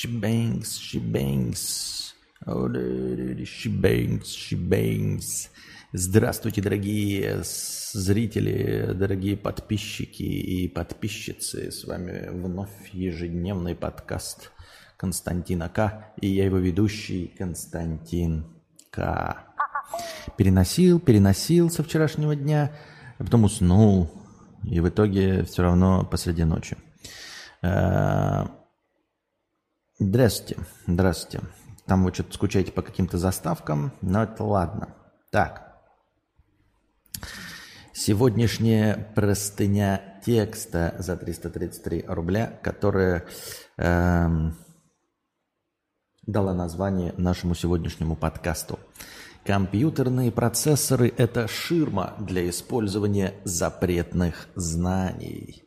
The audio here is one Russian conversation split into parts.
Шибэнгс, шибэнгс. Шибэнгс, шибэнгс. Здравствуйте, дорогие зрители, дорогие подписчики и подписчицы. С вами вновь ежедневный подкаст Константина К. И я его ведущий Константин К. Переносил, переносил со вчерашнего дня, а потом уснул. И в итоге все равно посреди ночи. Здравствуйте, здравствуйте. Там вы что-то скучаете по каким-то заставкам, но это ладно. Так. Сегодняшняя простыня текста за 333 рубля, которая эм, дала название нашему сегодняшнему подкасту. Компьютерные процессоры – это ширма для использования запретных знаний.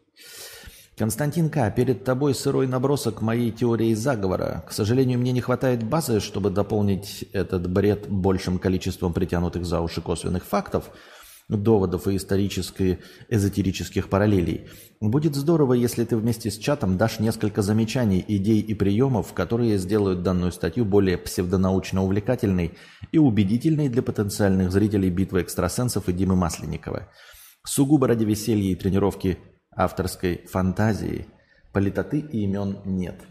Константин К., перед тобой сырой набросок моей теории заговора. К сожалению, мне не хватает базы, чтобы дополнить этот бред большим количеством притянутых за уши косвенных фактов, доводов и исторических, эзотерических параллелей. Будет здорово, если ты вместе с чатом дашь несколько замечаний, идей и приемов, которые сделают данную статью более псевдонаучно увлекательной и убедительной для потенциальных зрителей битвы экстрасенсов и Димы Масленникова. Сугубо ради веселья и тренировки авторской фантазии, политоты и имен нет.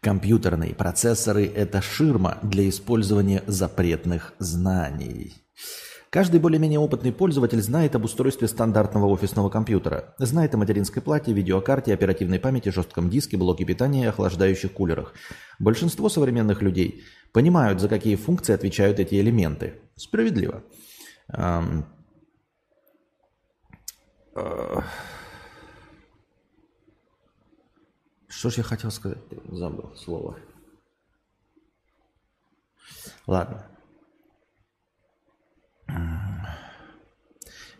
Компьютерные процессоры – это ширма для использования запретных знаний. Каждый более-менее опытный пользователь знает об устройстве стандартного офисного компьютера. Знает о материнской плате, видеокарте, оперативной памяти, жестком диске, блоке питания и охлаждающих кулерах. Большинство современных людей понимают, за какие функции отвечают эти элементы. Справедливо. Что ж я хотел сказать? Забыл слово. Ладно.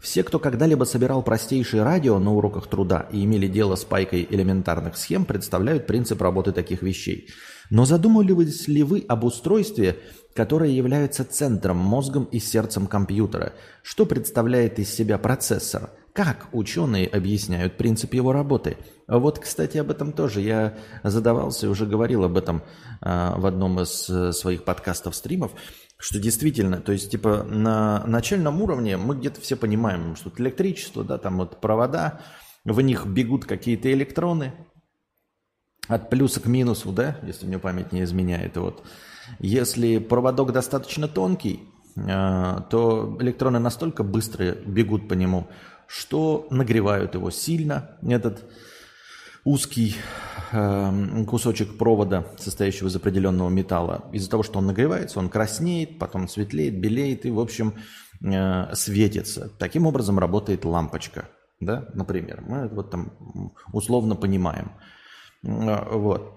Все, кто когда-либо собирал простейшие радио на уроках труда и имели дело с пайкой элементарных схем, представляют принцип работы таких вещей. Но задумывались ли вы об устройстве, которое является центром, мозгом и сердцем компьютера? Что представляет из себя процессор? Как ученые объясняют принцип его работы? Вот, кстати, об этом тоже я задавался и уже говорил об этом э, в одном из э, своих подкастов, стримов, что действительно, то есть, типа, на начальном уровне мы где-то все понимаем, что электричество, да, там вот провода, в них бегут какие-то электроны от плюса к минусу, да, если мне память не изменяет. Вот. Если проводок достаточно тонкий, э, то электроны настолько быстро бегут по нему, что нагревают его сильно, этот узкий э, кусочек провода, состоящего из определенного металла. Из-за того, что он нагревается, он краснеет, потом светлеет, белеет и, в общем, э, светится. Таким образом работает лампочка, да, например. Мы вот там условно понимаем. Э, вот.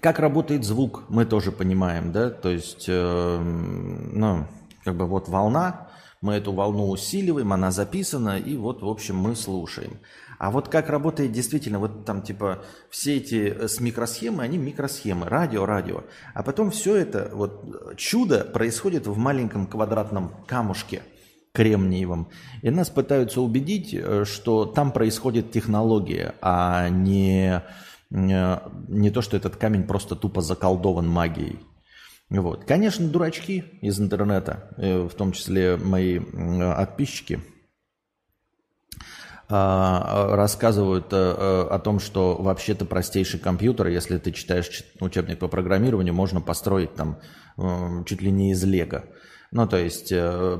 Как работает звук, мы тоже понимаем, да, то есть, э, ну, как бы вот волна, мы эту волну усиливаем, она записана, и вот, в общем, мы слушаем. А вот как работает действительно, вот там типа все эти э, с микросхемы, они микросхемы, радио, радио. А потом все это, вот чудо происходит в маленьком квадратном камушке кремниевом. И нас пытаются убедить, э, что там происходит технология, а не, э, не то, что этот камень просто тупо заколдован магией. Вот. Конечно, дурачки из интернета, э, в том числе мои подписчики, а, рассказывают э, э, о том, что вообще-то простейший компьютер, если ты читаешь учебник по программированию, можно построить там чуть ли не из лего. Ну, то есть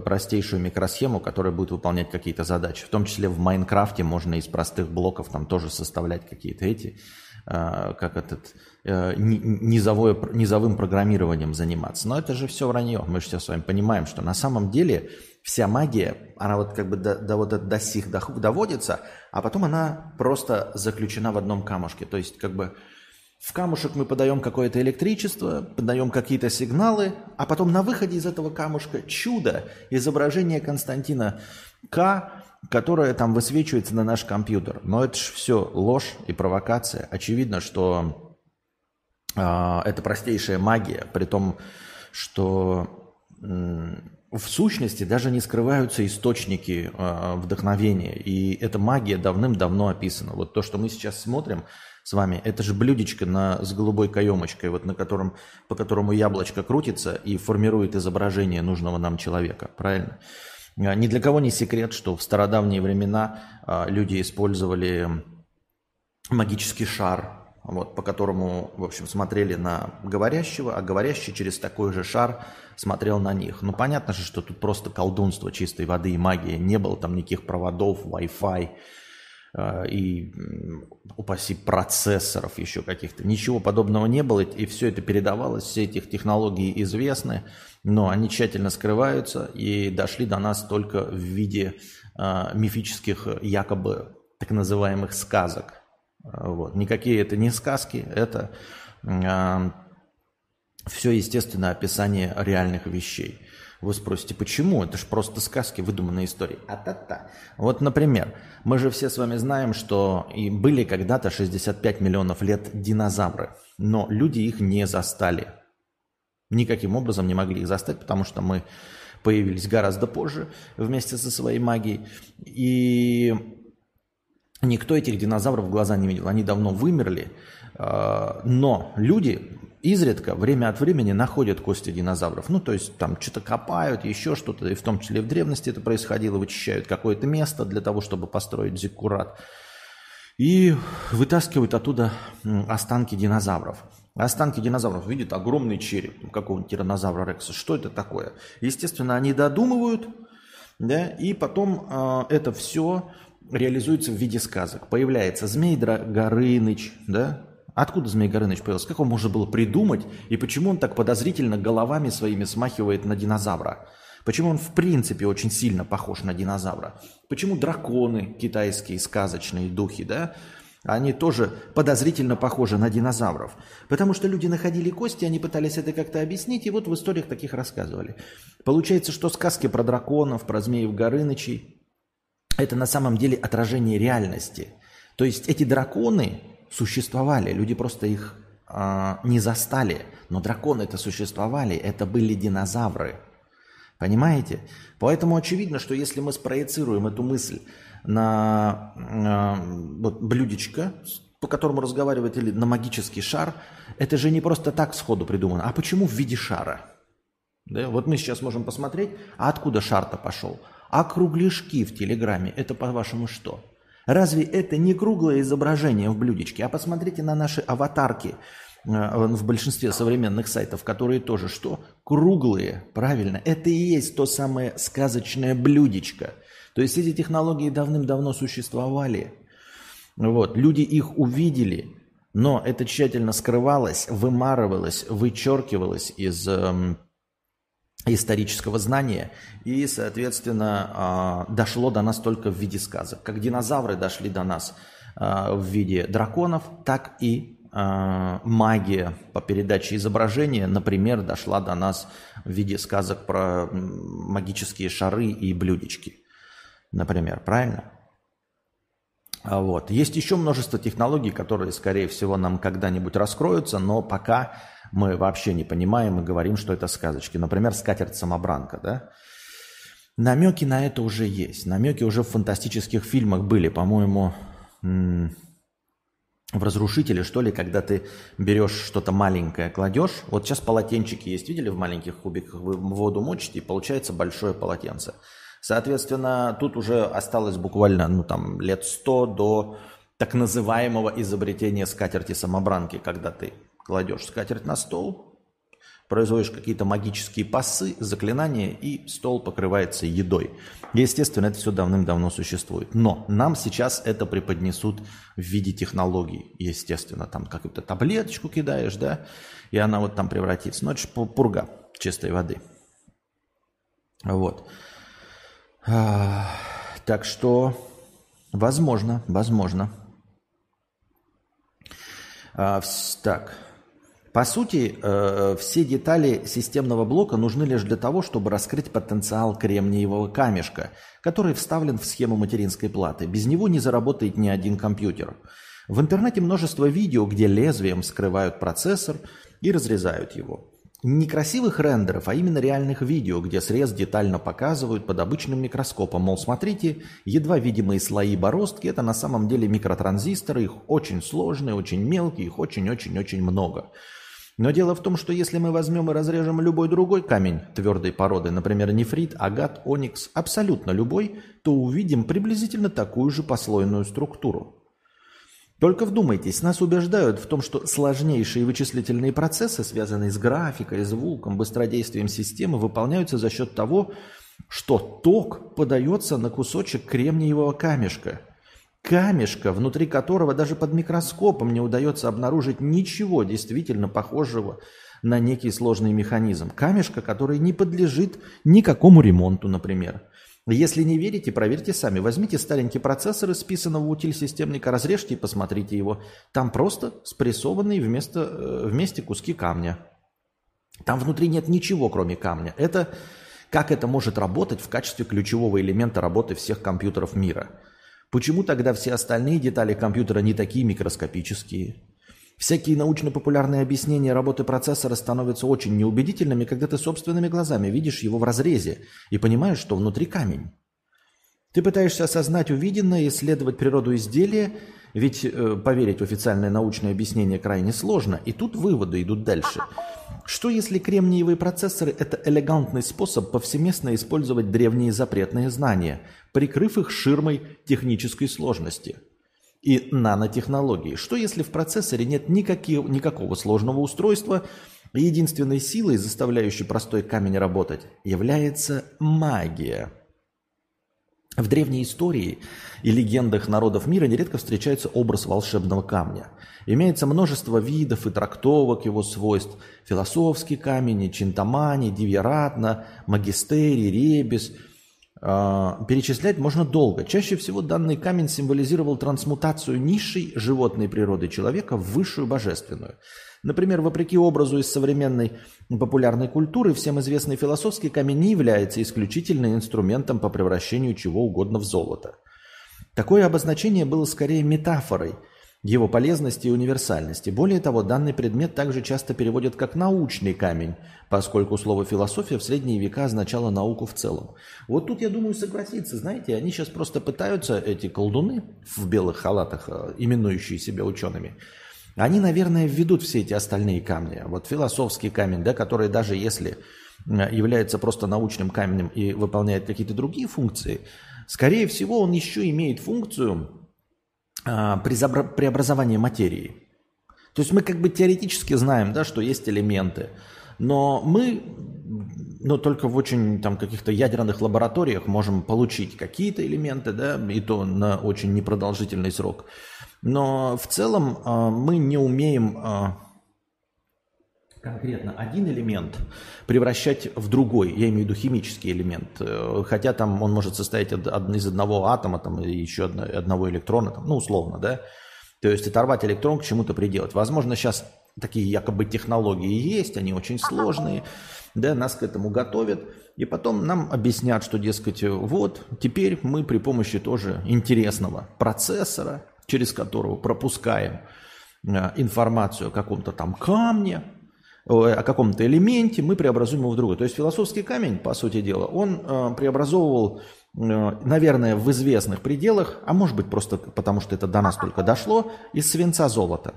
простейшую микросхему, которая будет выполнять какие-то задачи. В том числе в Майнкрафте можно из простых блоков там тоже составлять какие-то эти, как этот, низовое, низовым программированием заниматься. Но это же все вранье. Мы же все с вами понимаем, что на самом деле вся магия, она вот как бы до, до, вот до сих доводится, а потом она просто заключена в одном камушке. То есть как бы в камушек мы подаем какое-то электричество, подаем какие-то сигналы, а потом на выходе из этого камушка чудо, изображение Константина К, которое там высвечивается на наш компьютер. Но это же все ложь и провокация. Очевидно, что это простейшая магия, при том, что в сущности даже не скрываются источники а, вдохновения. И эта магия давным-давно описана. Вот то, что мы сейчас смотрим, с вами. Это же блюдечко на, с голубой каемочкой, вот на котором, по которому яблочко крутится и формирует изображение нужного нам человека. Правильно? А, ни для кого не секрет, что в стародавние времена а, люди использовали магический шар, вот, по которому, в общем, смотрели на говорящего, а говорящий через такой же шар смотрел на них. Ну, понятно же, что тут просто колдунство чистой воды и магия. Не было там никаких проводов, Wi-Fi э, и, упаси, процессоров еще каких-то. Ничего подобного не было, и все это передавалось, все этих технологий известны, но они тщательно скрываются и дошли до нас только в виде э, мифических, якобы так называемых сказок – вот. Никакие это не сказки, это э, все, естественно, описание реальных вещей. Вы спросите, почему? Это же просто сказки, выдуманные истории. А-та-та. Вот, например, мы же все с вами знаем, что и были когда-то 65 миллионов лет динозавры, но люди их не застали. Никаким образом не могли их застать, потому что мы появились гораздо позже вместе со своей магией. И Никто этих динозавров в глаза не видел, они давно вымерли. А, но люди изредка, время от времени находят кости динозавров. Ну, то есть там что-то копают, еще что-то, и в том числе в древности это происходило, вычищают какое-то место для того, чтобы построить зиккурат. И вытаскивают оттуда останки динозавров. Останки динозавров видят огромный череп какого-нибудь тиранозавра Рекса. Что это такое? Естественно, они додумывают, да, и потом э, это все реализуется в виде сказок. Появляется Змей Горыныч, да? Откуда Змей Горыныч появился? Как его можно было придумать? И почему он так подозрительно головами своими смахивает на динозавра? Почему он в принципе очень сильно похож на динозавра? Почему драконы, китайские сказочные духи, да? Они тоже подозрительно похожи на динозавров. Потому что люди находили кости, они пытались это как-то объяснить, и вот в историях таких рассказывали. Получается, что сказки про драконов, про змеев Горынычей, это на самом деле отражение реальности. То есть эти драконы существовали, люди просто их э, не застали. Но драконы это существовали, это были динозавры. Понимаете? Поэтому очевидно, что если мы спроецируем эту мысль на э, вот, блюдечко, по которому разговаривает, или на магический шар, это же не просто так сходу придумано. А почему в виде шара? Да? Вот мы сейчас можем посмотреть, а откуда шар-то пошел? А кругляшки в Телеграме – это, по-вашему, что? Разве это не круглое изображение в блюдечке? А посмотрите на наши аватарки э, в большинстве современных сайтов, которые тоже что? Круглые, правильно. Это и есть то самое сказочное блюдечко. То есть эти технологии давным-давно существовали. Вот. Люди их увидели, но это тщательно скрывалось, вымарывалось, вычеркивалось из эм, исторического знания и, соответственно, а, дошло до нас только в виде сказок. Как динозавры дошли до нас а, в виде драконов, так и а, магия по передаче изображения, например, дошла до нас в виде сказок про магические шары и блюдечки. Например, правильно? Вот. Есть еще множество технологий, которые, скорее всего, нам когда-нибудь раскроются, но пока мы вообще не понимаем и говорим, что это сказочки. Например, скатерть-самобранка, да? Намеки на это уже есть. Намеки уже в фантастических фильмах были. По-моему, в «Разрушителе», что ли, когда ты берешь что-то маленькое, кладешь. Вот сейчас полотенчики есть, видели, в маленьких кубиках вы воду мочите, и получается большое полотенце. Соответственно, тут уже осталось буквально ну, там, лет сто до так называемого изобретения скатерти-самобранки, когда ты кладешь скатерть на стол, производишь какие-то магические пасы, заклинания, и стол покрывается едой. Естественно, это все давным-давно существует. Но нам сейчас это преподнесут в виде технологий. Естественно, там какую-то таблеточку кидаешь, да, и она вот там превратится. Но это же пурга чистой воды. Вот. Так что, возможно, возможно. А, так. По сути, э, все детали системного блока нужны лишь для того, чтобы раскрыть потенциал кремниевого камешка, который вставлен в схему материнской платы. Без него не заработает ни один компьютер. В интернете множество видео, где лезвием скрывают процессор и разрезают его. не красивых рендеров, а именно реальных видео, где срез детально показывают под обычным микроскопом. Мол, смотрите, едва видимые слои бороздки – это на самом деле микротранзисторы, их очень сложные, очень мелкие, их очень-очень-очень много. Но дело в том, что если мы возьмем и разрежем любой другой камень твердой породы, например, нефрит, агат, оникс, абсолютно любой, то увидим приблизительно такую же послойную структуру. Только вдумайтесь, нас убеждают в том, что сложнейшие вычислительные процессы, связанные с графикой, звуком, быстродействием системы, выполняются за счет того, что ток подается на кусочек кремниевого камешка. Камешка, внутри которого даже под микроскопом не удается обнаружить ничего действительно похожего на некий сложный механизм. Камешка, который не подлежит никакому ремонту, например. Если не верите, проверьте сами. Возьмите старенький процессор из списанного утиль системника, разрежьте и посмотрите его. Там просто спрессованные вместо, э, вместе куски камня. Там внутри нет ничего, кроме камня. Это как это может работать в качестве ключевого элемента работы всех компьютеров мира. Почему тогда все остальные детали компьютера не такие микроскопические? Всякие научно-популярные объяснения работы процессора становятся очень неубедительными, когда ты собственными глазами видишь его в разрезе и понимаешь, что внутри камень. Ты пытаешься осознать увиденное, исследовать природу изделия, ведь э, поверить в официальное научное объяснение крайне сложно, и тут выводы идут дальше. Что если кремниевые процессоры – это элегантный способ повсеместно использовать древние запретные знания, прикрыв их ширмой технической сложности – и нанотехнологии. Что если в процессоре нет никаких, никакого сложного устройства, единственной силой, заставляющей простой камень работать, является магия? В древней истории и легендах народов мира нередко встречается образ волшебного камня. Имеется множество видов и трактовок его свойств. Философский камень, чинтамани, дивьяратна, магистерий, ребес – перечислять можно долго. Чаще всего данный камень символизировал трансмутацию низшей животной природы человека в высшую божественную. Например, вопреки образу из современной популярной культуры, всем известный философский камень не является исключительно инструментом по превращению чего угодно в золото. Такое обозначение было скорее метафорой – его полезности и универсальности. Более того, данный предмет также часто переводят как научный камень, поскольку слово «философия» в средние века означало науку в целом. Вот тут, я думаю, согласиться, знаете, они сейчас просто пытаются, эти колдуны в белых халатах, э, именующие себя учеными, они, наверное, введут все эти остальные камни. Вот философский камень, да, который даже если э, является просто научным камнем и выполняет какие-то другие функции, скорее всего, он еще имеет функцию преобразование материи. То есть мы как бы теоретически знаем, да, что есть элементы, но мы ну, только в очень там каких-то ядерных лабораториях можем получить какие-то элементы, да, и то на очень непродолжительный срок. Но в целом э, мы не умеем э, конкретно один элемент превращать в другой, я имею в виду химический элемент, э, хотя там он может состоять из одного атома там, и еще одного электрона, там, ну условно, да, то есть оторвать электрон к чему-то приделать. Возможно, сейчас такие якобы технологии есть, они очень сложные, да, нас к этому готовят, и потом нам объяснят, что, дескать, вот, теперь мы при помощи тоже интересного процессора, через которого пропускаем э, информацию о каком-то там камне, о каком-то элементе, мы преобразуем его в другой. То есть философский камень, по сути дела, он э, преобразовывал, э, наверное, в известных пределах, а может быть просто потому, что это до нас только дошло, из свинца золота.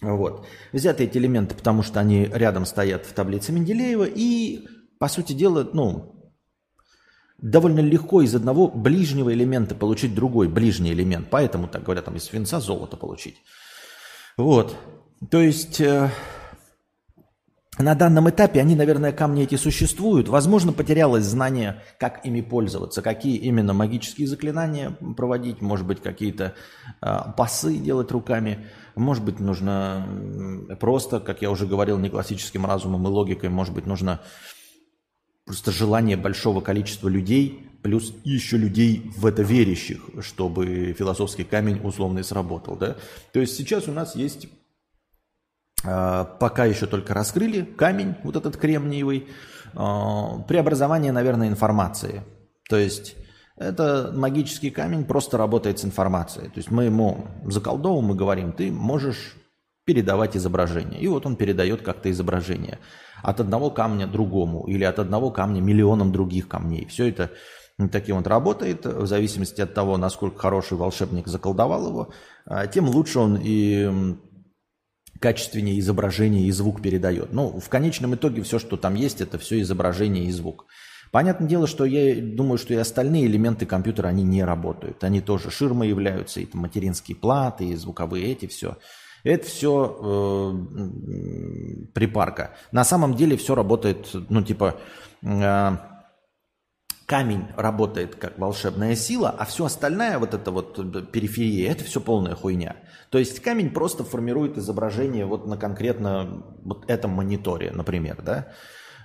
Вот. Взяты эти элементы, потому что они рядом стоят в таблице Менделеева, и, по сути дела, ну, довольно легко из одного ближнего элемента получить другой ближний элемент. Поэтому, так говорят, там из свинца золото получить. Вот. То есть... Э, на данном этапе они, наверное, камни эти существуют. Возможно, потерялось знание, как ими пользоваться, какие именно магические заклинания проводить, может быть, какие-то э, пасы делать руками, может быть, нужно просто, как я уже говорил, не классическим разумом и логикой, может быть, нужно просто желание большого количества людей, плюс еще людей в это верящих, чтобы философский камень условно сработал. Да? То есть сейчас у нас есть пока еще только раскрыли камень, вот этот кремниевый, а, преобразование, наверное, информации. То есть это магический камень просто работает с информацией. То есть мы ему заколдовываем и говорим, ты можешь передавать изображение. И вот он передает как-то изображение от одного камня другому или от одного камня миллионам других камней. Все это таким вот работает, в зависимости от того, насколько хороший волшебник заколдовал его, а, тем лучше он и качественнее изображение и звук передает. Ну, в конечном итоге все, что там есть, это все изображение и звук. Понятное дело, что я думаю, что и остальные элементы компьютера, они не работают. Они тоже ширмы являются, и материнские платы, и звуковые эти, все. Это все э, припарка. На самом деле все работает, ну, типа, э, камень работает как волшебная сила, а все остальное, вот это вот э, периферия, это все полная хуйня. То есть камень просто формирует изображение вот на конкретно вот этом мониторе, например, да,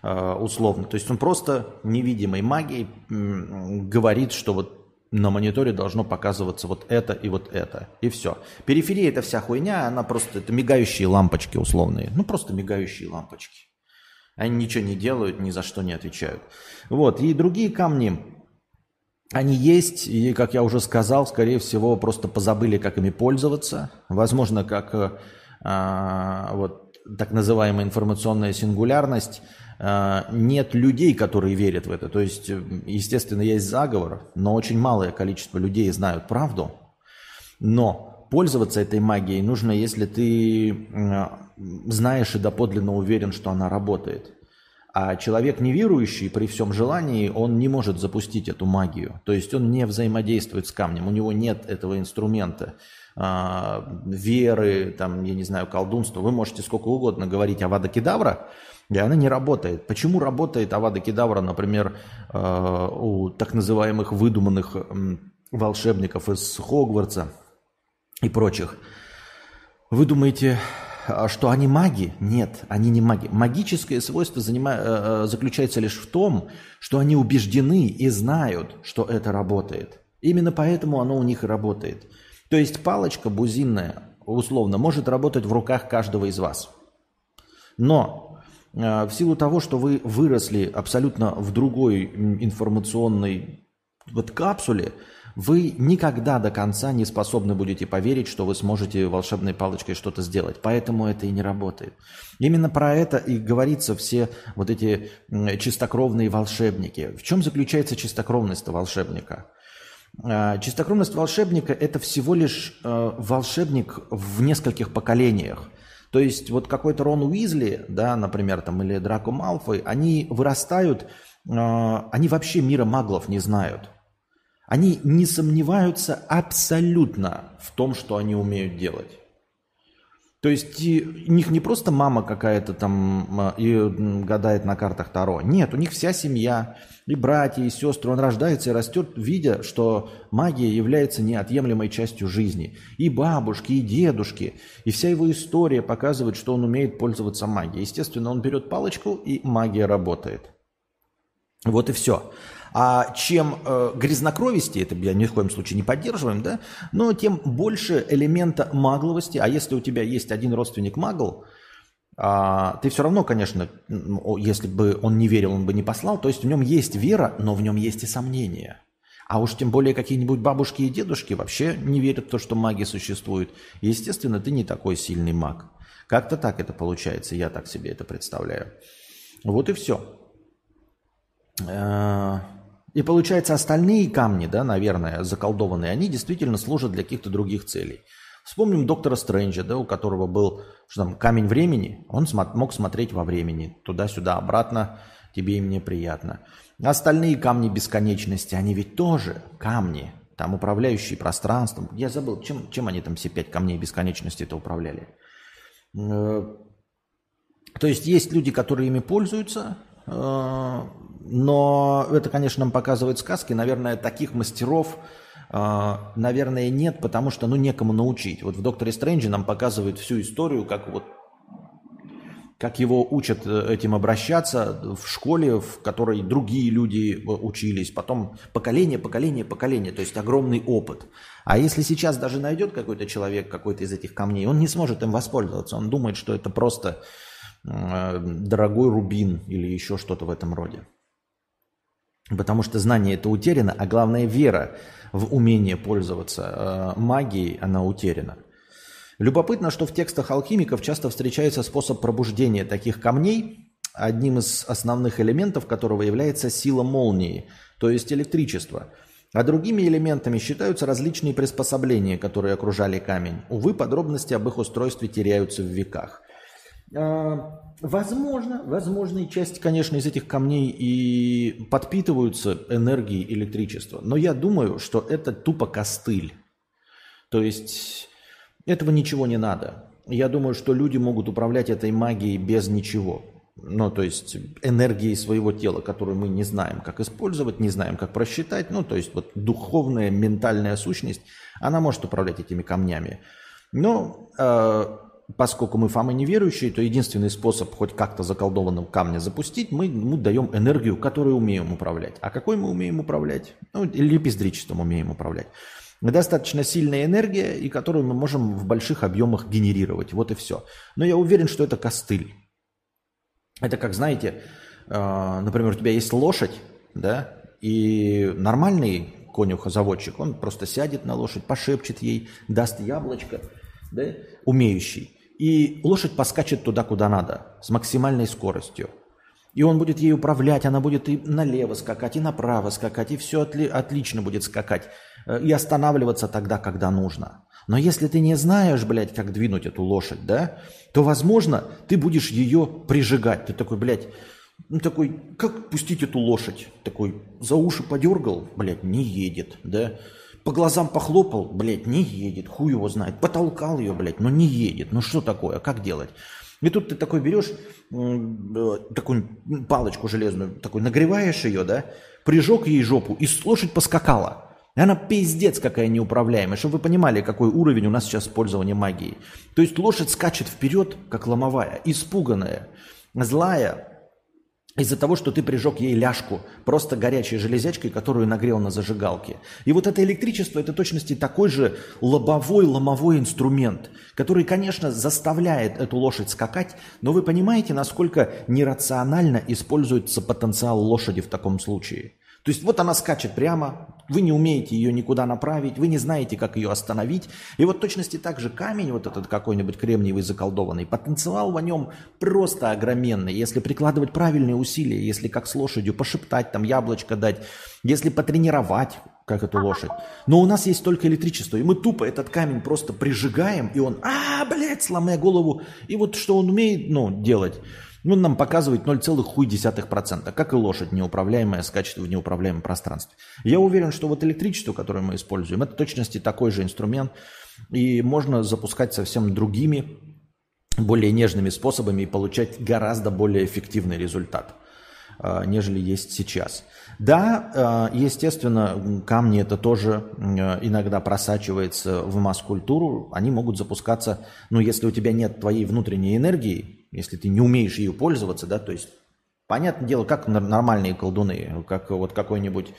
э, условно. То есть он просто невидимой магией говорит, что вот на мониторе должно показываться вот это и вот это. И все. Периферия это вся хуйня, она просто, это мигающие лампочки условные. Ну, просто мигающие лампочки. Они ничего не делают, ни за что не отвечают. Вот. И другие камни, они есть, и, как я уже сказал, скорее всего, просто позабыли, как ими пользоваться. Возможно, как э, а, вот так называемая информационная сингулярность. А, нет людей, которые верят в это. То есть, естественно, есть заговор, но очень малое количество людей знают правду. Но пользоваться этой магией нужно, если ты знаешь и доподлинно уверен, что она работает. А человек неверующий при всем желании, он не может запустить эту магию. То есть он не взаимодействует с камнем, у него нет этого инструмента а, веры, там, я не знаю, колдунства. Вы можете сколько угодно говорить о Вада Кедавра, и она не работает. Почему работает Авада Кедавра, например, а, у так называемых выдуманных волшебников из Хогвартса и прочих? Вы думаете, что они маги? Нет, они не маги. Магическое свойство занима... Э, э, заключается лишь в том, что они убеждены и знают, что это работает. Именно поэтому оно у них и работает. То есть палочка бузинная, условно, может работать в руках каждого из вас. Но э, в силу того, что вы выросли абсолютно в другой информационной вот капсуле, вы никогда до конца не способны будете поверить, что вы сможете волшебной палочкой что-то сделать. Поэтому это и не работает. Именно про это и говорится все вот эти чистокровные волшебники. В чем заключается чистокровность волшебника? А, чистокровность волшебника – это всего лишь э, волшебник в нескольких поколениях. То есть вот какой-то Рон Уизли, да, например, там, или Драко Малфой, они вырастают, э, они вообще мира маглов не знают. Они не сомневаются абсолютно в том, что они умеют делать. То есть у них не просто мама какая-то там и гадает на картах Таро. Нет, у них вся семья, и братья, и сестры. Он рождается и растет, видя, что магия является неотъемлемой частью жизни. И бабушки, и дедушки. И вся его история показывает, что он умеет пользоваться магией. Естественно, он берет палочку, и магия работает. Вот и все. А чем э, грязнокровести, это я ни в коем случае не поддерживаем, да, но тем больше элемента магловости. А если у тебя есть один родственник магл, а, ты все равно, конечно, если бы он не верил, он бы не послал. То есть в нем есть вера, но в нем есть и сомнения. А уж тем более какие-нибудь бабушки и дедушки вообще не верят в то, что маги существует. естественно, ты не такой сильный маг. Как-то так это получается, я так себе это представляю. Вот и все. И получается, остальные камни, да, наверное, заколдованные, они действительно служат для каких-то других целей. Вспомним доктора Стрэнджа, да, у которого был что там, камень времени, он мог смотреть во времени, туда-сюда, обратно, тебе и мне приятно. Остальные камни бесконечности, они ведь тоже камни, там управляющие пространством. Я забыл, чем, чем они там все пять камней бесконечности-то управляли. Э, то есть есть люди, которые ими пользуются, э, но это, конечно, нам показывает сказки. Наверное, таких мастеров, а, наверное, нет, потому что, ну, некому научить. Вот в «Докторе Стрэнджи» нам показывают всю историю, как вот как его учат э, этим обращаться в школе, в которой другие люди э, учились, потом поколение, поколение, поколение, то есть огромный опыт. А если сейчас даже найдет какой-то человек какой-то из этих камней, он не сможет им воспользоваться, он думает, что это просто э, дорогой рубин или еще что-то в этом роде. Потому что знание это утеряно, а главное вера в умение пользоваться э, магией, она утеряна. Любопытно, что в текстах алхимиков часто встречается способ пробуждения таких камней, одним из основных элементов которого является сила молнии, то есть электричество. А другими элементами считаются различные приспособления, которые окружали камень. Увы, подробности об их устройстве теряются в веках. А, возможно, возможно, и часть, конечно, из этих камней и подпитываются энергией электричества. Но я думаю, что это тупо костыль. То есть этого ничего не надо. Я думаю, что люди могут управлять этой магией без ничего. Ну, то есть энергией своего тела, которую мы не знаем, как использовать, не знаем, как просчитать. Ну, то есть вот духовная, ментальная сущность, она может управлять этими камнями. Но э, поскольку мы фамы неверующие, то единственный способ хоть как-то заколдованным камня запустить, мы ему даем энергию, которую умеем управлять. А какой мы умеем управлять? Ну, лепездричеством умеем управлять. Достаточно сильная энергия, и которую мы можем в больших объемах генерировать. Вот и все. Но я уверен, что это костыль. Это как, знаете, э, например, у тебя есть лошадь, да, и нормальный конюх-заводчик, он просто сядет на лошадь, пошепчет ей, даст яблочко, да, умеющий. И лошадь поскачет туда, куда надо, с максимальной скоростью. И он будет ей управлять, она будет и налево скакать, и направо скакать, и все отли- отлично будет скакать. Э, и останавливаться тогда, когда нужно. Но если ты не знаешь, блядь, как двинуть эту лошадь, да, то, возможно, ты будешь ее прижигать. Ты такой, блядь, ну такой, как пустить эту лошадь? Такой, за уши подергал, блядь, не едет, да. По глазам похлопал, блядь, не едет, хуй его знает. Потолкал ее, блядь, но не едет. Ну что такое, как делать? И тут ты такой берешь э, такую палочку железную, такой нагреваешь ее, да, прижег ей жопу, и лошадь поскакала. И она пиздец какая неуправляемая, чтобы вы понимали, какой уровень у нас сейчас использования магии. То есть лошадь скачет вперед, как ломовая, испуганная, злая, из-за того, что ты прижег ей ляжку просто горячей железячкой, которую нагрел на зажигалке. И вот это электричество – это точности такой же лобовой, ломовой инструмент, который, конечно, заставляет эту лошадь скакать, но вы понимаете, насколько нерационально используется потенциал лошади в таком случае – то есть вот она скачет прямо, вы не умеете ее никуда направить, вы не знаете, как ее остановить. И вот точности так же камень, вот этот какой-нибудь кремниевый заколдованный, потенциал в нем просто огроменный. Если прикладывать правильные усилия, если как с лошадью пошептать, там яблочко дать, если потренировать, как эту лошадь. Но у нас есть только электричество, и мы тупо этот камень просто прижигаем, и он, а, блядь, сломая голову. И вот что он умеет, ну, делать – ну, нам показывает 0,1%, как и лошадь неуправляемая скачет в неуправляемом пространстве. Я уверен, что вот электричество, которое мы используем, это точности такой же инструмент, и можно запускать совсем другими, более нежными способами и получать гораздо более эффективный результат, а, нежели есть сейчас. Да, а, естественно, камни это тоже иногда просачивается в масс-культуру. Они могут запускаться, ну, если у тебя нет твоей внутренней энергии, если ты не умеешь ее пользоваться, да, то есть Понятное дело, как нормальные колдуны, как вот какой-нибудь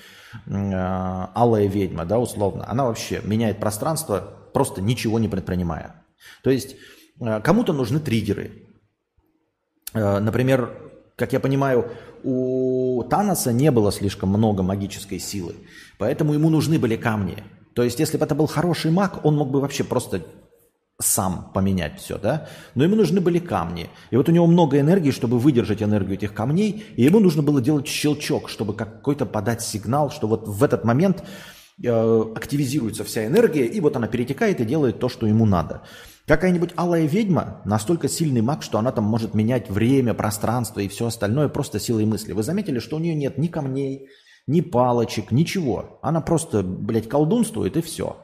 э, алая ведьма, да, условно, она вообще меняет пространство, просто ничего не предпринимая. То есть э, кому-то нужны триггеры. Э, например, как я понимаю, у Таноса не было слишком много магической силы, поэтому ему нужны были камни. То есть, если бы это был хороший маг, он мог бы вообще просто сам поменять все, да, но ему нужны были камни. И вот у него много энергии, чтобы выдержать энергию этих камней, и ему нужно было делать щелчок, чтобы какой-то подать сигнал, что вот в этот момент э, активизируется вся энергия, и вот она перетекает и делает то, что ему надо. Какая-нибудь алая ведьма настолько сильный маг, что она там может менять время, пространство и все остальное просто силой мысли. Вы заметили, что у нее нет ни камней, ни палочек, ничего. Она просто, блядь, колдунствует и все.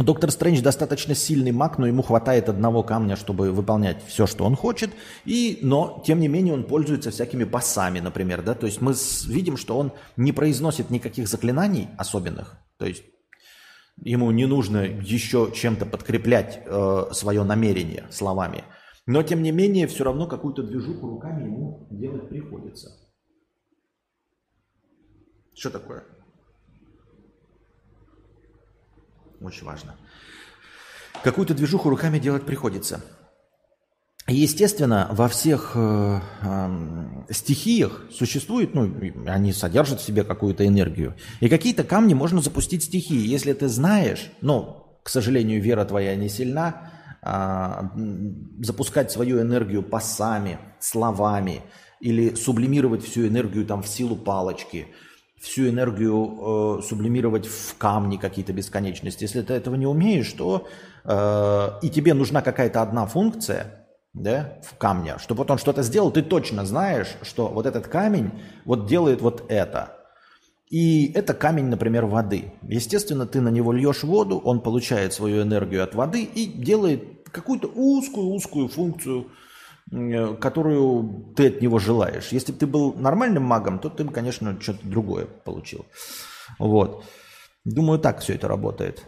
Доктор Стрэндж достаточно сильный маг, но ему хватает одного камня, чтобы выполнять все, что он хочет. И, но, тем не менее, он пользуется всякими пасами, например. Да? То есть мы видим, что он не произносит никаких заклинаний особенных. То есть ему не нужно еще чем-то подкреплять э, свое намерение словами. Но, тем не менее, все равно какую-то движуху руками ему делать приходится. Что такое? Очень важно. Какую-то движуху руками делать приходится. Естественно, во всех э, э, стихиях существует, ну, они содержат в себе какую-то энергию. И какие-то камни можно запустить стихии. Если ты знаешь, ну, к сожалению, вера твоя не сильна, а, запускать свою энергию пасами, словами или сублимировать всю энергию там в силу палочки, всю энергию э, сублимировать в камни какие-то бесконечности. Если ты этого не умеешь, то э, и тебе нужна какая-то одна функция, да, в камне, чтобы вот он что-то сделал, ты точно знаешь, что вот этот камень вот делает вот это. И это камень, например, воды. Естественно, ты на него льешь воду, он получает свою энергию от воды и делает какую-то узкую-узкую функцию, которую ты от него желаешь. Если бы ты был нормальным магом, то ты бы, конечно, что-то другое получил. Вот. Думаю, так все это работает.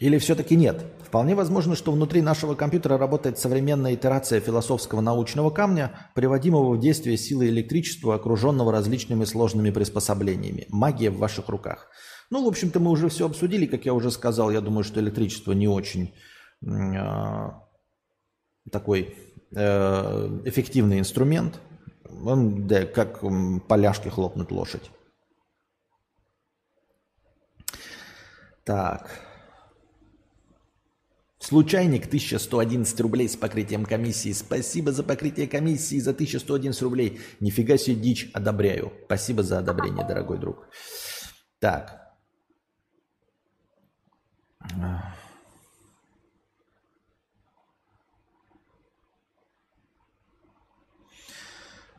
Или все-таки нет? Вполне возможно, что внутри нашего компьютера работает современная итерация философского научного камня, приводимого в действие силы электричества, окруженного различными сложными приспособлениями. Магия в ваших руках. Ну, в общем-то, мы уже все обсудили, как я уже сказал. Я думаю, что электричество не очень э, такой э, эффективный инструмент. Он, да, как поляшки хлопнуть лошадь. Так. Случайник 1111 рублей с покрытием комиссии. Спасибо за покрытие комиссии за 1111 рублей. Нифига себе дичь, одобряю. Спасибо за одобрение, дорогой друг. Так.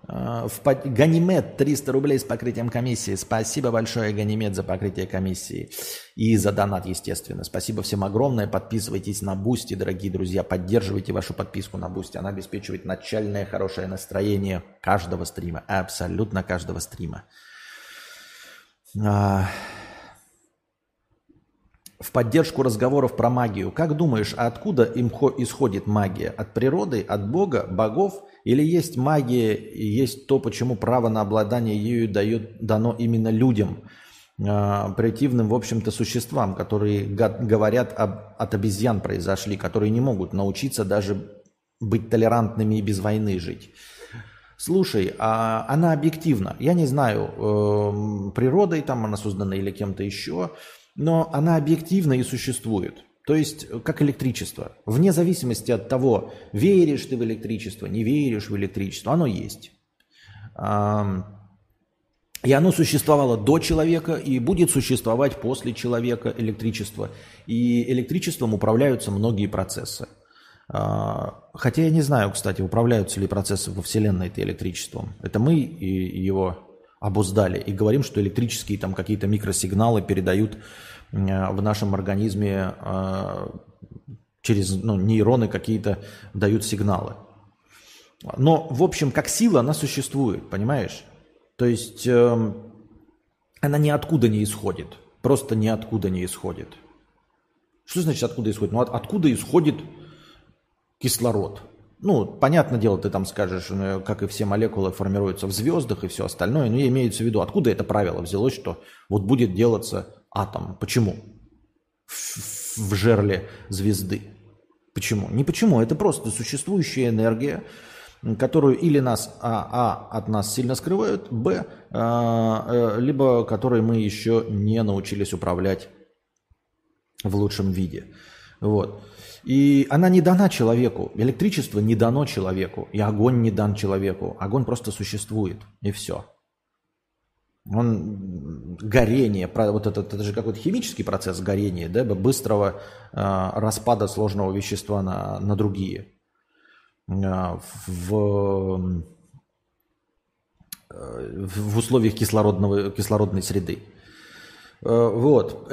А, в под... Ганимед 300 рублей с покрытием комиссии. Спасибо большое, Ганимед, за покрытие комиссии. И за донат, естественно. Спасибо всем огромное. Подписывайтесь на Boosty, дорогие друзья. Поддерживайте вашу подписку на Boosty. Она обеспечивает начальное хорошее настроение каждого стрима. Абсолютно каждого стрима. А, в поддержку разговоров про магию. Как думаешь, а откуда им исходит магия? От природы, от Бога, богов – или есть магия, и есть то, почему право на обладание ею дает, дано именно людям, э, примитивным, в общем-то, существам, которые говорят об, от обезьян произошли, которые не могут научиться даже быть толерантными и без войны жить. Слушай, а она объективна. Я не знаю, э, природой там она создана или кем-то еще, но она объективна и существует. То есть, как электричество. Вне зависимости от того, веришь ты в электричество, не веришь в электричество, оно есть. И оно существовало до человека и будет существовать после человека электричество. И электричеством управляются многие процессы. А, хотя я не знаю, кстати, управляются ли процессы во Вселенной это электричеством. Это мы и его обуздали и говорим, что электрические там какие-то микросигналы передают Э, в нашем организме э, через ну, нейроны какие-то дают сигналы. Но, в общем, как сила она существует, понимаешь? То есть э, она ниоткуда не исходит. Просто ниоткуда не исходит. Что значит откуда исходит? Ну, от, откуда исходит кислород? Ну, понятное дело, ты там скажешь, ну, как и все молекулы формируются в звездах и все остальное, но имеется в виду, откуда это правило взялось, что вот будет делаться атом. Почему? В, в жерле звезды. Почему? Не почему, это просто существующая энергия, которую или нас а, а от нас сильно скрывают, б, а, э, либо которой мы еще не научились управлять в лучшем виде. Вот. И она не дана человеку. Электричество не дано человеку. И огонь не дан человеку. Огонь просто существует. И все. Он горение, вот это, это же какой-то химический процесс горения, да, быстрого э, распада сложного вещества на, на другие. Э, в, в условиях кислородного, кислородной среды. Э, вот.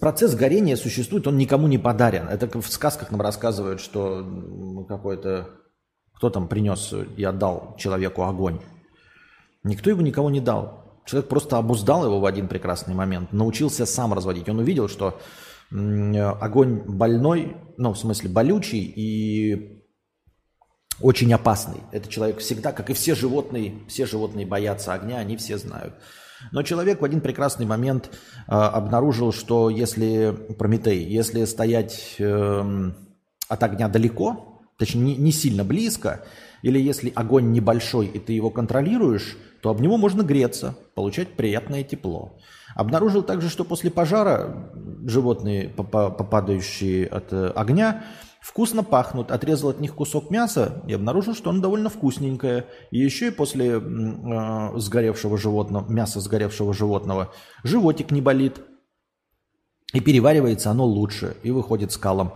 Процесс горения существует, он никому не подарен. Это в сказках нам рассказывают, что какой-то кто там принес и отдал человеку огонь. Никто его никого не дал. Человек просто обуздал его в один прекрасный момент, научился сам разводить. Он увидел, что огонь больной, ну, в смысле, болючий и очень опасный. Это человек всегда, как и все животные, все животные боятся огня, они все знают. Но человек в один прекрасный момент э, обнаружил, что если, Прометей, если стоять э, от огня далеко, точнее не, не сильно близко, или если огонь небольшой и ты его контролируешь, то об него можно греться, получать приятное тепло. Обнаружил также, что после пожара животные, попадающие от э, огня, вкусно пахнут. Отрезал от них кусок мяса и обнаружил, что оно довольно вкусненькое. И еще и после э, сгоревшего животного, мяса сгоревшего животного животик не болит. И переваривается оно лучше и выходит скалом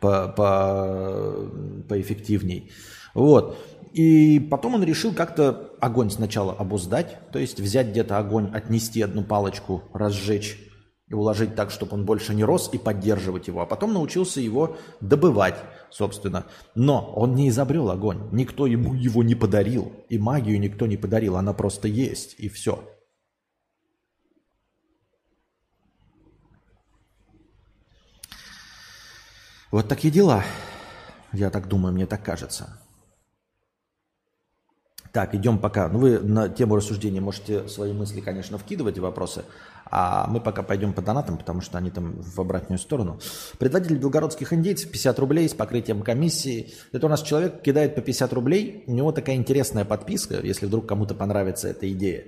по, по, поэффективней. Вот. И потом он решил как-то огонь сначала обуздать, то есть взять где-то огонь, отнести одну палочку, разжечь и уложить так, чтобы он больше не рос, и поддерживать его. А потом научился его добывать, собственно. Но он не изобрел огонь, никто ему его не подарил, и магию никто не подарил, она просто есть, и все. Вот такие дела. Я так думаю, мне так кажется. Так, идем пока. Ну, вы на тему рассуждения можете свои мысли, конечно, вкидывать и вопросы. А мы пока пойдем по донатам, потому что они там в обратную сторону. Предводитель белгородских индейцев 50 рублей с покрытием комиссии. Это у нас человек кидает по 50 рублей. У него такая интересная подписка, если вдруг кому-то понравится эта идея.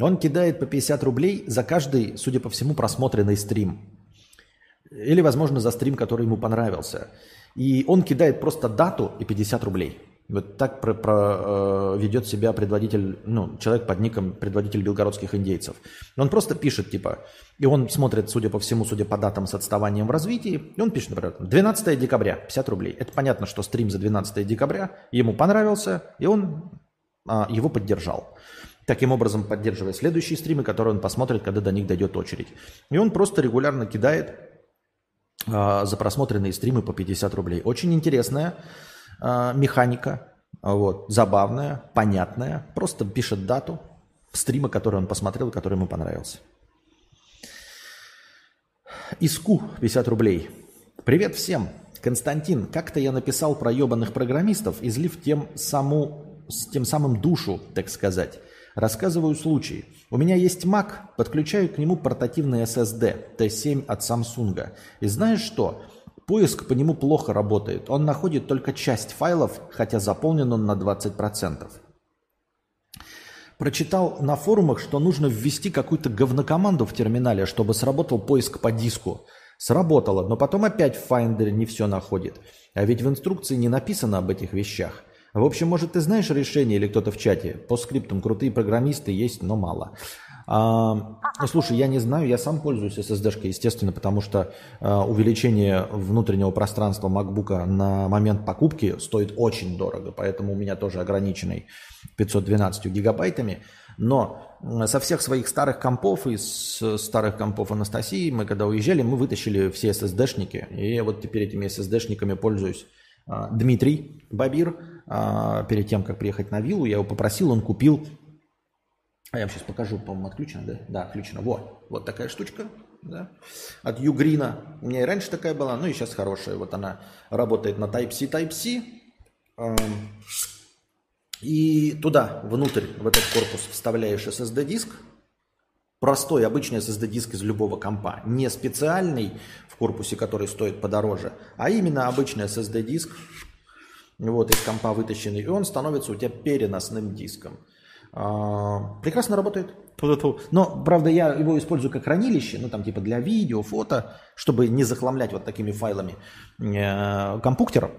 Он кидает по 50 рублей за каждый, судя по всему, просмотренный стрим. Или, возможно, за стрим, который ему понравился. И он кидает просто дату и 50 рублей. Вот так про, про, э, ведет себя предводитель, ну, человек под ником предводитель белгородских индейцев. Он просто пишет, типа, и он смотрит, судя по всему, судя по датам с отставанием в развитии, и он пишет, например, 12 декабря, 50 рублей. Это понятно, что стрим за 12 декабря ему понравился, и он а, его поддержал. Таким образом, поддерживая следующие стримы, которые он посмотрит, когда до них дойдет очередь. И он просто регулярно кидает а, за просмотренные стримы по 50 рублей. Очень интересная э, механика, вот, забавная, понятная. Просто пишет дату стрима, который он посмотрел, который ему понравился. Иску 50 рублей. Привет всем. Константин, как-то я написал про ебаных программистов, излив тем, саму, с тем самым душу, так сказать. Рассказываю случай. У меня есть Mac, подключаю к нему портативный SSD T7 от Samsung. И знаешь что? Поиск по нему плохо работает. Он находит только часть файлов, хотя заполнен он на 20%. Прочитал на форумах, что нужно ввести какую-то говнокоманду в терминале, чтобы сработал поиск по диску. Сработало, но потом опять в Finder не все находит. А ведь в инструкции не написано об этих вещах. В общем, может, ты знаешь решение или кто-то в чате? По скриптам крутые программисты есть, но мало. А, ну, слушай, я не знаю, я сам пользуюсь SSD-шкой, естественно, потому что а, увеличение внутреннего пространства MacBook на момент покупки стоит очень дорого, поэтому у меня тоже ограниченный 512 гигабайтами. Но со всех своих старых компов, из старых компов Анастасии, мы когда уезжали, мы вытащили все SSD-шники, и вот теперь этими SSD-шниками пользуюсь. А, Дмитрий Бабир, а, перед тем, как приехать на виллу, я его попросил, он купил а я вам сейчас покажу, по-моему, отключено, да? Да, отключено. Вот, вот такая штучка, да? От Югрина. У меня и раньше такая была, ну и сейчас хорошая. Вот она работает на Type-C, Type-C. И туда, внутрь, в этот корпус вставляешь SSD-диск. Простой, обычный SSD-диск из любого компа. Не специальный в корпусе, который стоит подороже, а именно обычный SSD-диск. Вот из компа вытащенный. И он становится у тебя переносным диском. А, прекрасно работает. Но, правда, я его использую как хранилище, ну, там, типа, для видео, фото, чтобы не захламлять вот такими файлами э, компуктера.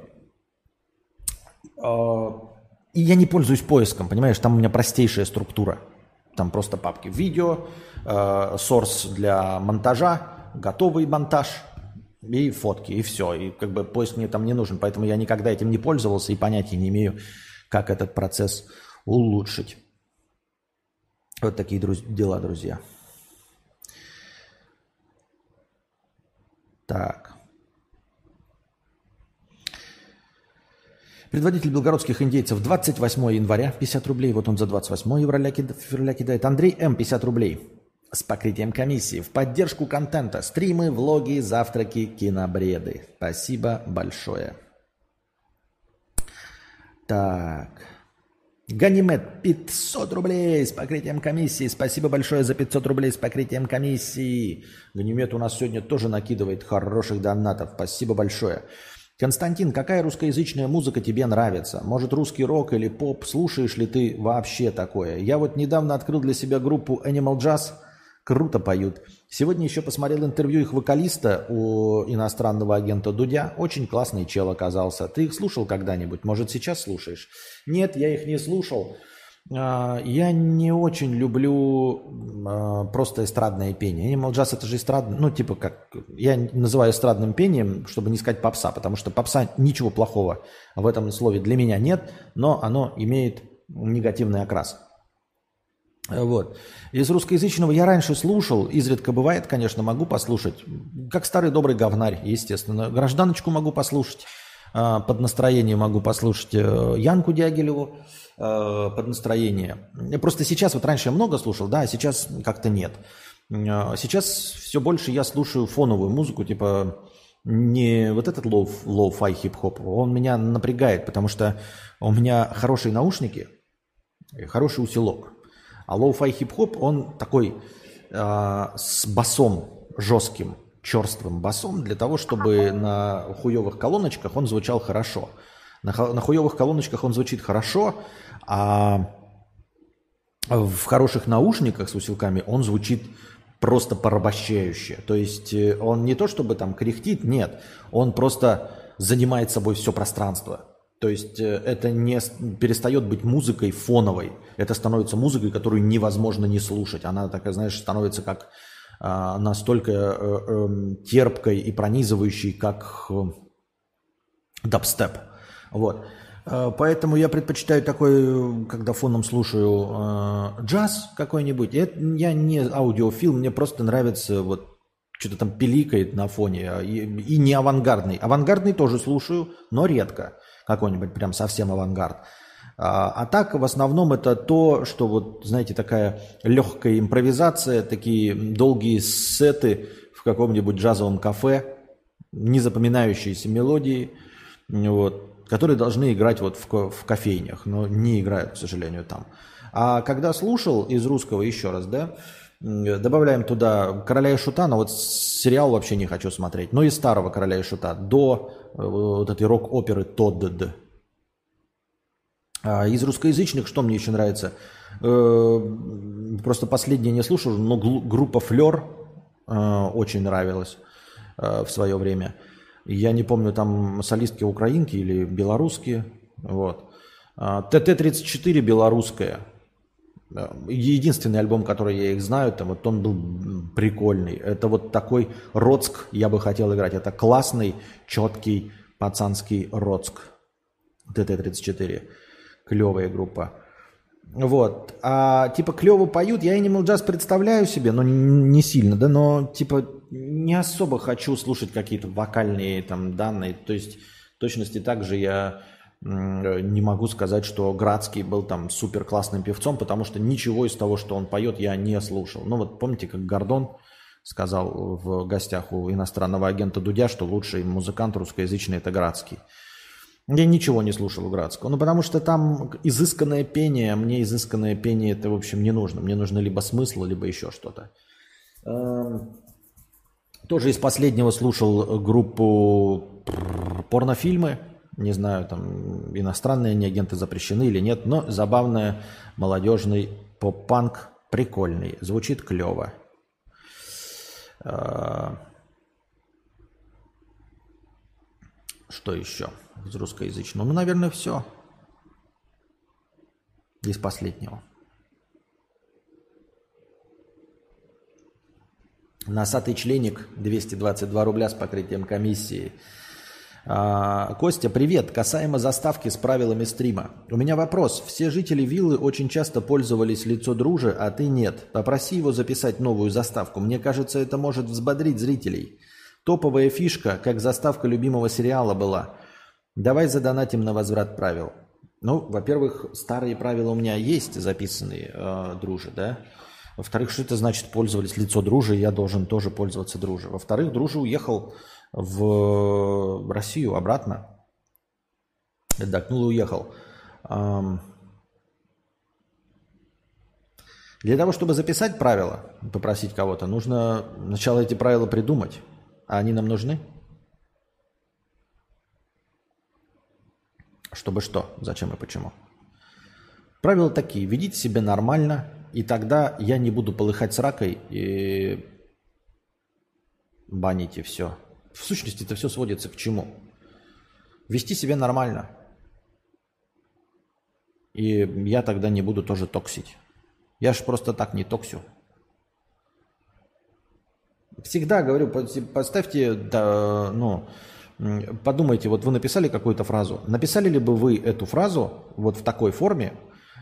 А, и я не пользуюсь поиском, понимаешь, там у меня простейшая структура. Там просто папки видео, э, source для монтажа, готовый монтаж и фотки, и все. И как бы поиск мне там не нужен, поэтому я никогда этим не пользовался и понятия не имею, как этот процесс улучшить. Вот такие друз- дела, друзья. Так. Предводитель белгородских индейцев 28 января 50 рублей. Вот он за 28 февраля, февраля кидает. Андрей М. 50 рублей. С покрытием комиссии. В поддержку контента. Стримы, влоги, завтраки, кинобреды. Спасибо большое. Так. Ганимед 500 рублей с покрытием комиссии. Спасибо большое за 500 рублей с покрытием комиссии. Ганимед у нас сегодня тоже накидывает хороших донатов. Спасибо большое. Константин, какая русскоязычная музыка тебе нравится? Может, русский рок или поп? Слушаешь ли ты вообще такое? Я вот недавно открыл для себя группу Animal Jazz. Круто поют. Сегодня еще посмотрел интервью их вокалиста у иностранного агента Дудя. Очень классный чел оказался. Ты их слушал когда-нибудь? Может, сейчас слушаешь? Нет, я их не слушал. А, я не очень люблю а, просто эстрадное пение. Animal Jazz это же эстрадное, ну типа как, я называю эстрадным пением, чтобы не сказать попса, потому что попса ничего плохого в этом слове для меня нет, но оно имеет негативный окрас. Вот. Из русскоязычного я раньше слушал, изредка бывает, конечно, могу послушать, как старый добрый говнарь, естественно. Гражданочку могу послушать, а, под настроение могу послушать э, Янку Дягилеву, Э, под настроение. Просто сейчас, вот раньше я много слушал, да, а сейчас как-то нет. Э, сейчас все больше я слушаю фоновую музыку, типа не вот этот lo, lo-fi хип-хоп, он меня напрягает, потому что у меня хорошие наушники, хороший усилок. А lo-fi хип-хоп, он такой э, с басом жестким, черствым басом, для того, чтобы на хуевых колоночках он звучал хорошо. На, на хуевых колоночках он звучит хорошо, а в хороших наушниках с усилками он звучит просто порабощающе. То есть э, он не то чтобы там кряхтит, нет, он просто занимает собой все пространство. То есть э, это не перестает быть музыкой фоновой. Это становится музыкой, которую невозможно не слушать. Она такая, знаешь, становится как а, настолько э, эм, терпкой и пронизывающей, как дабстеп. Вот. Э, поэтому я предпочитаю такой, когда фоном слушаю э, джаз какой-нибудь. Я не аудиофил, мне просто нравится вот что-то там пиликает на фоне. А, и, и не авангардный. Авангардный тоже слушаю, но редко. Какой-нибудь прям совсем авангард. А, а так, в основном, это то, что вот, знаете, такая легкая импровизация, такие долгие сеты в каком-нибудь джазовом кафе, незапоминающиеся мелодии, вот, которые должны играть вот в, в кофейнях, но не играют, к сожалению, там. А когда слушал из русского еще раз, да, добавляем туда «Короля и Шута», но вот сериал вообще не хочу смотреть, но и старого «Короля и Шута» до э, вот этой рок-оперы «Тодд». А из русскоязычных что мне еще нравится? Э, просто последнее не слушал, но группа «Флер» э, очень нравилась в свое время – я не помню, там солистки украинки или белорусские. Вот. А, ТТ-34 белорусская. Единственный альбом, который я их знаю, там вот он был прикольный. Это вот такой Роцк я бы хотел играть. Это классный, четкий пацанский Роцк. ТТ-34. Клевая группа. Вот. А типа клево поют, я Animal Jazz представляю себе, но не сильно, да, но типа не особо хочу слушать какие-то вокальные там данные. То есть точности так же я не могу сказать, что Градский был там супер классным певцом, потому что ничего из того, что он поет, я не слушал. Ну вот помните, как Гордон сказал в гостях у иностранного агента Дудя, что лучший музыкант русскоязычный это Градский. Я ничего не слушал у Градского. Ну, потому что там изысканное пение, а мне изысканное пение это, в общем, не нужно. Мне нужно либо смысл, либо еще что-то. Эм, тоже из последнего слушал группу порнофильмы. Не знаю, там иностранные они агенты запрещены или нет, но забавная, молодежный поп-панк, прикольный, звучит клево. Э, что еще? из русскоязычного. Ну, наверное, все. Из последнего. Носатый членик 222 рубля с покрытием комиссии. А, Костя, привет. Касаемо заставки с правилами стрима. У меня вопрос. Все жители виллы очень часто пользовались лицо дружи, а ты нет. Попроси его записать новую заставку. Мне кажется, это может взбодрить зрителей. Топовая фишка, как заставка любимого сериала была. Давай задонатим на возврат правил. Ну, во-первых, старые правила у меня есть записанные, э, дружи, да. Во-вторых, что это значит пользовались лицо дружи, я должен тоже пользоваться дружи. Во-вторых, дружи уехал в Россию обратно. Докнул и уехал. Для того, чтобы записать правила, попросить кого-то, нужно сначала эти правила придумать. А они нам нужны? Чтобы что? Зачем и почему? Правила такие. Ведите себя нормально, и тогда я не буду полыхать с ракой и банить и все. В сущности, это все сводится к чему? Вести себя нормально. И я тогда не буду тоже токсить. Я же просто так не токсю. Всегда говорю, поставьте, да, ну, подумайте, вот вы написали какую-то фразу. Написали ли бы вы эту фразу вот в такой форме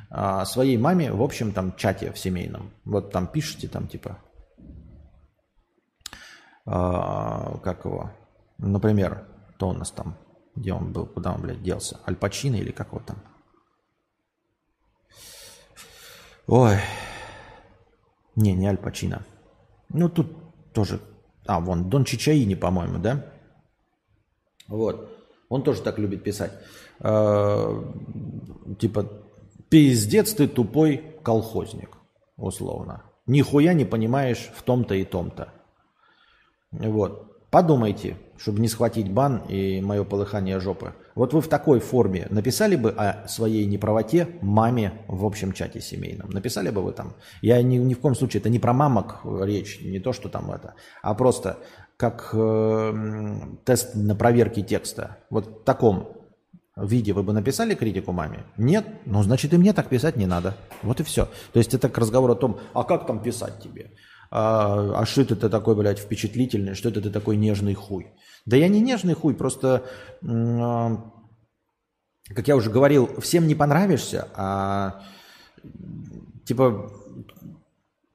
а, своей маме в общем там чате в семейном? Вот там пишите там типа, как его, например, то у нас там, где он был, куда он, блядь, делся, Альпачино или как его там? Ой, не, не Альпачино. Ну, тут тоже, а, вон, Дон Чичаини, по-моему, да? Вот, он тоже так любит писать. Э, типа, пиздец ты тупой колхозник, условно. Нихуя не понимаешь в том-то и том-то. Вот. Подумайте, чтобы не схватить бан и мое полыхание жопы. Вот вы в такой форме написали бы о своей неправоте маме в общем чате семейном? Написали бы вы там? Я ни, ни в коем случае, это не про мамок речь, не то, что там это, а просто как э, тест на проверке текста. Вот в таком виде вы бы написали критику маме? Нет? Ну, значит, и мне так писать не надо. Вот и все. То есть это к разговору о том, а как там писать тебе? А, а что это ты такой, блядь, впечатлительный, что это ты такой нежный хуй. Да я не нежный хуй, просто, а, как я уже говорил, всем не понравишься, а типа,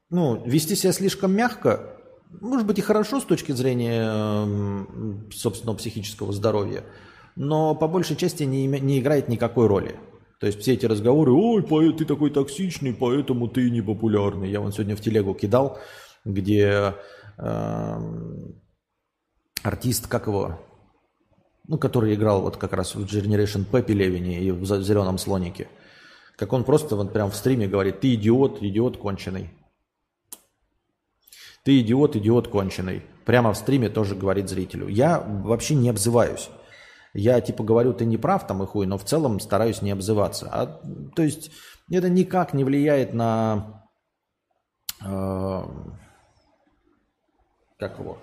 ну, вести себя слишком мягко, может быть и хорошо с точки зрения собственного психического здоровья, но по большей части не, не играет никакой роли. То есть все эти разговоры, ой, ты такой токсичный, поэтому ты не популярный. Я вон сегодня в телегу кидал, где э, артист, как его, ну, который играл вот как раз в Generation P Пелевине и в «Зеленом слонике», как он просто вот прям в стриме говорит, ты идиот, идиот конченый. Ты идиот, идиот конченый. Прямо в стриме тоже говорит зрителю. Я вообще не обзываюсь. Я типа говорю, ты не прав там и хуй, но в целом стараюсь не обзываться. А, то есть это никак не влияет на э, как его?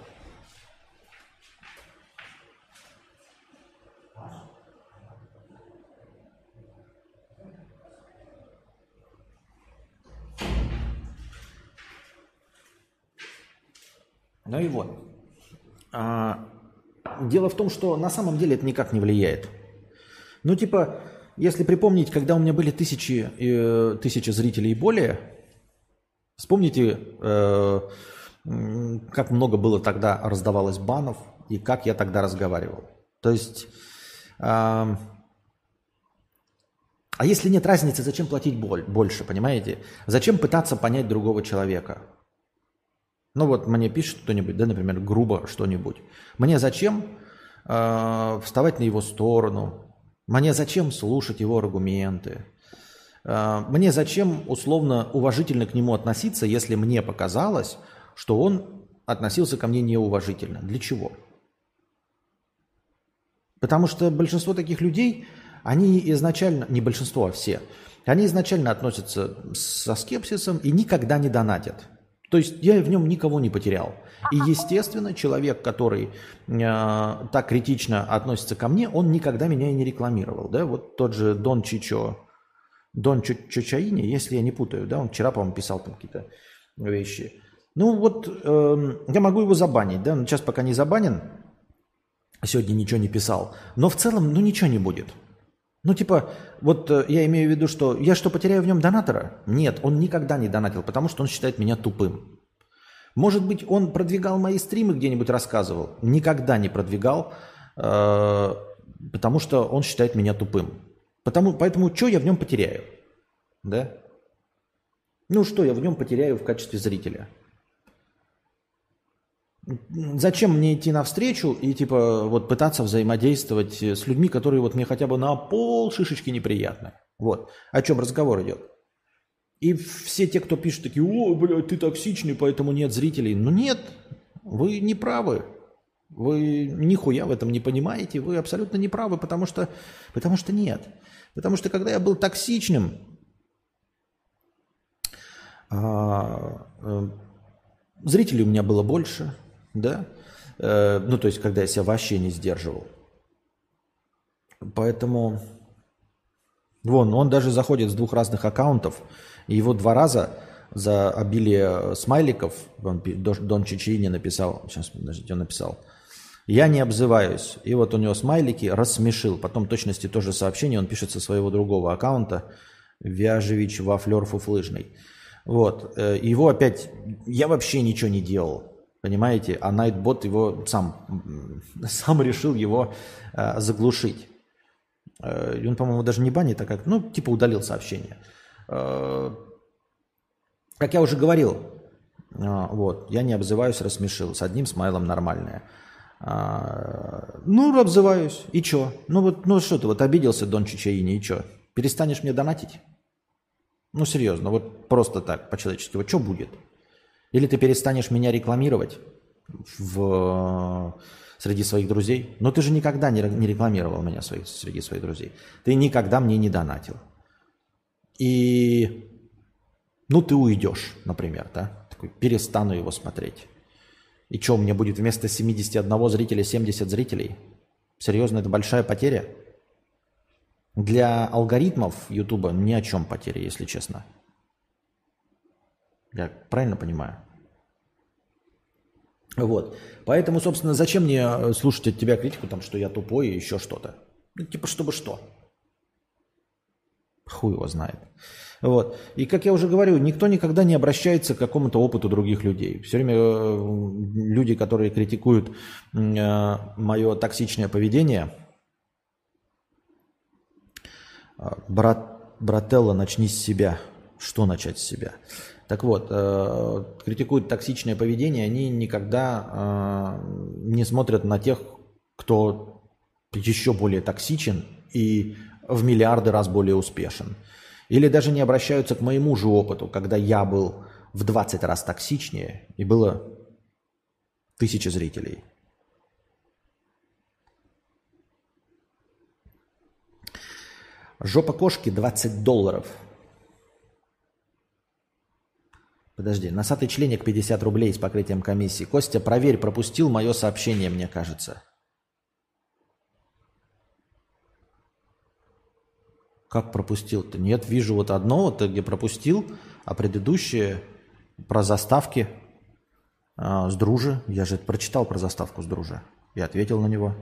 Ну и вот. А, дело в том, что на самом деле это никак не влияет. Ну, типа, если припомнить, когда у меня были тысячи, э, тысячи зрителей и более, вспомните э, как много было тогда раздавалось банов и как я тогда разговаривал. То есть, э, а если нет разницы, зачем платить боль, больше, понимаете? Зачем пытаться понять другого человека? Ну вот мне пишет кто-нибудь, да, например, грубо что-нибудь. Мне зачем э, вставать на его сторону? Мне зачем слушать его аргументы? Э, мне зачем условно уважительно к нему относиться, если мне показалось, что он относился ко мне неуважительно. Для чего? Потому что большинство таких людей, они изначально, не большинство, а все, они изначально относятся со скепсисом и никогда не донатят. То есть я в нем никого не потерял. И, естественно, человек, который э, так критично относится ко мне, он никогда меня и не рекламировал. Да? Вот тот же Дон Чичо, Дон Чичаини, если я не путаю, да, он вчера, по-моему, писал там какие-то вещи. Ну вот э, я могу его забанить, да, но сейчас пока не забанен, сегодня ничего не писал, но в целом, ну ничего не будет. Ну типа, вот э, я имею в виду, что я что, потеряю в нем донатора? Нет, он никогда не донатил, потому что он считает меня тупым. Может быть, он продвигал мои стримы где-нибудь рассказывал? Никогда не продвигал, э, потому что он считает меня тупым. Потому, поэтому что я в нем потеряю? Да? Ну что я в нем потеряю в качестве зрителя? Зачем мне идти навстречу и типа вот пытаться взаимодействовать с людьми, которые вот мне хотя бы на пол шишечки неприятны? Вот. О чем разговор идет. И все те, кто пишет такие, о, блядь, ты токсичный, поэтому нет зрителей. Ну нет, вы не правы. Вы нихуя в этом не понимаете, вы абсолютно не правы, потому что, потому что нет. Потому что когда я был токсичным, а, э, зрителей у меня было больше, да, э, ну то есть когда я себя вообще не сдерживал. Поэтому, вон, он даже заходит с двух разных аккаунтов, и его два раза за обилие смайликов, Дон Чичини написал, сейчас, подождите, он написал, я не обзываюсь. И вот у него смайлики рассмешил. Потом точности тоже сообщение он пишет со своего другого аккаунта, Вяжевич Вафлер Фуфлыжный. Вот. Э, его опять... Я вообще ничего не делал. Понимаете? А Nightbot его сам, сам решил его э, заглушить. Э, он, по-моему, даже не банит, а как... Ну, типа удалил сообщение. Э, как я уже говорил, э, вот, я не обзываюсь, рассмешил. С одним смайлом нормальное. А, ну, обзываюсь. И чё? Ну вот, ну что ты, вот обиделся Дон Чичаини, и чё? Перестанешь мне донатить? Ну, серьезно, вот просто так, по-человечески. Вот что будет? Или ты перестанешь меня рекламировать в, среди своих друзей? Но ты же никогда не, рекламировал меня своих, среди своих друзей. Ты никогда мне не донатил. И, ну, ты уйдешь, например, да? Такой, перестану его смотреть. И что, у меня будет вместо 71 зрителя 70 зрителей? Серьезно, это большая потеря? Для алгоритмов Ютуба ни о чем потеря, если честно. Я правильно понимаю? Вот. Поэтому, собственно, зачем мне э, слушать от тебя критику, там, что я тупой и еще что-то? Ну, типа, чтобы что? Хуй его знает. Вот. И, как я уже говорю, никто никогда не обращается к какому-то опыту других людей. Все время э, люди, которые критикуют э, мое токсичное поведение, брат, брателло, начни с себя. Что начать с себя? Так вот, э, критикуют токсичное поведение, они никогда э, не смотрят на тех, кто еще более токсичен и в миллиарды раз более успешен. Или даже не обращаются к моему же опыту, когда я был в 20 раз токсичнее и было тысячи зрителей. Жопа кошки 20 долларов. Подожди, носатый членик 50 рублей с покрытием комиссии. Костя, проверь, пропустил мое сообщение, мне кажется. Как пропустил-то? Нет, вижу вот одно, вот где пропустил, а предыдущее про заставки а, с дружи. Я же прочитал про заставку с дружи и ответил на него.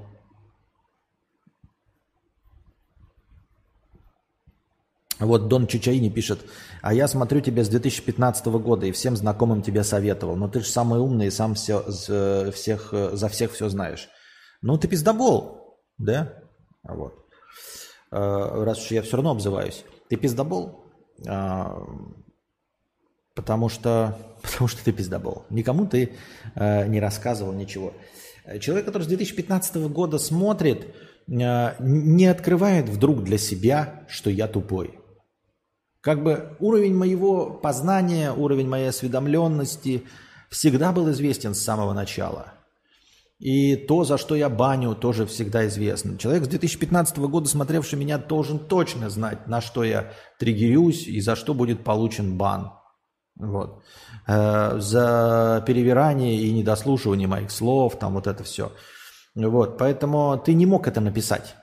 Вот Дон Чичаини пишет, а я смотрю тебя с 2015 года и всем знакомым тебе советовал, но ты же самый умный и сам все, всех, за всех все знаешь. Ну ты пиздобол, да? Вот. А, раз уж я все равно обзываюсь. Ты пиздобол? А, потому что, потому что ты пиздобол. Никому ты а, не рассказывал ничего. Человек, который с 2015 года смотрит, не открывает вдруг для себя, что я тупой. Как бы уровень моего познания, уровень моей осведомленности всегда был известен с самого начала. И то, за что я баню, тоже всегда известно. Человек с 2015 года, смотревший меня, должен точно знать, на что я триггерюсь и за что будет получен бан. Вот. Э, за перевирание и недослушивание моих слов, там вот это все. Вот. Поэтому ты не мог это написать.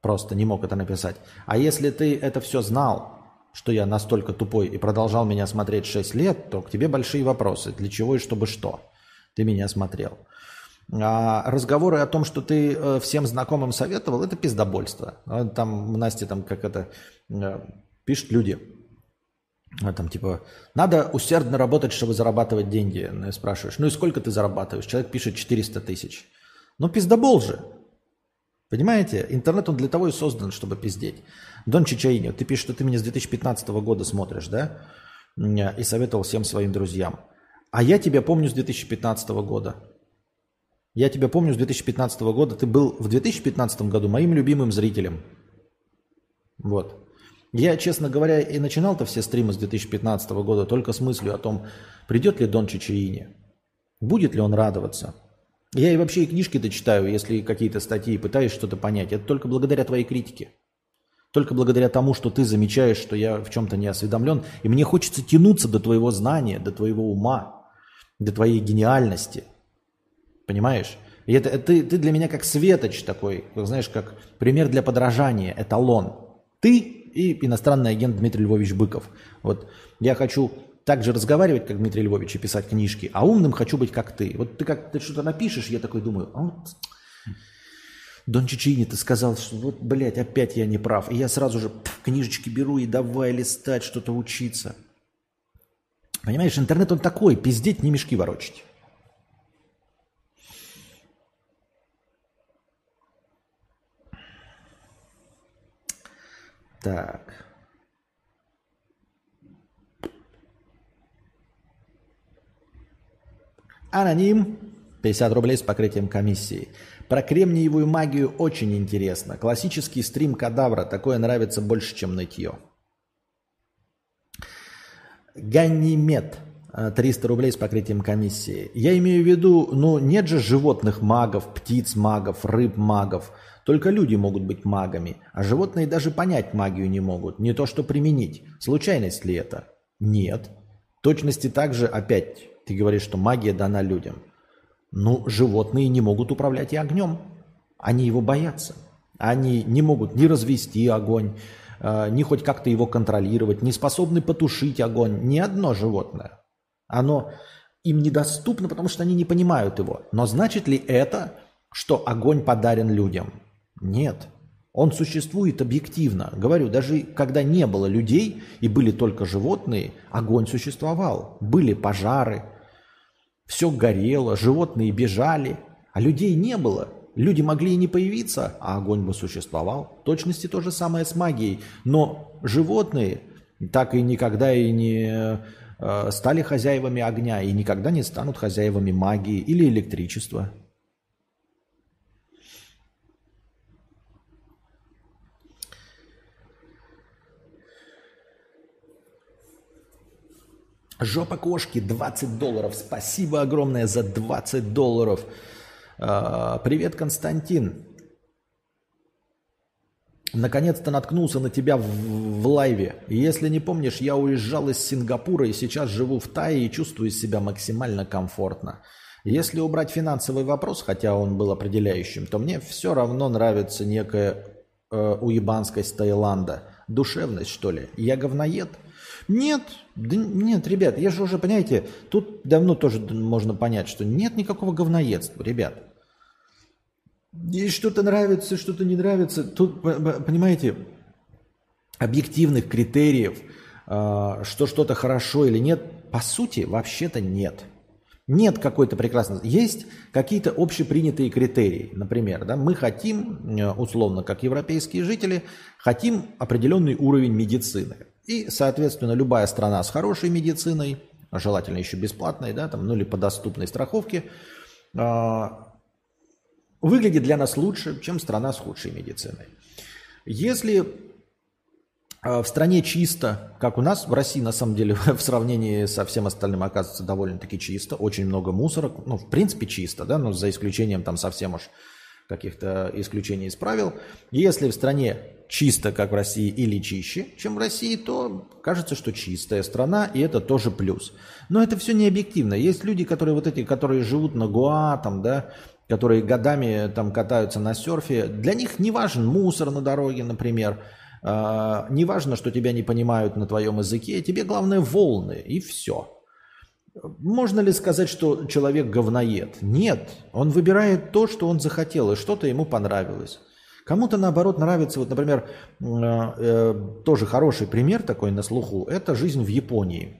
Просто не мог это написать. А если ты это все знал, что я настолько тупой и продолжал меня смотреть 6 лет, то к тебе большие вопросы. Для чего и чтобы что ты меня смотрел. А разговоры о том, что ты э, всем знакомым советовал, это пиздобольство. А там Настя там как это э, пишут люди. А там типа, надо усердно работать, чтобы зарабатывать деньги. Ну, спрашиваешь, ну и сколько ты зарабатываешь? Человек пишет 400 тысяч. Ну пиздобол же. Понимаете? Интернет, он для того и создан, чтобы пиздеть. Дон Чичаини, ты пишешь, что ты меня с 2015 года смотришь, да? И советовал всем своим друзьям. А я тебя помню с 2015 года. Я тебя помню с 2015 года. Ты был в 2015 году моим любимым зрителем. Вот. Я, честно говоря, и начинал-то все стримы с 2015 года только с мыслью о том, придет ли Дон Чичаини, будет ли он радоваться – Я и вообще и книжки-то читаю, если какие-то статьи пытаюсь что-то понять. Это только благодаря твоей критике. Только благодаря тому, что ты замечаешь, что я в чем-то не осведомлен. И мне хочется тянуться до твоего знания, до твоего ума, до твоей гениальности. Понимаешь? И это, ты, ты для меня как светоч такой, знаешь, как пример для подражания, эталон. Ты и иностранный агент Дмитрий Львович Быков. Вот я хочу так же разговаривать, как Дмитрий Львович, и писать книжки, а умным хочу быть, как ты. Вот ты как ты что-то напишешь, я такой думаю, а вот Дон Чичини, ты сказал, что вот, блядь, опять я не прав. И я сразу же пф, книжечки беру и давай листать, что-то учиться. Понимаешь, интернет он такой, пиздеть, не мешки ворочать. Так. Аноним. 50 рублей с покрытием комиссии. Про кремниевую магию очень интересно. Классический стрим кадавра. Такое нравится больше, чем нытье. Ганимед. 300 рублей с покрытием комиссии. Я имею в виду, ну нет же животных магов, птиц магов, рыб магов. Только люди могут быть магами, а животные даже понять магию не могут. Не то что применить. Случайность ли это? Нет. точности также опять ты говоришь, что магия дана людям. Ну, животные не могут управлять и огнем. Они его боятся. Они не могут ни развести огонь, э, ни хоть как-то его контролировать, не способны потушить огонь. Ни одно животное. Оно им недоступно, потому что они не понимают его. Но значит ли это, что огонь подарен людям? Нет. Он существует объективно. Говорю, даже когда не было людей и были только животные, огонь существовал. Были пожары, все горело, животные бежали, а людей не было. Люди могли и не появиться, а огонь бы существовал. В точности то же самое с магией. Но животные так и никогда и не э, стали хозяевами огня и никогда не станут хозяевами магии или электричества. Жопа кошки 20 долларов. Спасибо огромное за 20 долларов. А, привет, Константин. Наконец-то наткнулся на тебя в, в лайве. Если не помнишь, я уезжал из Сингапура и сейчас живу в Тае и чувствую себя максимально комфортно. Если убрать финансовый вопрос, хотя он был определяющим, то мне все равно нравится некая э, уебанскость Таиланда. Душевность, что ли? Я говноед? Нет, да нет, ребят, я же уже, понимаете, тут давно тоже можно понять, что нет никакого говноедства, ребят. И что-то нравится, что-то не нравится. Тут, понимаете, объективных критериев, а, что что-то хорошо или нет, по сути, вообще-то нет. Нет какой-то прекрасной... Есть какие-то общепринятые критерии. Например, да, мы хотим, э, условно, как европейские жители, хотим определенный уровень медицины. И, соответственно, любая страна с хорошей медициной, желательно еще бесплатной, да, там, ну или по доступной страховке, э, выглядит для нас лучше, чем страна с худшей медициной. Если в стране чисто, как у нас в России, на самом деле, в сравнении со всем остальным оказывается довольно-таки чисто, очень много мусора, ну, в принципе, чисто, да, но за исключением там совсем уж каких-то исключений из правил. Если в стране чисто, как в России, или чище, чем в России, то кажется, что чистая страна, и это тоже плюс. Но это все не объективно. Есть люди, которые вот эти, которые живут на Гуа, там, да, которые годами там катаются на серфе, для них не важен мусор на дороге, например, э, не важно, что тебя не понимают на твоем языке, тебе главное волны, и все. Можно ли сказать, что человек говноед? Нет, он выбирает то, что он захотел, и что-то ему понравилось. Кому-то, наоборот, нравится, вот, например, э, э, тоже хороший пример такой на слуху, это жизнь в Японии.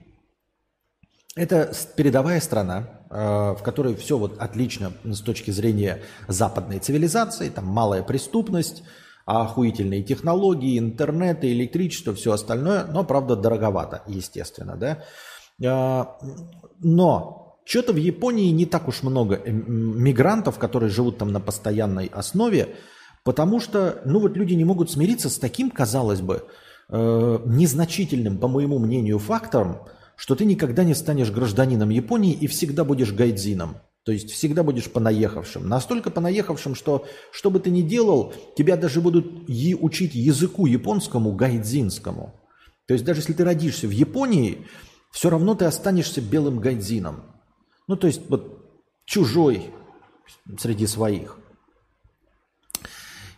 Это передовая страна, э, в которой все вот отлично с точки зрения западной цивилизации, там малая преступность, охуительные технологии, интернет, электричество, все остальное, но, правда, дороговато, естественно, да. Но что-то в Японии не так уж много мигрантов, которые живут там на постоянной основе, Потому что, ну вот люди не могут смириться с таким, казалось бы, э, незначительным, по моему мнению, фактором, что ты никогда не станешь гражданином Японии и всегда будешь гайдзином. То есть всегда будешь понаехавшим. Настолько понаехавшим, что что бы ты ни делал, тебя даже будут е- учить языку японскому, гайдзинскому. То есть даже если ты родишься в Японии, все равно ты останешься белым гайдзином. Ну, то есть вот чужой среди своих.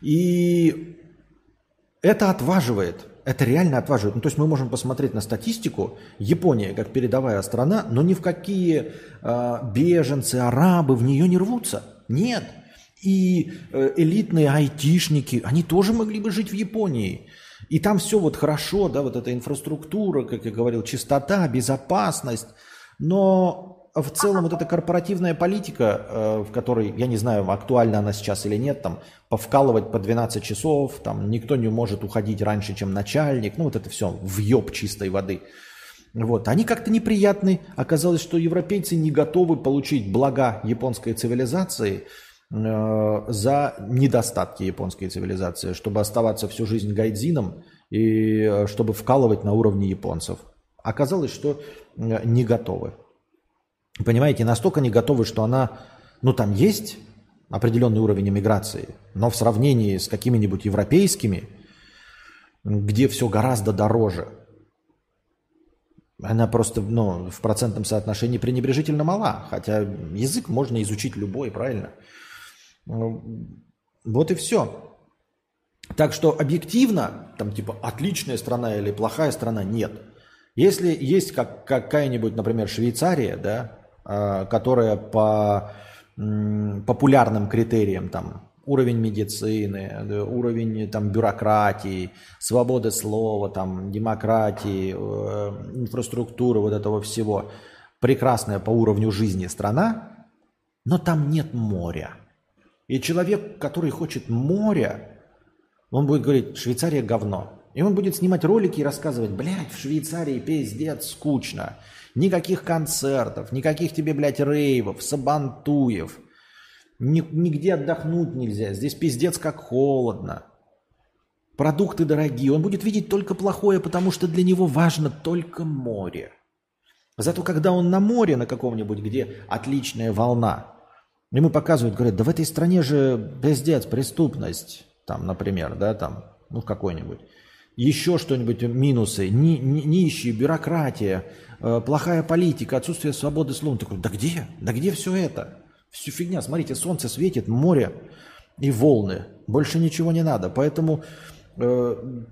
И это отваживает. Это реально отваживает. Ну, то есть мы можем посмотреть на статистику. Япония как передовая страна, но ни в какие э, беженцы, арабы в нее не рвутся. Нет. И э, элитные айтишники, они тоже могли бы жить в Японии. И там все вот хорошо, да, вот эта инфраструктура, как я говорил, чистота, безопасность. Но в целом вот эта корпоративная политика, э, в которой, я не знаю, актуальна она сейчас или нет, там, повкалывать по 12 часов, там, никто не может уходить раньше, чем начальник, ну, вот это все въеб чистой воды. Вот, они как-то неприятны. Оказалось, что европейцы не готовы получить блага японской цивилизации э, за недостатки японской цивилизации, чтобы оставаться всю жизнь гайдзином и э, чтобы вкалывать на уровне японцев. Оказалось, что э, не готовы. Понимаете, настолько не готовы, что она, ну там есть определенный уровень иммиграции, но в сравнении с какими-нибудь европейскими, где все гораздо дороже, она просто ну, в процентном соотношении пренебрежительно мала. Хотя язык можно изучить любой, правильно? Вот и все. Так что объективно, там типа отличная страна или плохая страна, нет. Если есть как, какая-нибудь, например, Швейцария, да, Э, которая по популярным критериям, там, уровень медицины, уровень там, бюрократии, свободы слова, там, демократии, э, инфраструктуры, вот этого всего, прекрасная по уровню жизни страна, но там нет моря. И человек, который хочет моря, он будет говорить, Швейцария говно. И он будет снимать ролики и рассказывать, блядь, в Швейцарии пиздец скучно. Никаких концертов, никаких тебе, блядь, рейвов, сабантуев. Ни, нигде отдохнуть нельзя. Здесь пиздец как холодно. Продукты дорогие. Он будет видеть только плохое, потому что для него важно только море. Зато когда он на море на каком-нибудь, где отличная волна, ему показывают, говорят, да в этой стране же пиздец, преступность, там, например, да, там, ну, какой-нибудь. Еще что-нибудь, минусы, ни, ни, нищие, бюрократия, плохая политика, отсутствие свободы слова. Он такой, да где? Да где все это? Всю фигня. Смотрите, солнце светит, море и волны. Больше ничего не надо. Поэтому э,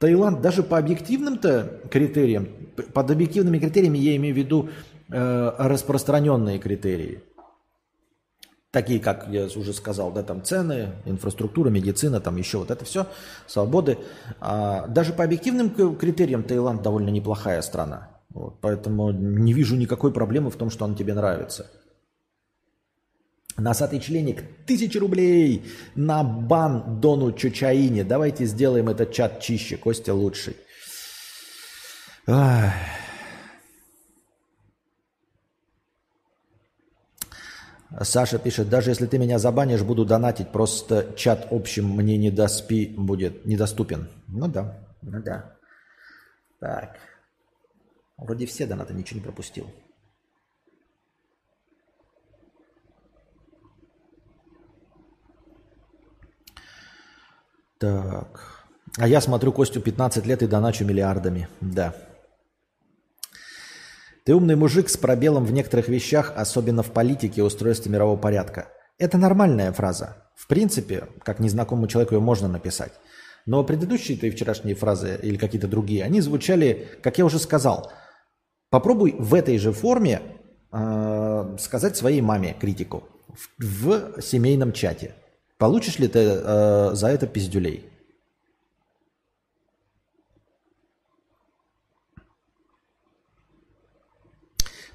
Таиланд даже по объективным-то критериям, под объективными критериями я имею в виду э, распространенные критерии. Такие, как я уже сказал, да, там цены, инфраструктура, медицина, там еще вот это все, свободы. А даже по объективным критериям Таиланд довольно неплохая страна. Вот, поэтому не вижу никакой проблемы в том, что он тебе нравится. Носатый членик, тысяча рублей на бан Дону Чучаине. Давайте сделаем этот чат чище, Костя лучший. Саша пишет, даже если ты меня забанишь, буду донатить, просто чат общим мне не доспи будет недоступен. Ну да, ну да. Так. Вроде все донаты, ничего не пропустил. Так. А я смотрю Костю 15 лет и доначу миллиардами. Да. Ты умный мужик с пробелом в некоторых вещах, особенно в политике и устройстве мирового порядка. Это нормальная фраза. В принципе, как незнакомому человеку ее можно написать. Но предыдущие твои вчерашние фразы или какие-то другие, они звучали, как я уже сказал – Попробуй в этой же форме э, сказать своей маме критику в, в семейном чате. Получишь ли ты э, за это пиздюлей?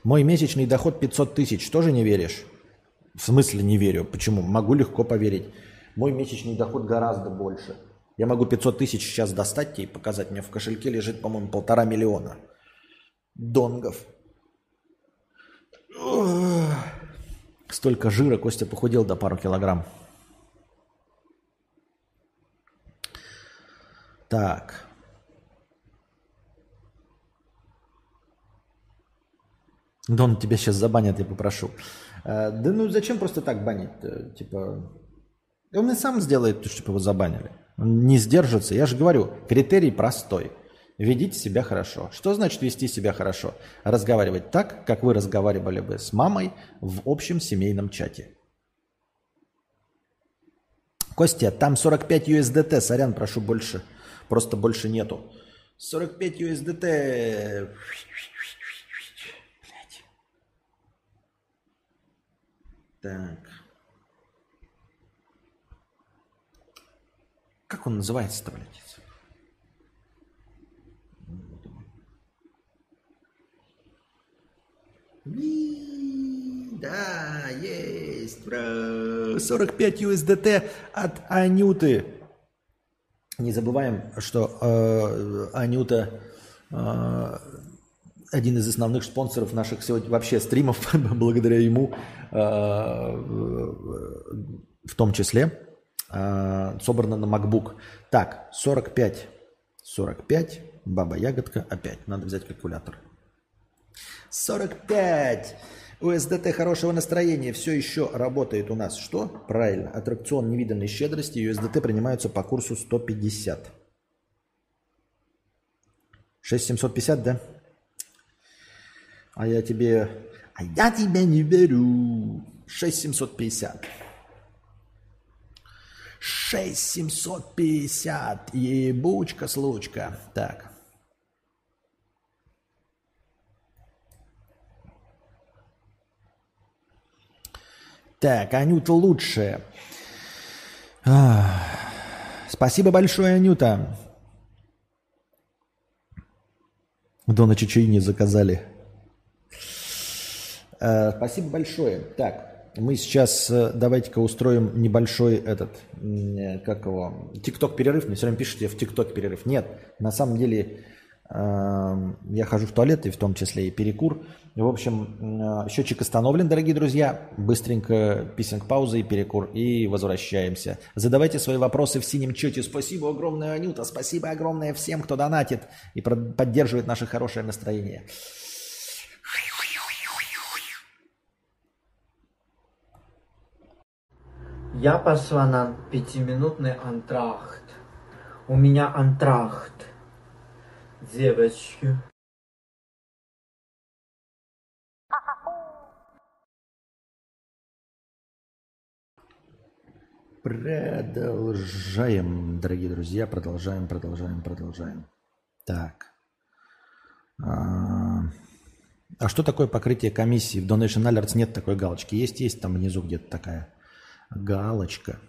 Мой месячный доход 500 тысяч. Тоже не веришь? В смысле не верю? Почему? Могу легко поверить. Мой месячный доход гораздо больше. Я могу 500 тысяч сейчас достать тебе и показать. Меня в кошельке лежит, по-моему, полтора миллиона донгов. Столько жира, Костя похудел до пару килограмм. Так. Дон, тебя сейчас забанят, я попрошу. А, да ну зачем просто так банить? Типа, он и сам сделает, чтобы его забанили. Он не сдержится. Я же говорю, критерий простой. Ведите себя хорошо. Что значит вести себя хорошо? Разговаривать так, как вы разговаривали бы с мамой в общем семейном чате. Костя, там 45 USDT, сорян, прошу больше. Просто больше нету. 45 USDT. Блять. Так. Как он называется-то, блядь? Да, есть, бро. 45 USDT от Анюты. Не забываем, что э, Анюта э, один из основных спонсоров наших сегодня вообще стримов, благодаря ему э, в том числе, э, собрано на MacBook. Так, 45, 45, баба ягодка, опять, надо взять калькулятор. 45. УСДТ хорошего настроения все еще работает у нас. Что? Правильно. Аттракцион невиданной щедрости и УСДТ принимаются по курсу 150. 6750, да? А я тебе... А я тебя не беру. 6750. 6750. Ебучка-случка. Так. Так, Анюта лучшая. спасибо большое, Анюта. Дона Чечуини заказали. А, спасибо большое. Так, мы сейчас э, давайте-ка устроим небольшой этот, э, как его, тикток перерыв. Мне все время пишите в тикток перерыв. Нет, на самом деле я хожу в туалет, и в том числе и перекур. В общем, счетчик остановлен, дорогие друзья. Быстренько писинг пауза и перекур. И возвращаемся. Задавайте свои вопросы в синем чате. Спасибо огромное, Анюта. Спасибо огромное всем, кто донатит и поддерживает наше хорошее настроение. Я пошла на пятиминутный антрахт. У меня антрахт девочки. Продолжаем, дорогие друзья, продолжаем, продолжаем, продолжаем. Так. А, а что такое покрытие комиссии? В Donation Alerts нет такой галочки. Есть, есть там внизу где-то такая галочка.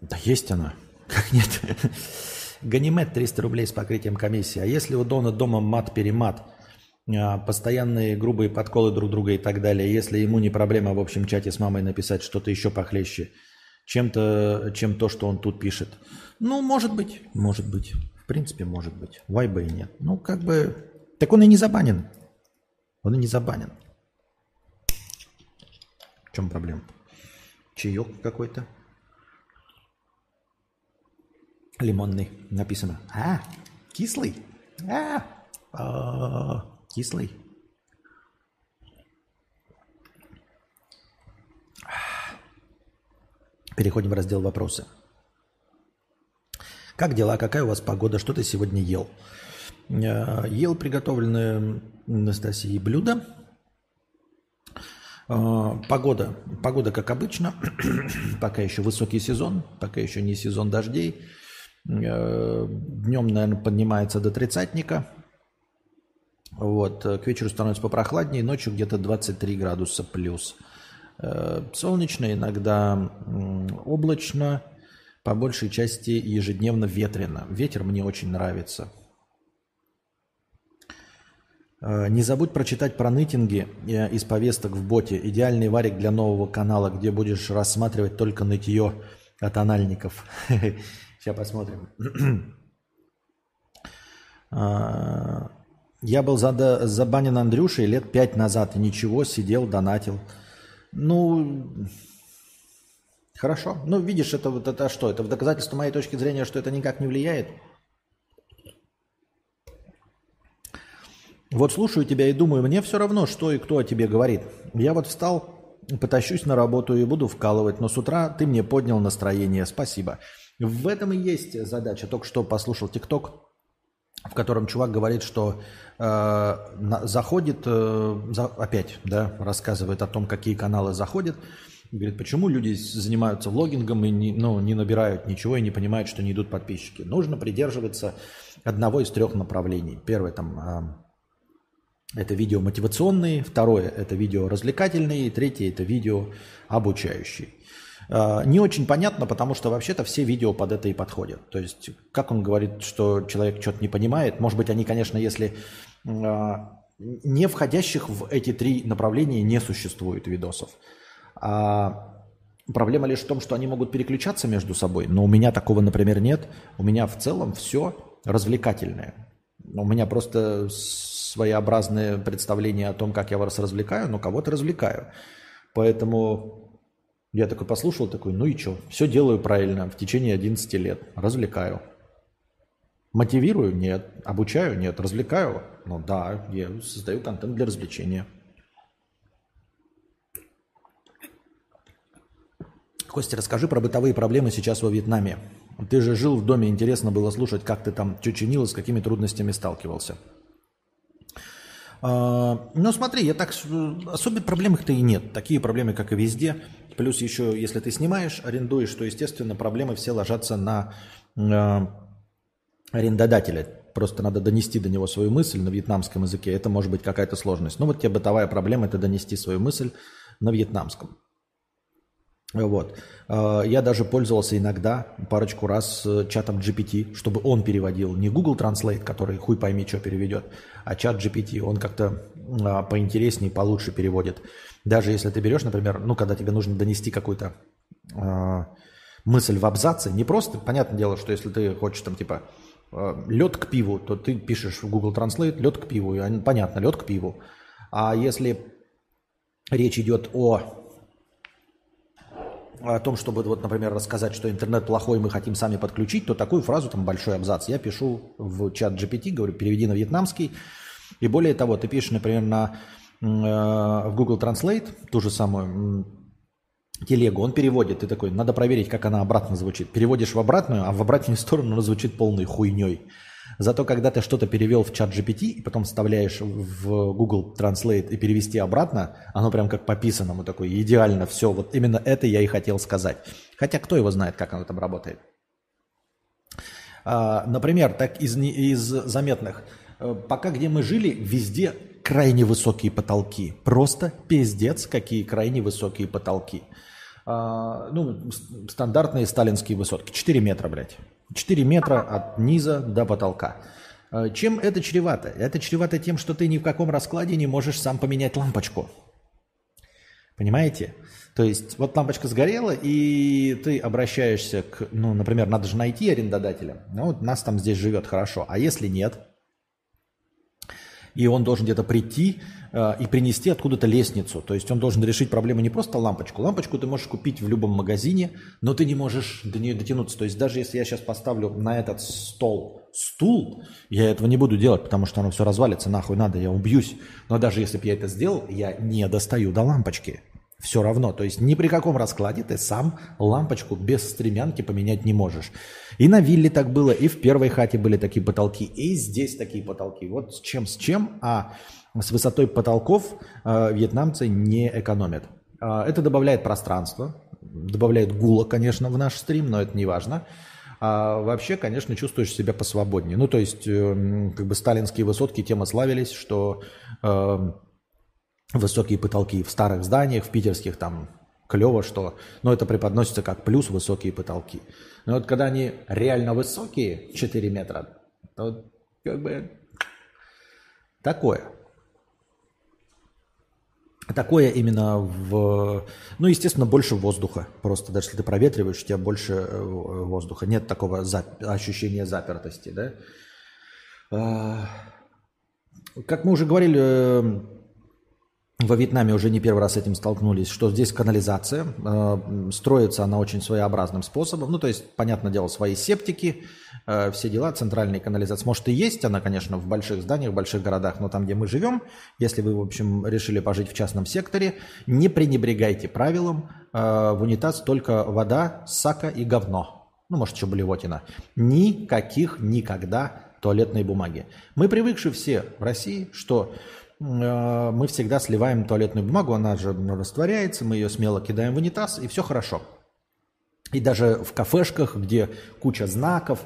Да есть она. Как нет? Ганимед 300 рублей с покрытием комиссии. А если у Дона дома мат-перемат, а, постоянные грубые подколы друг друга и так далее, если ему не проблема в общем чате с мамой написать что-то еще похлеще, чем-то, чем то, что он тут пишет. Ну, может быть, может быть. В принципе, может быть. Вайба и нет. Ну, как бы... Так он и не забанен. Он и не забанен. В чем проблема? Чаек какой-то. Лимонный написано. А, кислый? А, а кислый. Переходим в раздел вопросы. Как дела? Какая у вас погода? Что ты сегодня ел? Э, ел приготовленное Анастасией блюдо. Э, погода. Погода, как обычно. пока еще высокий сезон, пока еще не сезон дождей. Э, Днем, наверное, поднимается до тридцатника. Вот. К вечеру становится попрохладнее, ночью где-то 23 градуса плюс. Э, солнечно, иногда облачно, по большей части ежедневно ветрено. Ветер мне очень нравится. Э, не забудь прочитать про нытинги из повесток в боте. Идеальный варик для нового канала, где будешь рассматривать только нытье от анальников. Сейчас посмотрим. А, я был забанен Андрюшей лет пять назад. И ничего, сидел, донатил. Ну, хорошо. Ну, видишь, это вот это что? Это в доказательство моей точки зрения, что это никак не влияет? Вот слушаю тебя и думаю, мне все равно, что и кто о тебе говорит. Я вот встал, потащусь на работу и буду вкалывать, но с утра ты мне поднял настроение, спасибо. В этом и есть задача. Только что послушал ТикТок, в котором чувак говорит, что э, заходит, э, за, опять, да, рассказывает о том, какие каналы заходят. Говорит, почему люди занимаются влогингом и не, ну, не набирают ничего и не понимают, что не идут подписчики. Нужно придерживаться одного из трех направлений. Первое там э, это видео мотивационные, второе это видео развлекательные, и третье это видео обучающие. Э, не очень понятно, потому что вообще-то все видео под это и подходят. То есть, как он говорит, что человек что-то не понимает, может быть, они, конечно, если э, не входящих в эти три направления не существует видосов. А проблема лишь в том, что они могут переключаться между собой, но у меня такого, например, нет. У меня в целом все развлекательное. У меня просто своеобразное представление о том, как я вас развлекаю, но кого-то развлекаю. Поэтому я такой послушал, такой, ну и что, все делаю правильно в течение 11 лет, развлекаю. Мотивирую? Нет. Обучаю? Нет. Развлекаю? Ну да, я создаю контент для развлечения. Костя, расскажи про бытовые проблемы сейчас во Вьетнаме. Ты же жил в доме, интересно было слушать, как ты там чучинил и с какими трудностями сталкивался. А, ну смотри, я так особо проблем их-то и нет. Такие проблемы, как и везде. Плюс еще, если ты снимаешь, арендуешь, то, естественно, проблемы все ложатся на э, арендодателя. Просто надо донести до него свою мысль на вьетнамском языке. Это может быть какая-то сложность. Ну вот тебе бытовая проблема – это донести свою мысль на вьетнамском. Вот. А, я даже пользовался иногда парочку раз чатом GPT, чтобы он переводил. Не Google Translate, который хуй пойми, что переведет, а чат GPT. Он как-то а, поинтереснее, получше переводит. Даже если ты берешь, например, ну, когда тебе нужно донести какую-то э, мысль в абзаце, не просто, понятное дело, что если ты хочешь там типа лед к пиву, то ты пишешь в Google Translate лед к пиву, и понятно, лед к пиву. А если речь идет о о том, чтобы, вот, например, рассказать, что интернет плохой, мы хотим сами подключить, то такую фразу, там большой абзац, я пишу в чат GPT, говорю, переведи на вьетнамский. И более того, ты пишешь, например, на, э, в Google Translate ту же самую телегу, он переводит, ты такой, надо проверить, как она обратно звучит. Переводишь в обратную, а в обратную сторону она звучит полной хуйней. Зато когда ты что-то перевел в чат GPT и потом вставляешь в Google Translate и перевести обратно, оно прям как по писанному такое, идеально все. Вот именно это я и хотел сказать. Хотя кто его знает, как оно там работает. А, например, так из, из заметных. Э, пока где мы жили, везде крайне высокие потолки. Просто пиздец, какие крайне высокие потолки. А, ну, стандартные сталинские высотки. 4 метра, блядь. 4 метра от низа до потолка. А, чем это чревато? Это чревато тем, что ты ни в каком раскладе не можешь сам поменять лампочку. Понимаете? То есть вот лампочка сгорела, и ты обращаешься к, ну, например, надо же найти арендодателя. Ну, вот нас там здесь живет хорошо. А если нет, и он должен где-то прийти э, и принести откуда-то лестницу. То есть он должен решить проблему не просто лампочку. Лампочку ты можешь купить в любом магазине, но ты не можешь до нее дотянуться. То есть даже если я сейчас поставлю на этот стол стул, я этого не буду делать, потому что оно все развалится, нахуй надо, я убьюсь. Но даже если бы я это сделал, я не достаю до лампочки. Все равно. То есть ни при каком раскладе ты сам лампочку без стремянки поменять не можешь. И на вилле так было, и в первой хате были такие потолки, и здесь такие потолки. Вот с чем с чем, а с высотой потолков э, вьетнамцы не экономят. Э, это добавляет пространство, добавляет гула, конечно, в наш стрим, но это не важно. А вообще, конечно, чувствуешь себя посвободнее. Ну, то есть, э, как бы сталинские высотки тем славились, что э, высокие потолки в старых зданиях, в питерских там клево, что, но это преподносится как плюс высокие потолки. Но вот когда они реально высокие, 4 метра, то как бы такое. Такое именно в... Ну, естественно, больше воздуха. Просто даже если ты проветриваешь, у тебя больше э, воздуха. Нет такого зап... ощущения запертости, да? А, как мы уже говорили, э, в во Вьетнаме уже не первый раз с этим столкнулись, что здесь канализация, э, строится она очень своеобразным способом. Ну, то есть, понятное дело, свои септики, э, все дела, центральная канализация. Может и есть она, конечно, в больших зданиях, в больших городах, но там, где мы живем, если вы, в общем, решили пожить в частном секторе, не пренебрегайте правилам, э, в унитаз только вода, сака и говно. Ну, может, еще блевотина. Никаких никогда туалетной бумаги. Мы привыкшие все в России, что мы всегда сливаем туалетную бумагу, она же растворяется, мы ее смело кидаем в унитаз, и все хорошо. И даже в кафешках, где куча знаков,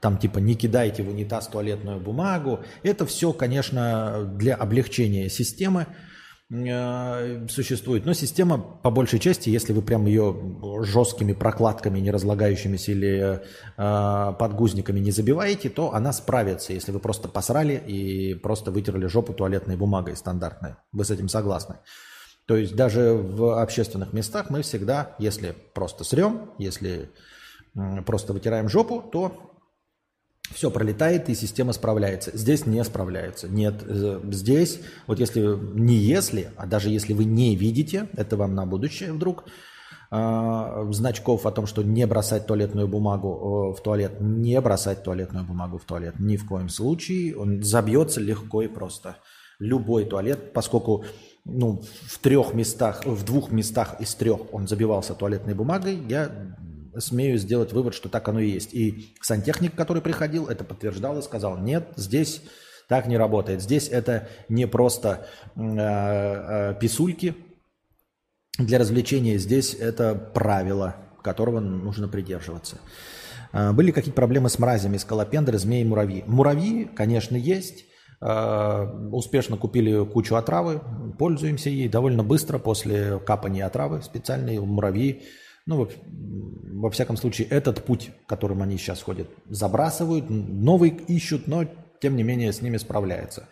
там типа не кидайте в унитаз туалетную бумагу, это все, конечно, для облегчения системы, Э, существует. Но система, по большей части, если вы прям ее жесткими прокладками, не разлагающимися или э, подгузниками не забиваете, то она справится, если вы просто посрали и просто вытерли жопу туалетной бумагой стандартной. Вы с этим согласны? То есть даже в общественных местах мы всегда, если просто срем, если просто вытираем жопу, то все пролетает, и система справляется. Здесь не справляется. Нет, э, здесь, вот если, не если, а даже если вы не видите, это вам на будущее вдруг, э, значков о том, что не бросать туалетную бумагу э, в туалет, не бросать туалетную бумагу в туалет ни в коем случае. Он забьется легко и просто. Любой туалет, поскольку ну, в трех местах, в двух местах из трех он забивался туалетной бумагой, я смею сделать вывод, что так оно и есть. И сантехник, который приходил, это подтверждал и сказал, нет, здесь так не работает. Здесь это не просто э, э, писульки для развлечения, здесь это правило, которого нужно придерживаться. Э, были какие-то проблемы с мразями, скалопендры, змеи, муравьи? Муравьи, конечно, есть. Э, успешно купили кучу отравы, пользуемся ей довольно быстро после капания отравы специальной муравьи ну, во, во всяком случае, этот путь, которым они сейчас ходят, забрасывают, новый ищут, но, тем не менее, с ними справляются.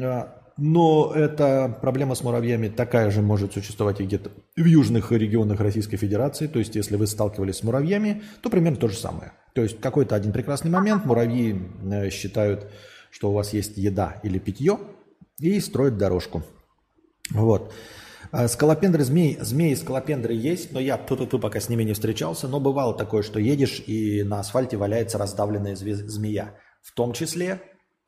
А, но эта проблема с муравьями такая же может существовать и где-то в южных регионах Российской Федерации. То есть, если вы сталкивались с муравьями, то примерно то же самое. То есть, какой-то один прекрасный момент муравьи э, считают, что у вас есть еда или питье, и строят дорожку. Вот. А, скалопендры, змей, змеи скалопендры есть, но я тут и пока с ними не встречался. Но бывало такое, что едешь и на асфальте валяется раздавленная змея. В том числе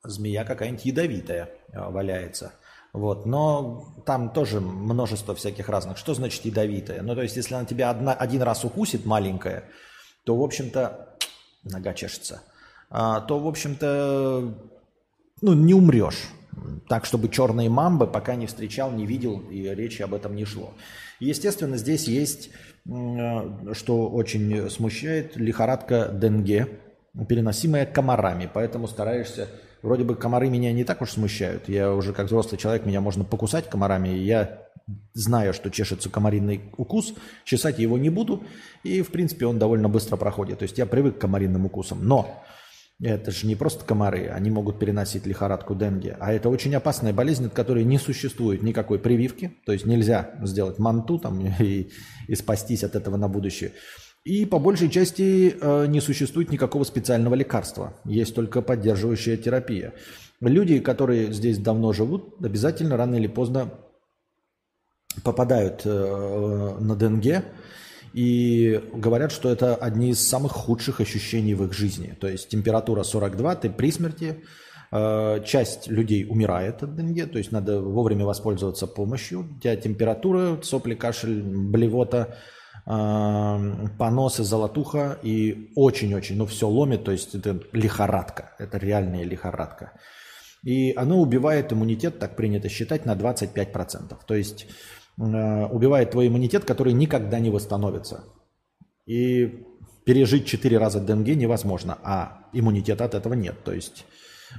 змея какая-нибудь ядовитая а, валяется. Вот. Но там тоже множество всяких разных. Что значит ядовитая? Ну, то есть, если она тебя одна, один раз укусит, маленькая, то, в общем-то, нога чешется, а, то, в общем-то, ну, не умрешь так, чтобы черные мамбы пока не встречал, не видел, и речи об этом не шло. Естественно, здесь есть, что очень смущает, лихорадка Денге, переносимая комарами. Поэтому стараешься... Вроде бы комары меня не так уж смущают. Я уже как взрослый человек, меня можно покусать комарами. И я знаю, что чешется комариный укус, чесать его не буду. И, в принципе, он довольно быстро проходит. То есть я привык к комариным укусам. Но это же не просто комары, они могут переносить лихорадку денге, а это очень опасная болезнь, от которой не существует никакой прививки, то есть нельзя сделать манту там и, и спастись от этого на будущее. И по большей части э, не существует никакого специального лекарства, есть только поддерживающая терапия. Люди, которые здесь давно живут, обязательно рано или поздно попадают э, на денге, и говорят, что это одни из самых худших ощущений в их жизни. То есть температура 42, ты при смерти, э, часть людей умирает от денге, то есть надо вовремя воспользоваться помощью. У тебя температура, сопли, кашель, блевота, э, поносы, золотуха и очень-очень, ну все ломит, то есть это лихорадка, это реальная лихорадка. И оно убивает иммунитет, так принято считать, на 25%. То есть убивает твой иммунитет, который никогда не восстановится. И пережить 4 раза денге невозможно, а иммунитета от этого нет. То есть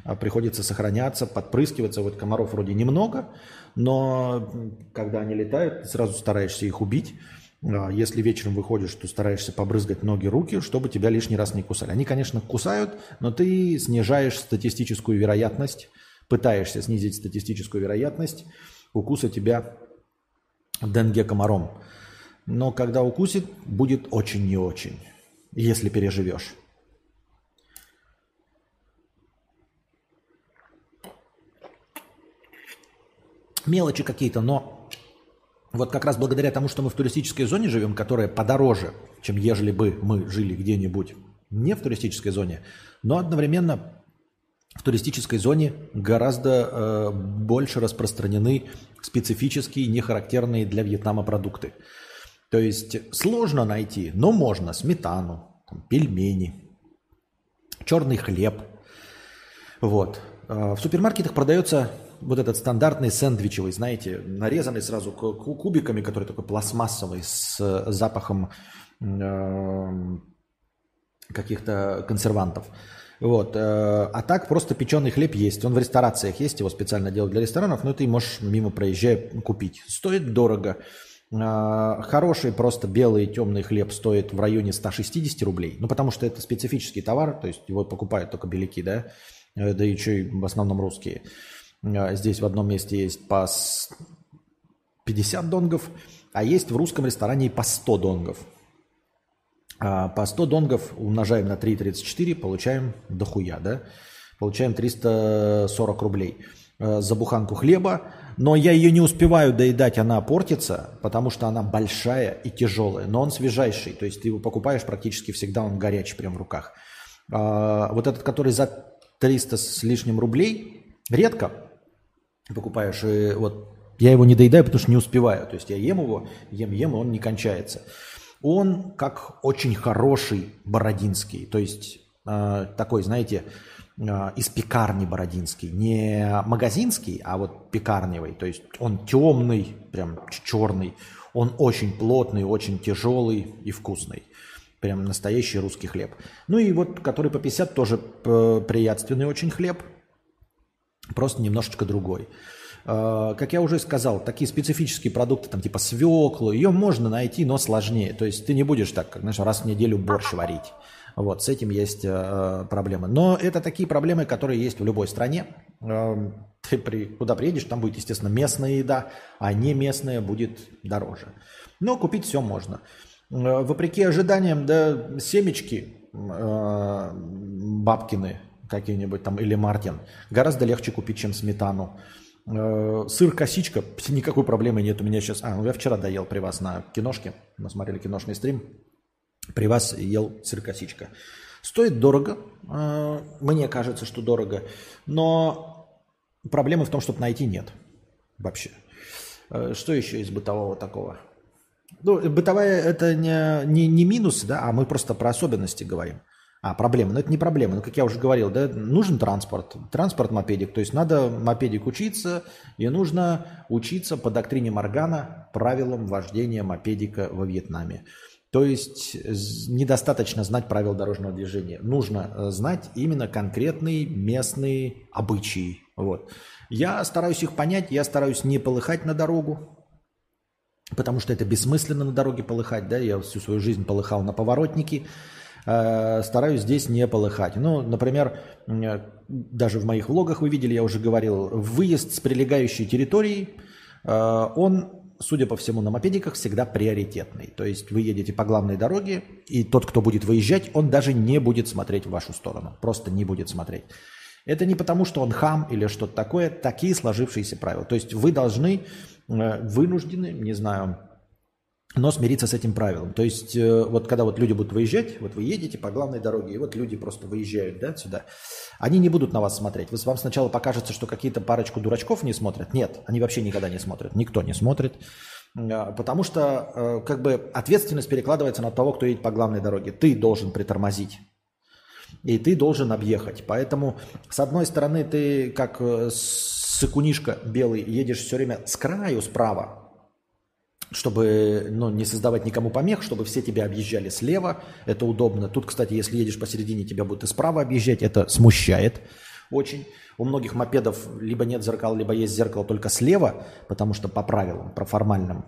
э, приходится сохраняться, подпрыскиваться. Вот комаров вроде немного, но когда они летают, сразу стараешься их убить. Э, если вечером выходишь, то стараешься побрызгать ноги, руки, чтобы тебя лишний раз не кусали. Они, конечно, кусают, но ты снижаешь статистическую вероятность, пытаешься снизить статистическую вероятность укуса тебя денге комаром. Но когда укусит, будет очень не очень, если переживешь. Мелочи какие-то, но Вот как раз благодаря тому, что мы в туристической зоне живем, которая подороже, чем ежели бы мы жили где-нибудь не в туристической зоне, но одновременно в туристической зоне гораздо э, больше распространены специфические, нехарактерные для Вьетнама продукты. То есть сложно найти, но можно сметану, там, пельмени, черный хлеб. Вот. Э, в супермаркетах продается вот этот стандартный сэндвичевый, знаете, нарезанный сразу кубиками, который такой пластмассовый, с запахом э, каких-то консервантов. Вот. Э, а так просто печеный хлеб есть. Он в ресторациях есть, его специально делают для ресторанов, но ты можешь мимо проезжая купить. Стоит дорого. Э, хороший просто белый темный хлеб стоит в районе 160 рублей. Ну, потому что это специфический товар, то есть его покупают только беляки, да, да еще и в основном русские. Здесь в одном месте есть по 50 донгов, а есть в русском ресторане и по 100 донгов. А по 100 донгов умножаем на 3,34, получаем дохуя, да? Получаем 340 рублей а, за буханку хлеба, но я ее не успеваю доедать, она портится, потому что она большая и тяжелая, но он свежайший, то есть ты его покупаешь практически всегда, он горячий прям в руках. А, вот этот, который за 300 с лишним рублей, редко, покупаешь, и вот я его не доедаю, потому что не успеваю. То есть я ем его, ем-ем, и он не кончается. Он как очень хороший бородинский, то есть э, такой, знаете, э, из пекарни бородинский, не магазинский, а вот пекарневый. То есть он темный, прям черный, он очень плотный, очень тяжелый и вкусный. Прям настоящий русский хлеб. Ну и вот, который по 50, тоже э, приятственный очень хлеб – просто немножечко другой. А, как я уже сказал, такие специфические продукты, там типа свеклу, ее можно найти, но сложнее. То есть ты не будешь так, как знаешь, раз в неделю борщ варить. Вот, с этим есть э, проблемы. Но это такие проблемы, которые есть в любой стране. Э, ты при, куда приедешь, там будет, естественно, местная еда, а не местная будет дороже. Но купить все можно. Э, вопреки ожиданиям, да, семечки э, бабкины, какие-нибудь там или Мартин, гораздо легче купить, чем сметану. Э, сыр косичка, никакой проблемы нет у меня сейчас. А, ну я вчера доел при вас на киношке, мы смотрели киношный стрим, при вас ел сыр косичка. Стоит дорого, э, мне кажется, что дорого, но проблемы в том, чтобы найти нет вообще. Э, что еще из бытового такого? Ну, бытовая это не, не, не минус, да, а мы просто про особенности говорим. А, проблема. Но это не проблема. Ну, как я уже говорил, да, нужен транспорт. Транспорт мопедик. То есть надо мопедик учиться, и нужно учиться по доктрине Моргана правилам вождения мопедика во Вьетнаме. То есть недостаточно знать правила дорожного движения. Нужно э, знать именно конкретные местные обычаи. Вот. Я стараюсь их понять, я стараюсь не полыхать на дорогу, потому что это бессмысленно на дороге полыхать. Да? Я всю свою жизнь полыхал на поворотнике, стараюсь здесь не полыхать. Ну, например, даже в моих влогах вы видели, я уже говорил, выезд с прилегающей территории, э, он судя по всему, на мопедиках всегда приоритетный. То есть вы едете по главной дороге, и тот, кто будет выезжать, он даже не будет смотреть в вашу сторону. Просто не будет смотреть. Это не потому, что он хам или что-то такое, такие сложившиеся правила. То есть вы должны, э, вынуждены, не знаю, но смириться с этим правилом. То есть э, вот когда вот люди будут выезжать, вот вы едете по главной дороге, и вот люди просто выезжают да, сюда, они не будут на вас смотреть. Вам сначала покажется, что какие-то парочку дурачков не смотрят. Нет, они вообще никогда не смотрят, никто не смотрит. Э, потому что э, как бы ответственность перекладывается на того, кто едет по главной дороге. Ты должен притормозить. И ты должен объехать. Поэтому, с одной стороны, ты как сыкунишка белый едешь все время с краю справа, чтобы ну, не создавать никому помех, чтобы все тебя объезжали слева, это удобно. Тут, кстати, если едешь посередине, тебя будут и справа объезжать, это смущает очень. У многих мопедов либо нет зеркал, либо есть зеркало только слева, потому что по правилам, про формальным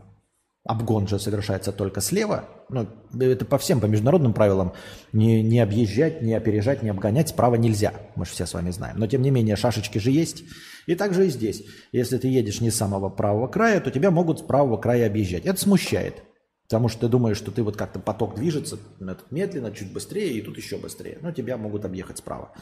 обгон же совершается только слева. Ну, это по всем, по международным правилам. Не, не объезжать, не опережать, не обгонять справа нельзя. Мы же все с вами знаем. Но тем не менее, шашечки же есть. И также и здесь. Если ты едешь не с самого правого края, то тебя могут с правого края объезжать. Это смущает. Потому что ты думаешь, что ты вот как-то поток движется медленно, чуть быстрее, и тут еще быстрее. Но тебя могут объехать справа.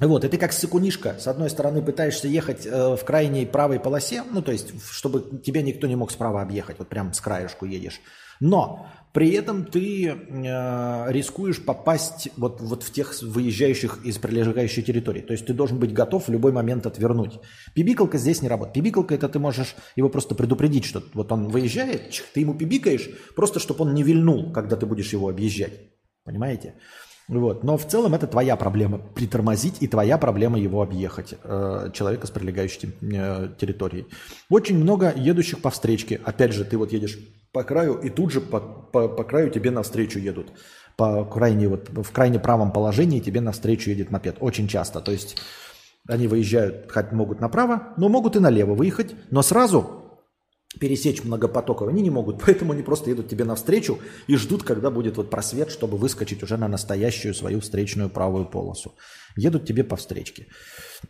Вот, и ты как сыкунишка, с одной стороны, пытаешься ехать э, в крайней правой полосе, ну, то есть, чтобы тебя никто не мог справа объехать, вот прям с краешку едешь. Но при этом ты э, рискуешь попасть вот, вот в тех выезжающих из прилегающей территории. То есть ты должен быть готов в любой момент отвернуть. Пибикалка здесь не работает. Пибикалка это ты можешь его просто предупредить, что вот он выезжает, ты ему пибикаешь, просто чтобы он не вильнул, когда ты будешь его объезжать. Понимаете? Вот. Но в целом это твоя проблема притормозить и твоя проблема его объехать, э, человека с прилегающей э, территорией. Очень много едущих по встречке. Опять же, ты вот едешь по краю, и тут же по, по, по краю тебе навстречу едут. По крайне, вот, в крайне правом положении тебе навстречу едет мопед. Очень часто. То есть они выезжают, хоть могут направо, но могут и налево выехать, но сразу пересечь многопотоково они не могут, поэтому они просто едут тебе навстречу и ждут, когда будет вот просвет, чтобы выскочить уже на настоящую свою встречную правую полосу. Едут тебе по встречке.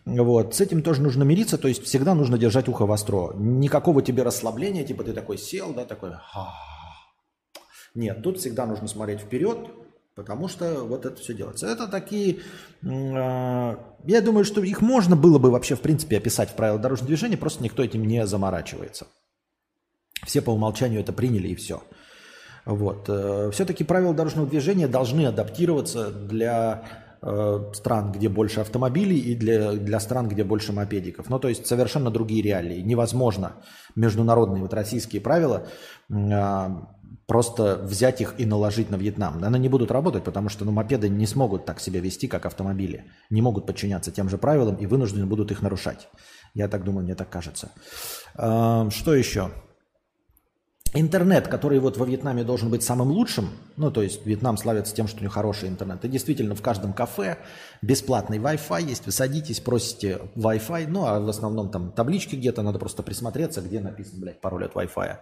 Вот. С этим тоже нужно мириться, то есть всегда нужно держать ухо востро. Никакого тебе расслабления, типа ты такой сел, да, такой... Нет, тут всегда нужно смотреть вперед, потому что вот это все делается. Это такие... Э, я думаю, что их можно было бы вообще, в принципе, описать в правилах дорожного движения, просто никто этим не заморачивается. Все по умолчанию это приняли и все. Вот. Э, Все-таки правила дорожного движения должны адаптироваться для э, стран, где больше автомобилей, и для, для стран, где больше мопедиков. Ну, то есть совершенно другие реалии. Невозможно международные вот российские правила э, просто взять их и наложить на Вьетнам. Они не будут работать, потому что ну, мопеды не смогут так себя вести, как автомобили. Не могут подчиняться тем же правилам и вынуждены будут их нарушать. Я так думаю, мне так кажется. Что еще? Интернет, который вот во Вьетнаме должен быть самым лучшим, ну, то есть Вьетнам славится тем, что у него хороший интернет, и действительно в каждом кафе бесплатный Wi-Fi есть, вы садитесь, просите Wi-Fi, ну, а в основном там таблички где-то, надо просто присмотреться, где написан, блядь, пароль от Wi-Fi.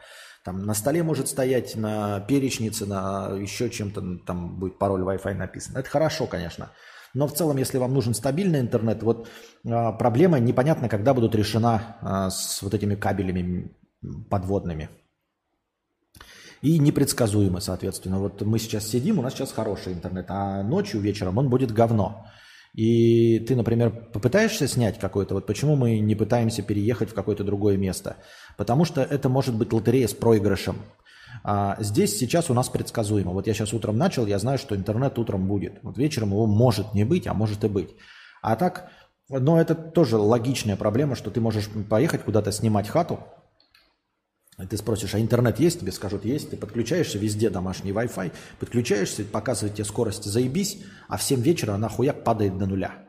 Там на столе может стоять, на перечнице, на еще чем-то, там будет пароль Wi-Fi написан. Это хорошо, конечно. Но в целом, если вам нужен стабильный интернет, вот а, проблема непонятно, когда будут решена а, с вот этими кабелями подводными и непредсказуемо, соответственно. Вот мы сейчас сидим, у нас сейчас хороший интернет, а ночью, вечером он будет говно. И ты, например, попытаешься снять какой-то, вот почему мы не пытаемся переехать в какое-то другое место? Потому что это может быть лотерея с проигрышем. А здесь сейчас у нас предсказуемо. Вот я сейчас утром начал, я знаю, что интернет утром будет. Вот вечером его может не быть, а может и быть. А так, но это тоже логичная проблема, что ты можешь поехать куда-то снимать хату, ты спросишь, а интернет есть? Тебе скажут, есть. Ты подключаешься, везде домашний Wi-Fi, подключаешься, показывает тебе скорость, заебись, а в 7 вечера она хуяк падает до нуля.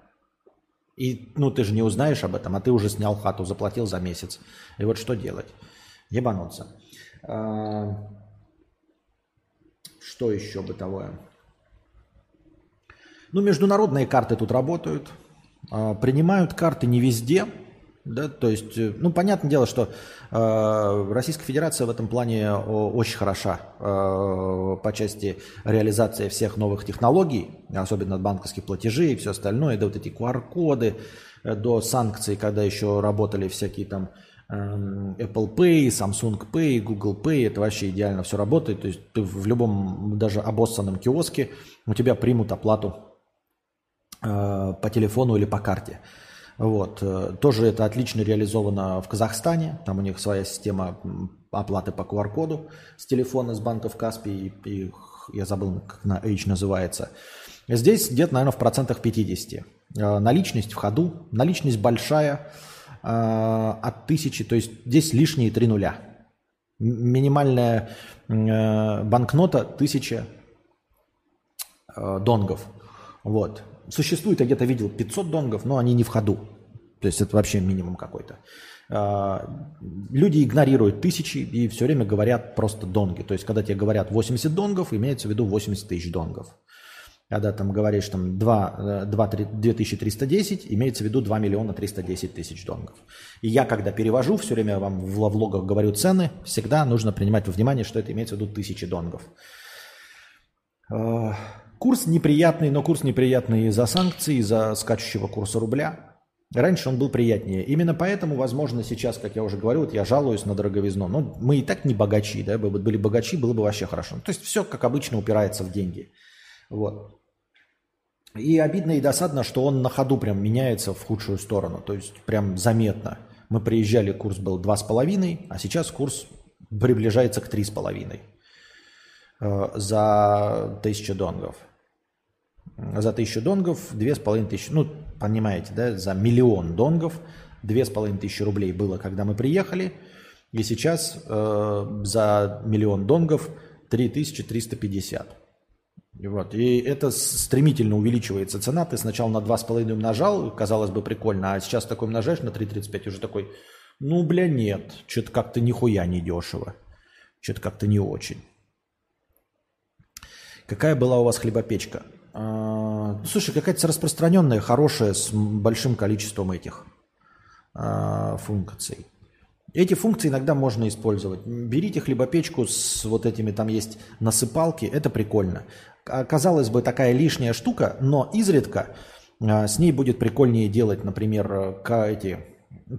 И, ну, ты же не узнаешь об этом, а ты уже снял хату, заплатил за месяц. И вот что делать? Ебануться. А, что еще бытовое? Ну, международные карты тут работают. А, принимают карты не везде, да, то есть, э, ну, понятное дело, что Российская Федерация в этом плане очень хороша э, по части реализации всех новых технологий, особенно банковских платежей и все остальное, да, вот эти QR-коды, э, до санкций, когда еще работали всякие там э, Apple Pay, Samsung Pay, Google Pay, это вообще идеально все работает, то есть ты в любом даже обоссанном киоске у тебя примут оплату э, по телефону или по карте. Вот. Э, тоже это отлично реализовано в Казахстане. Там у них своя система оплаты по QR-коду с телефона, с банков Каспий. И, я забыл, как на H называется. Здесь где-то, наверное, в процентах 50. Э, наличность в ходу. Наличность большая э, от тысячи. То есть здесь лишние три нуля. Минимальная банкнота тысяча донгов. Вот. Существует, я где-то видел 500 донгов, но они не в ходу. То есть это вообще минимум какой-то. А, люди игнорируют тысячи и все время говорят просто донги. То есть когда тебе говорят 80 донгов, имеется в виду 80 тысяч донгов. Когда там говоришь там 2, 2, 3, 2310, имеется в виду 2 миллиона 310 тысяч донгов. И я, когда перевожу, все время вам в влогах говорю цены, всегда нужно принимать во внимание, что это имеется в виду тысячи донгов. Курс неприятный, но курс неприятный из-за санкций, из-за скачущего курса рубля. Раньше он был приятнее. Именно поэтому, возможно, сейчас, как я уже говорил, вот я жалуюсь на дороговизну. Но мы и так не богачи, да, бы были богачи, было бы вообще хорошо. То есть все, как обычно, упирается в деньги. Вот. И обидно и досадно, что он на ходу прям меняется в худшую сторону. То есть прям заметно. Мы приезжали, курс был 2,5, а сейчас курс приближается к 3,5 э, за 1000 донгов. За 1000 донгов 2500, ну, понимаете, да, за миллион донгов 2500 рублей было, когда мы приехали, и сейчас э, за миллион донгов 3350. Вот. И это стремительно увеличивается цена. Ты сначала на 2,5 умножал, казалось бы, прикольно, а сейчас такой умножаешь на 3,35, уже такой, ну, бля, нет, что-то как-то нихуя не дешево. Что-то как-то не очень. Какая была у вас хлебопечка? А, слушай, какая-то распространенная, хорошая, с большим количеством этих а, функций. Эти функции иногда можно использовать. Берите хлебопечку с вот этими, там есть насыпалки, это прикольно. Казалось бы, такая лишняя штука, но изредка а, с ней будет прикольнее делать, например, эти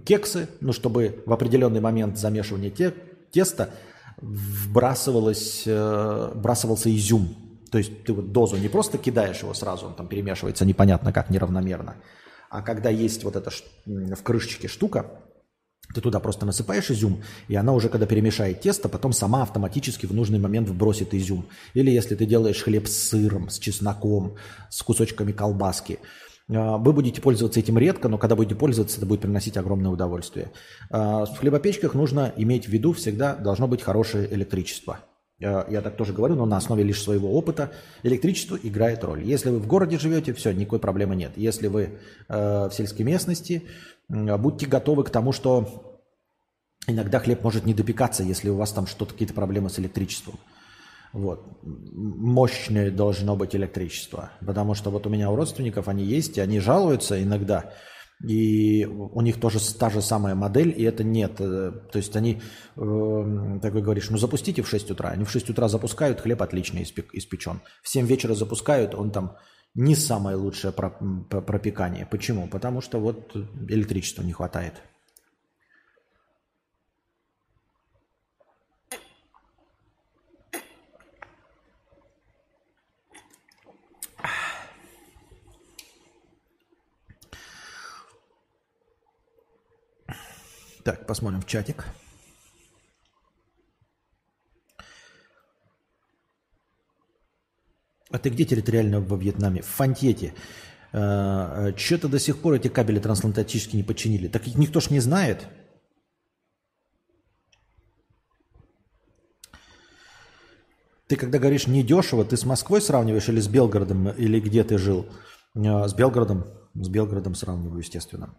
кексы, ну, чтобы в определенный момент замешивания те, теста вбрасывалось, э, вбрасывался изюм. То есть ты вот дозу не просто кидаешь его сразу, он там перемешивается непонятно как, неравномерно, а когда есть вот эта в крышечке штука, ты туда просто насыпаешь изюм, и она уже, когда перемешает тесто, потом сама автоматически в нужный момент вбросит изюм. Или если ты делаешь хлеб с сыром, с чесноком, с кусочками колбаски, а, вы будете пользоваться этим редко, но когда будете пользоваться, это будет приносить огромное удовольствие. А, в хлебопечках нужно иметь в виду всегда должно быть хорошее электричество. А, я так тоже говорю, но на основе лишь своего опыта электричество играет роль. Если вы в городе живете, все, никакой проблемы нет. Если вы в сельской местности, будьте готовы к тому, что иногда хлеб может не допекаться, если у вас там что-то, какие-то проблемы с электричеством. Вот. Мощное должно быть электричество. Потому что вот у меня у родственников они есть, и они жалуются иногда. И у них тоже та же самая модель, и это нет. Э, то есть они, э, так вы говоришь, ну запустите в 6 утра. Они в 6 утра запускают, хлеб отлично испечен. В 7 вечера запускают, он там не самое лучшее пропекание. Почему? Потому что вот электричества не хватает. Так, посмотрим в чатик. А ты где территориально во Вьетнаме? В Фантьете. Э, Что-то до сих пор эти кабели трансатлантические не починили. Так никто ж не знает. Ты когда говоришь недешево, ты с Москвой сравниваешь или с Белгородом, или где ты жил? Э, с Белгородом. С Белгородом сравниваю, естественно.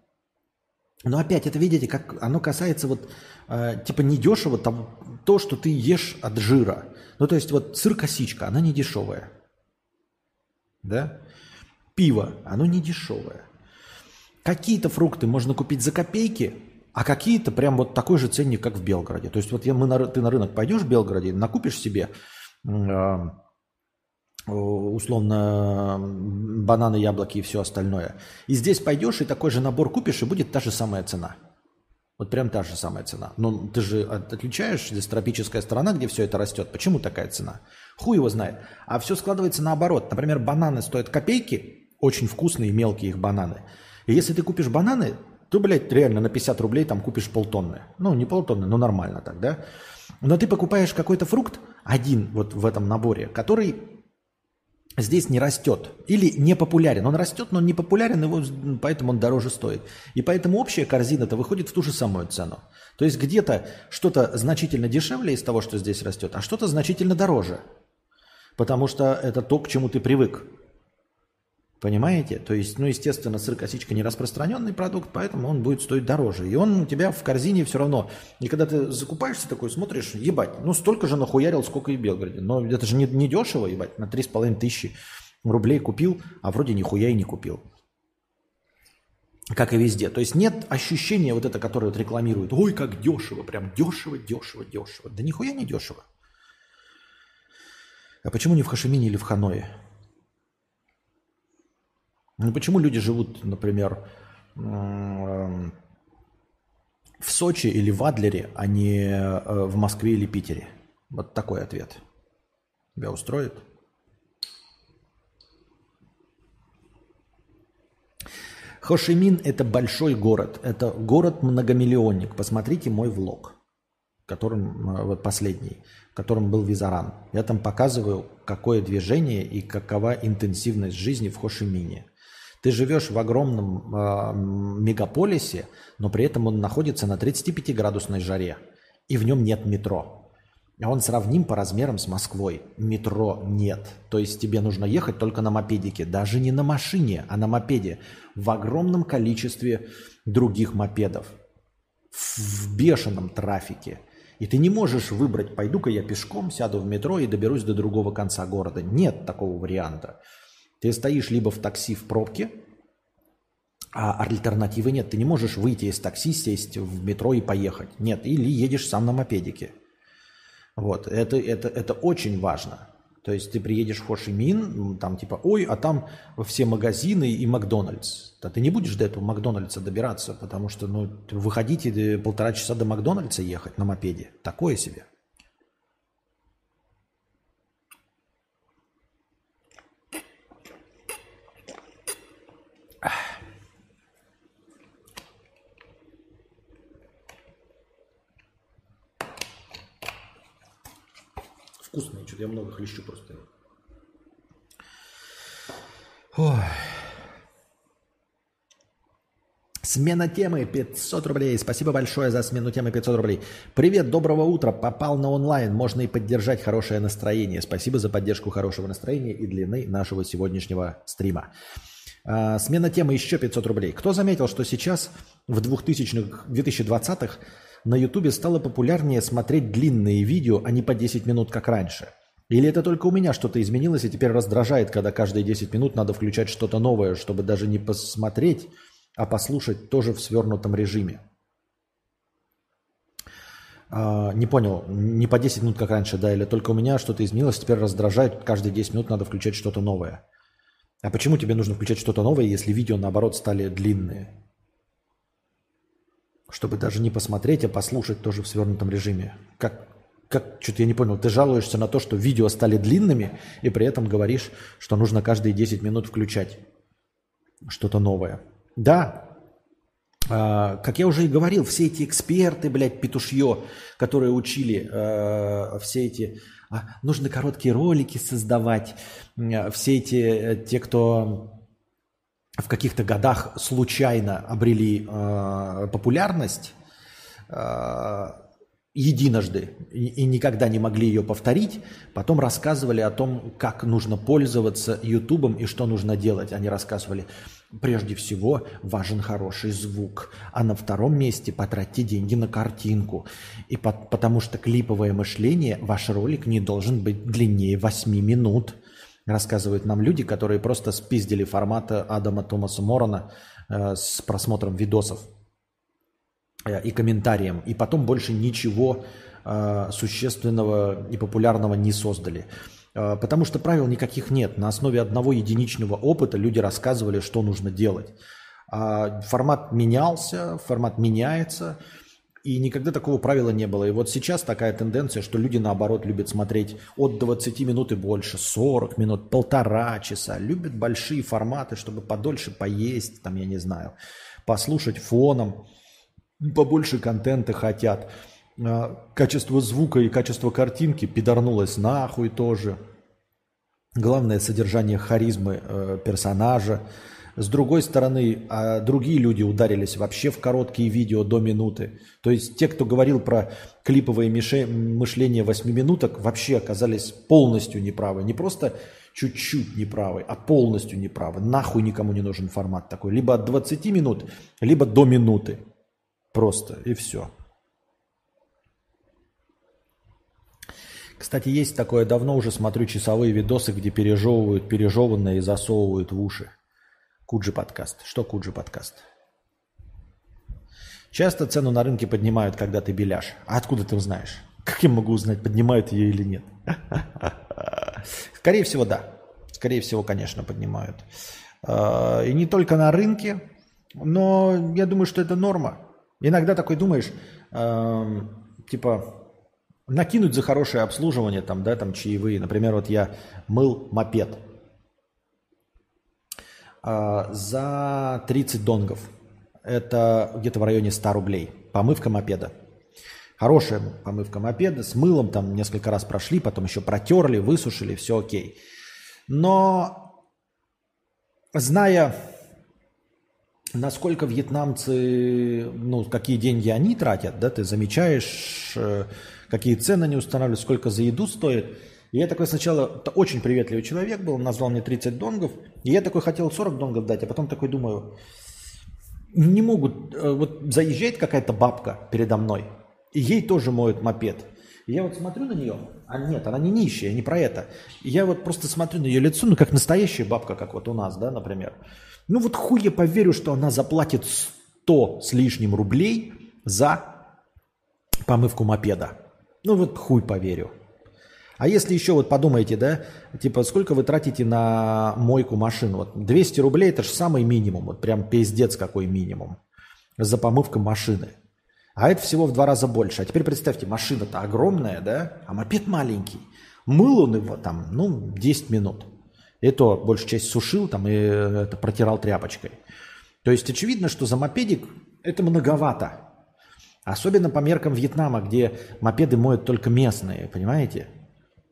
Но опять это, видите, как оно касается вот э, типа недешево там, то, что ты ешь от жира. Ну, то есть вот сыр-косичка, она не дешевая. Да? Пиво, оно не дешевое. Какие-то фрукты можно купить за копейки, а какие-то прям вот такой же ценник, как в Белгороде. То есть вот я, мы на, ты на рынок пойдешь в Белгороде, накупишь себе э, условно бананы, яблоки и все остальное. И здесь пойдешь и такой же набор купишь, и будет та же самая цена. Вот прям та же самая цена. Но ты же отличаешь, здесь тропическая страна, где все это растет. Почему такая цена? Хуй его знает. А все складывается наоборот. Например, бананы стоят копейки, очень вкусные, мелкие их бананы. И если ты купишь бананы, то, блядь, реально на 50 рублей там купишь полтонны. Ну, не полтонны, но нормально так, да? Но ты покупаешь какой-то фрукт, один вот в этом наборе, который здесь не растет или не популярен. Он растет, но не популярен, его, поэтому он дороже стоит. И поэтому общая корзина-то выходит в ту же самую цену. То есть где-то что-то значительно дешевле из того, что здесь растет, а что-то значительно дороже. Потому что это то, к чему ты привык. Понимаете? То есть, ну, естественно, сыр-косичка не распространенный продукт, поэтому он будет стоить дороже. И он у тебя в корзине все равно. И когда ты закупаешься такой, смотришь, ебать, ну, столько же нахуярил, сколько и в Белгороде. Но это же не, не дешево, ебать, на 3,5 тысячи рублей купил, а вроде нихуя и не купил. Как и везде. То есть нет ощущения вот это, которое вот рекламирует. Ой, как дешево, прям дешево, дешево, дешево. Да нихуя не дешево. А почему не в Хашимине или в Ханое? Ну почему люди живут, например, в Сочи или в Адлере, а не э, в Москве или Питере? Вот такой ответ. Тебя устроит? Хошимин – это большой город. Это город-многомиллионник. Посмотрите мой влог, которым, э, вот последний, в котором был Визаран. Я там показываю, какое движение и какова интенсивность жизни в Хошимине. Ты живешь в огромном э, мегаполисе, но при этом он находится на 35-градусной жаре, и в нем нет метро. Он сравним по размерам с Москвой. Метро нет. То есть тебе нужно ехать только на мопедике. Даже не на машине, а на мопеде. В огромном количестве других мопедов. В бешеном трафике. И ты не можешь выбрать, пойду-ка я пешком, сяду в метро и доберусь до другого конца города. Нет такого варианта. Ты стоишь либо в такси в пробке, а альтернативы нет. Ты не можешь выйти из такси, сесть в метро и поехать. Нет, или едешь сам на мопедике. Вот, это, это, это очень важно. То есть ты приедешь в Хошимин, там типа, ой, а там все магазины и Макдональдс. Да ты не будешь до этого Макдональдса добираться, потому что, ну, выходите полтора часа до Макдональдса ехать на мопеде. Такое себе. Вкусные, что-то я много хлещу просто. Ой. Смена темы 500 рублей. Спасибо большое за смену темы 500 рублей. Привет, доброго утра. Попал на онлайн. Можно и поддержать хорошее настроение. Спасибо за поддержку хорошего настроения и длины нашего сегодняшнего стрима. А, смена темы еще 500 рублей. Кто заметил, что сейчас в 2000-х, 2020-х на Ютубе стало популярнее смотреть длинные видео, а не по 10 минут, как раньше? Или это только у меня что-то изменилось и теперь раздражает, когда каждые 10 минут надо включать что-то новое, чтобы даже не посмотреть, а послушать тоже в свернутом режиме? А, не понял, не по 10 минут, как раньше, да, или только у меня что-то изменилось, теперь раздражает, каждые 10 минут надо включать что-то новое. А почему тебе нужно включать что-то новое, если видео, наоборот, стали длинные? чтобы даже не посмотреть, а послушать тоже в свернутом режиме. Как, как что-то я не понял, ты жалуешься на то, что видео стали длинными, и при этом говоришь, что нужно каждые 10 минут включать что-то новое. Да, а, как я уже и говорил, все эти эксперты, блядь, петушье, которые учили э, все эти... А, нужно короткие ролики создавать, все эти, э, те, кто в каких-то годах случайно обрели э, популярность единожды и, никогда не могли ее повторить, потом рассказывали о том, как нужно пользоваться Ютубом и что нужно делать. Они рассказывали, прежде всего важен хороший звук, а на втором месте потратьте деньги на картинку. И по, потому что клиповое мышление, ваш ролик не должен быть длиннее 8 минут – рассказывают нам люди, которые просто спиздили формата Адама Томаса Морона э, с просмотром видосов и комментарием, и потом больше ничего э, существенного и популярного не создали. Э, потому что правил никаких нет. На основе одного единичного опыта люди рассказывали, что нужно делать. А формат менялся, формат меняется – и никогда такого правила не было. И вот сейчас такая тенденция, что люди наоборот любят смотреть от 20 минут и больше, 40 минут, полтора часа. Любят большие форматы, чтобы подольше поесть, там, я не знаю, послушать фоном, побольше контента хотят. А, качество звука и качество картинки пидорнулось нахуй тоже. Главное содержание харизмы э, персонажа. С другой стороны, а другие люди ударились вообще в короткие видео до минуты. То есть те, кто говорил про клиповое мышление 8 минуток, вообще оказались полностью неправы. Не просто чуть-чуть неправы, а полностью неправы. Нахуй никому не нужен формат такой. Либо от 20 минут, либо до минуты. Просто и все. Кстати, есть такое, давно уже смотрю часовые видосы, где пережевывают пережеванное и засовывают в уши. Куджи подкаст. Что Куджи подкаст? Часто цену на рынке поднимают, когда ты беляш. А откуда ты узнаешь? Как я могу узнать, поднимают ее или нет? Скорее всего, да. Скорее всего, конечно, поднимают. А, и не только на рынке, но я думаю, что это норма. Иногда такой думаешь, типа, накинуть за хорошее обслуживание, там, да, там чаевые. Например, вот я мыл мопед – а, за 30 донгов. Это где-то в районе 100 рублей. Помывка мопеда. Хорошая помывка мопеда с мылом, там несколько раз прошли, потом еще протерли, высушили, все окей. Но зная, насколько вьетнамцы, ну, какие деньги они тратят, да, ты замечаешь, э, какие цены они устанавливают, сколько за еду стоит. И я такой сначала, очень приветливый человек был, назвал мне 30 донгов, и я такой хотел 40 донгов дать, а потом такой думаю, не могут, э, вот заезжает какая-то бабка передо мной, и ей тоже моют мопед. И я вот смотрю на нее, а нет, она не нищая, не про это. И я вот просто смотрю на ее лицо, ну как настоящая бабка, как вот у нас, да, например. Ну вот хуй я поверю, что она заплатит 100 с лишним рублей за помывку мопеда. Ну вот хуй поверю. А если еще вот подумайте, да, типа сколько вы тратите на мойку машин? Вот 200 рублей это же самый минимум, вот прям пиздец какой минимум за помывку машины. А это всего в два раза больше. А теперь представьте, машина-то огромная, да, а мопед маленький. Мыл он его там, ну, 10 минут. И то большую часть сушил там и это протирал тряпочкой. То есть очевидно, что за мопедик это многовато. Особенно по меркам Вьетнама, где мопеды моют только местные, понимаете?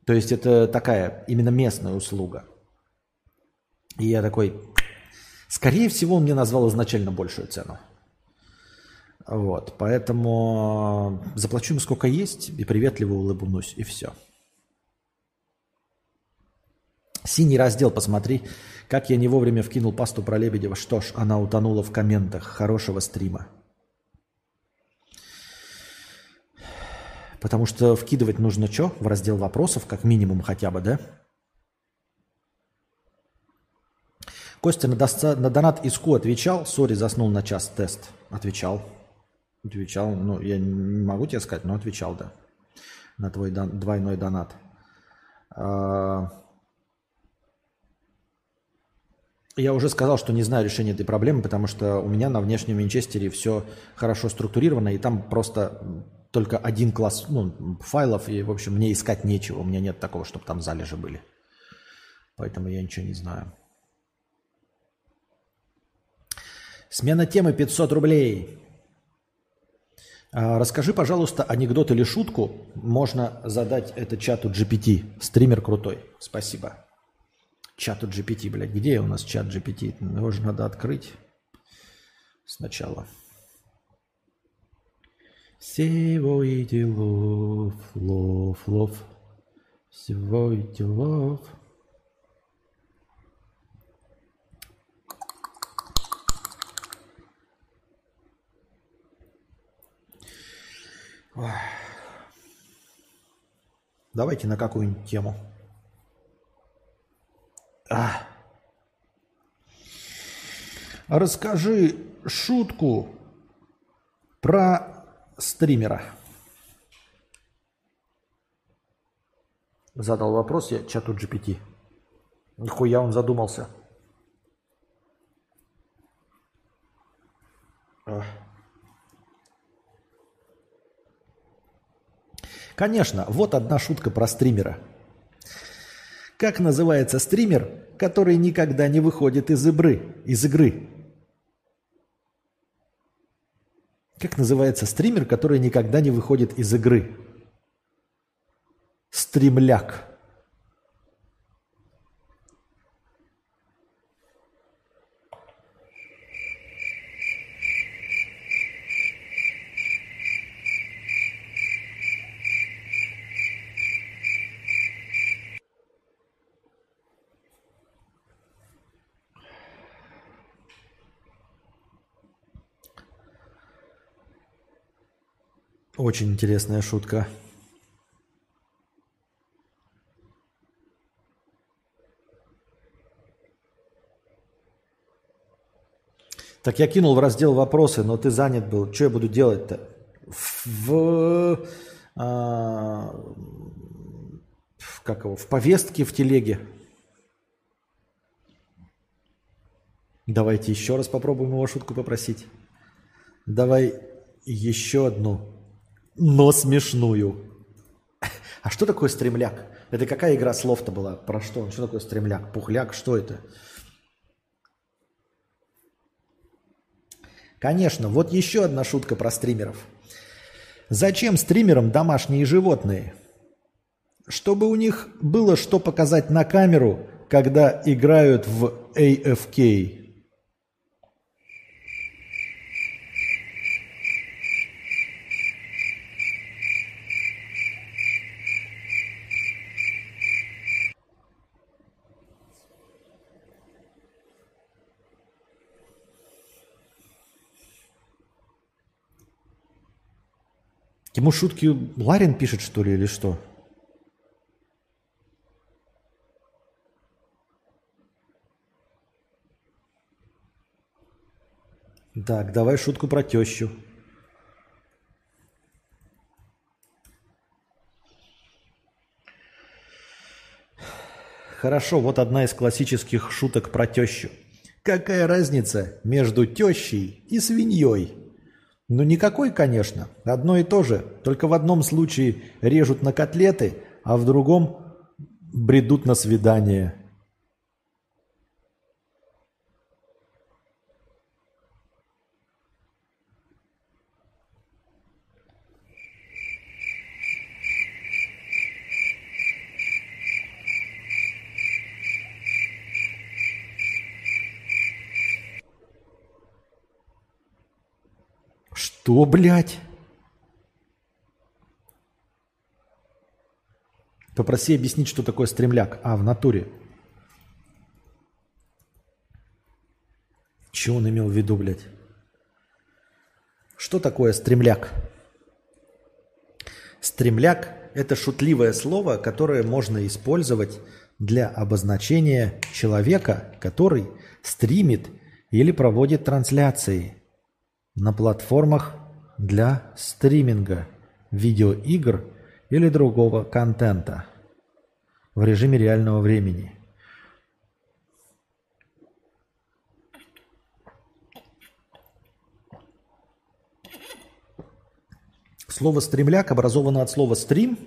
То есть это такая именно местная услуга. И я такой, скорее всего, он мне назвал изначально большую цену. Вот, поэтому заплачу ему сколько есть и приветливо улыбнусь, и все. Синий раздел, посмотри, как я не вовремя вкинул пасту про Лебедева. Что ж, она утонула в комментах. Хорошего стрима. Потому что вкидывать нужно что? В раздел вопросов, как минимум хотя бы, да? Костя на, доста... на донат иску отвечал. Сори, заснул на час тест. Отвечал. Отвечал. Ну, я не могу тебе сказать, но отвечал, да. На твой дон... двойной донат. А... Я уже сказал, что не знаю решения этой проблемы, потому что у меня на внешнем винчестере все хорошо структурировано, и там просто только один класс ну, файлов, и, в общем, мне искать нечего. У меня нет такого, чтобы там залежи были. Поэтому я ничего не знаю. Смена темы 500 рублей. А, расскажи, пожалуйста, анекдот или шутку. Можно задать это чату GPT. Стример крутой. Спасибо. Чату GPT, блядь. Где у нас чат GPT? Его же надо открыть сначала. Всего и делов, лов, лов. Всего и делов. Давайте на какую-нибудь тему. А. Расскажи шутку про стримера. Задал вопрос я чату GPT. Нихуя он задумался. Конечно, вот одна шутка про стримера. Как называется стример, который никогда не выходит из игры? Из игры. Как называется стример, который никогда не выходит из игры? Стримляк. Очень интересная шутка. Так я кинул в раздел вопросы, но ты занят был. Что я буду делать-то? В, а, в, как его, в повестке в телеге. Давайте еще раз попробуем его шутку попросить. Давай еще одну но смешную. А что такое стремляк? Это какая игра слов-то была? Про что? Что такое стремляк? Пухляк? Что это? Конечно, вот еще одна шутка про стримеров. Зачем стримерам домашние животные? Чтобы у них было что показать на камеру, когда играют в AFK. Ему шутки Ларин пишет, что ли, или что? Так, давай шутку про тещу. Хорошо, вот одна из классических шуток про тещу. Какая разница между тещей и свиньей? Ну никакой, конечно. Одно и то же. Только в одном случае режут на котлеты, а в другом бредут на свидание. Что, блядь? Попроси объяснить, что такое стремляк. А, в натуре. Чего он имел в виду, блядь? Что такое стремляк? Стремляк – это шутливое слово, которое можно использовать для обозначения человека, который стримит или проводит трансляции на платформах для стриминга видеоигр или другого контента в режиме реального времени. Слово «стремляк» образовано от слова «стрим»,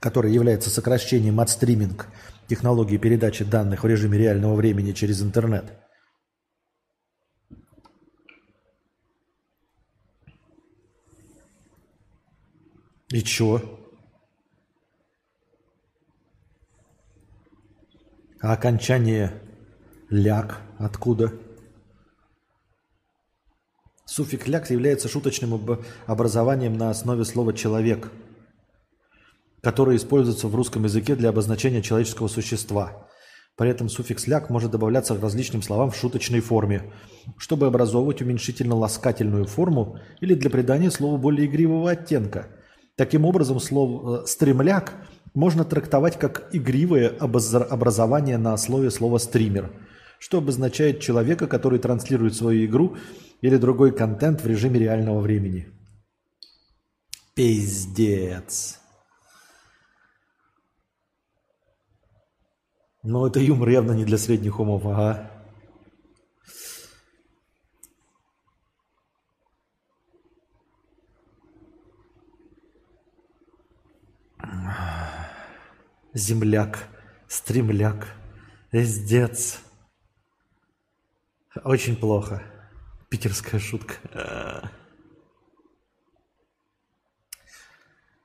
которое является сокращением от стриминг технологии передачи данных в режиме реального времени через интернет – И чё? А окончание ляг откуда? Суффикс ляг является шуточным образованием на основе слова «человек», которое используется в русском языке для обозначения человеческого существа. При этом суффикс ляг может добавляться к различным словам в шуточной форме, чтобы образовывать уменьшительно-ласкательную форму или для придания слову более игривого оттенка – Таким образом, слово э, «стремляк» можно трактовать как игривое образование на основе слова «стример», что обозначает человека, который транслирует свою игру или другой контент в режиме реального времени. Пиздец. Но это юмор явно не для средних умов, ага. Земляк, стремляк, эздец. Очень плохо. Питерская шутка.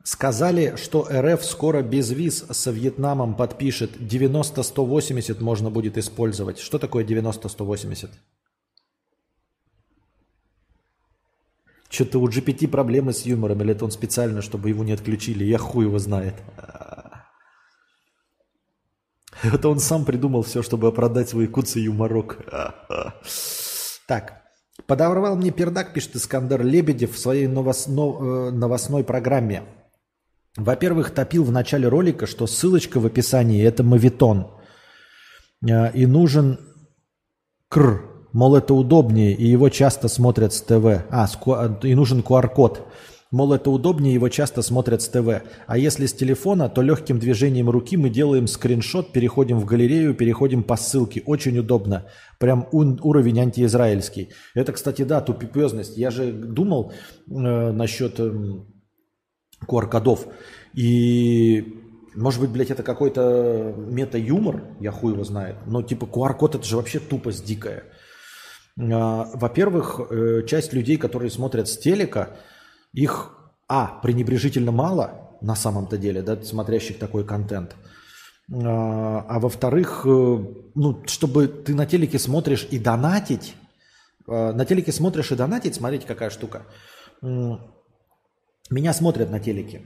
Сказали, что РФ скоро без виз со Вьетнамом подпишет. 90-180 можно будет использовать. Что такое 90-180? Что-то у GPT проблемы с юмором, или это он специально, чтобы его не отключили. Я хуй его знает. Это он сам придумал все, чтобы оправдать свой куцы юморок. Так, подорвал мне пердак, пишет Искандер Лебедев в своей новосно, э, новостной программе. Во-первых, топил в начале ролика, что ссылочка в описании – это мавитон. Э, и нужен кр, мол, это удобнее, и его часто смотрят с ТВ. А, и нужен QR-код. Мол, это удобнее, его часто смотрят с ТВ. А если с телефона, то легким движением руки мы делаем скриншот, переходим в галерею, переходим по ссылке. Очень удобно. Прям уровень антиизраильский. Это, кстати, да, тупипезность. Я же думал э, насчет э, QR-кодов. И может быть, блядь, это какой-то мета-юмор, я хуй его знает. Но типа QR-код это же вообще тупость дикая. А, во-первых, э, часть людей, которые смотрят с телека, их, а, пренебрежительно мало на самом-то деле, да, смотрящих такой контент. А, а во-вторых, э, ну, чтобы ты на телеке смотришь и донатить, а, на телеке смотришь и донатить, смотрите, какая штука. Меня смотрят на телеке.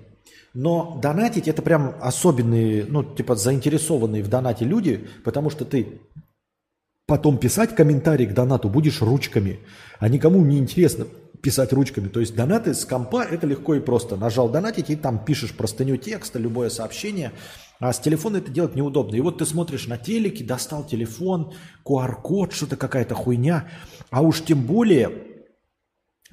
Но донатить это прям особенные, ну, типа заинтересованные в донате люди, потому что ты потом писать комментарий к донату будешь ручками, а никому не интересно писать ручками. То есть донаты с компа это легко и просто. Нажал донатить и там пишешь простыню текста, любое сообщение. А с телефона это делать неудобно. И вот ты смотришь на телеке, достал телефон, QR-код, что-то какая-то хуйня. А уж тем более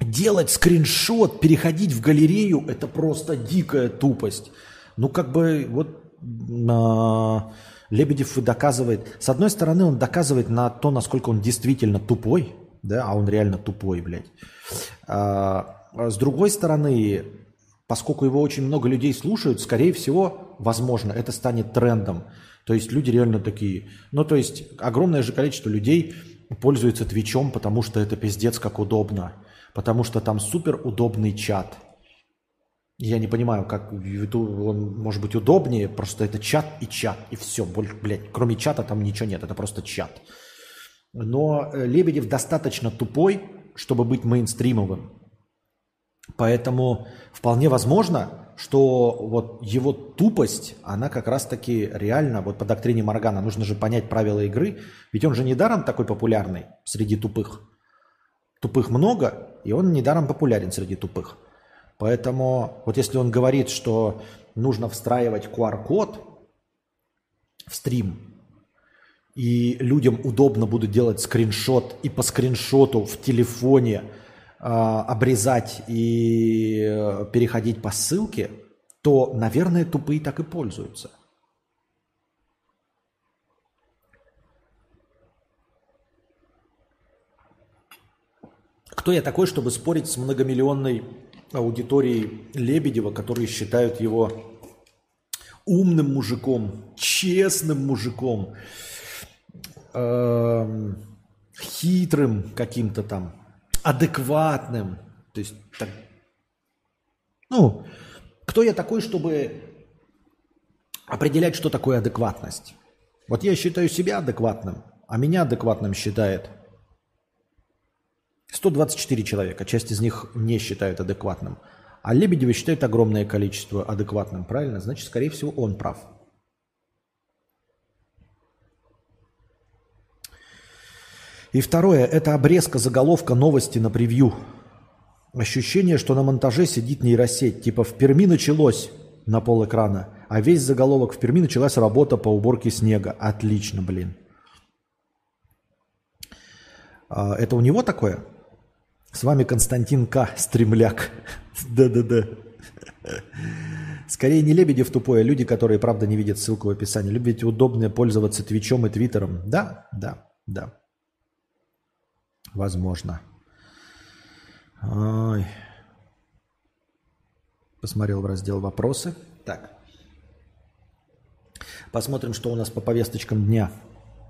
делать скриншот, переходить в галерею, это просто дикая тупость. Ну, как бы вот а, Лебедев доказывает, с одной стороны, он доказывает на то, насколько он действительно тупой, да, а он реально тупой, блядь. А, с другой стороны, поскольку его очень много людей слушают, скорее всего, возможно, это станет трендом. То есть люди реально такие. Ну, то есть огромное же количество людей пользуется Твичом, потому что это пиздец как удобно потому что там супер удобный чат. Я не понимаю, как он может быть удобнее, просто это чат и чат, и все, блядь, кроме чата там ничего нет, это просто чат. Но э, Лебедев достаточно тупой, чтобы быть мейнстримовым. Поэтому вполне возможно, что вот его тупость, она как раз-таки реально, вот по доктрине Моргана, нужно же понять правила игры, ведь он же недаром такой популярный среди тупых. Тупых много, и он недаром популярен среди тупых. Поэтому вот если он говорит, что нужно встраивать QR-код в стрим, и людям удобно будет делать скриншот и по скриншоту в телефоне э, обрезать и э, переходить по ссылке, то, наверное, тупые так и пользуются – Кто я такой, чтобы спорить с многомиллионной аудиторией Лебедева, которые считают его умным мужиком, честным мужиком, хитрым каким-то там, адекватным. То есть, так, ну, кто я такой, чтобы определять, что такое адекватность? Вот я считаю себя адекватным, а меня адекватным считает 124 человека, часть из них не считают адекватным. А Лебедева считает огромное количество адекватным, правильно? Значит, скорее всего, он прав. И второе, это обрезка заголовка новости на превью. Ощущение, что на монтаже сидит нейросеть. Типа в Перми началось на пол экрана, а весь заголовок в Перми началась работа по уборке снега. Отлично, блин. А, это у него такое? С вами Константин К. Стремляк. Да-да-да. Скорее не Лебедев тупой, а люди, которые, правда, не видят ссылку в описании. Любите удобно пользоваться Твичом и Твиттером. Да, да, да. Возможно. Ой. Посмотрел в раздел «Вопросы». Так. Посмотрим, что у нас по повесточкам дня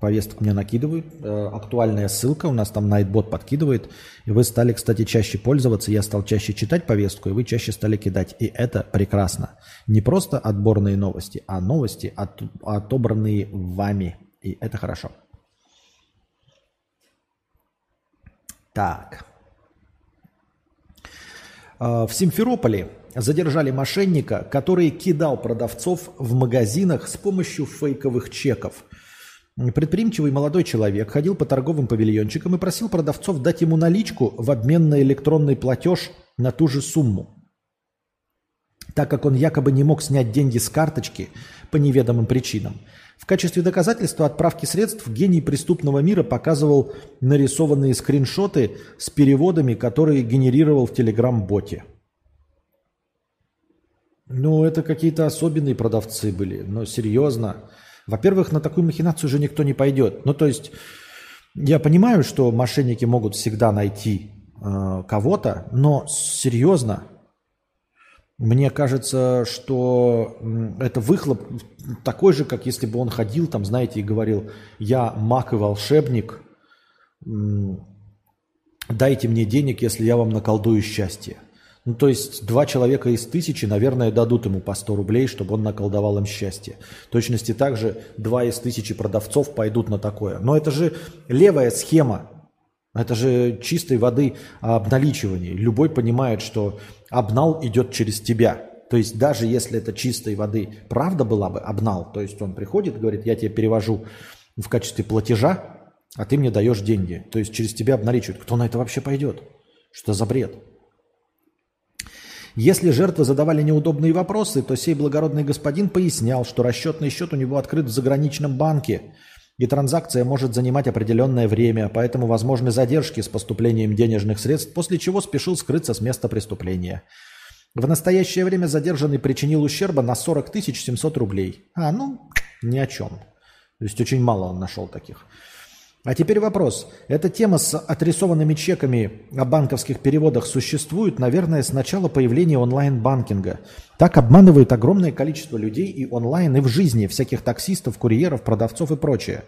повесток мне накидывают. Э, актуальная ссылка, у нас там Nightbot подкидывает. И вы стали, кстати, чаще пользоваться. Я стал чаще читать повестку, и вы чаще стали кидать. И это прекрасно. Не просто отборные новости, а новости, от, отобранные вами. И это хорошо. Так. Э, в Симферополе задержали мошенника, который кидал продавцов в магазинах с помощью фейковых чеков – Предприимчивый молодой человек ходил по торговым павильончикам и просил продавцов дать ему наличку в обмен на электронный платеж на ту же сумму. Так как он якобы не мог снять деньги с карточки по неведомым причинам. В качестве доказательства отправки средств гений преступного мира показывал нарисованные скриншоты с переводами, которые генерировал в Телеграм-боте. Ну, это какие-то особенные продавцы были, но серьезно. Во-первых, на такую махинацию уже никто не пойдет. Ну, то есть, я понимаю, что мошенники могут всегда найти э, кого-то, но серьезно, мне кажется, что это выхлоп такой же, как если бы он ходил там, знаете, и говорил, я маг и волшебник, дайте мне денег, если я вам наколдую счастье. Ну, то есть два человека из тысячи, наверное, дадут ему по 100 рублей, чтобы он наколдовал им счастье. В точности также два из тысячи продавцов пойдут на такое. Но это же левая схема. Это же чистой воды обналичивание. Любой понимает, что обнал идет через тебя. То есть даже если это чистой воды правда была бы обнал, то есть он приходит, говорит, я тебе перевожу в качестве платежа, а ты мне даешь деньги. То есть через тебя обналичивают. Кто на это вообще пойдет? Что за бред? Если жертвы задавали неудобные вопросы, то сей благородный господин пояснял, что расчетный счет у него открыт в заграничном банке, и транзакция может занимать определенное время, поэтому возможны задержки с поступлением денежных средств, после чего спешил скрыться с места преступления. В настоящее время задержанный причинил ущерба на 40 700 рублей. А, ну, ни о чем. То есть очень мало он нашел таких. А теперь вопрос. Эта тема с отрисованными чеками о банковских переводах существует, наверное, с начала появления онлайн-банкинга. Так обманывают огромное количество людей и онлайн, и в жизни, всяких таксистов, курьеров, продавцов и прочее.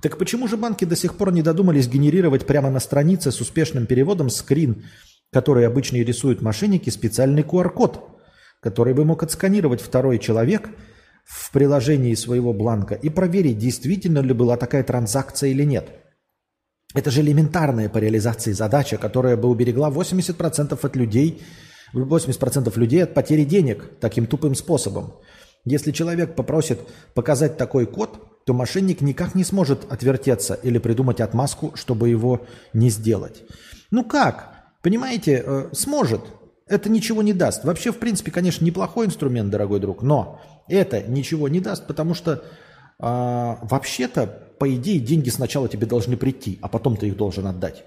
Так почему же банки до сих пор не додумались генерировать прямо на странице с успешным переводом скрин, который обычно рисуют мошенники, специальный QR-код, который бы мог отсканировать второй человек – в приложении своего бланка и проверить, действительно ли была такая транзакция или нет. Это же элементарная по реализации задача, которая бы уберегла 80% от людей, 80% людей от потери денег таким тупым способом. Если человек попросит показать такой код, то мошенник никак не сможет отвертеться или придумать отмазку, чтобы его не сделать. Ну как? Понимаете, э, сможет. Это ничего не даст. Вообще, в принципе, конечно, неплохой инструмент, дорогой друг, но это ничего не даст, потому что а, вообще-то, по идее, деньги сначала тебе должны прийти, а потом ты их должен отдать.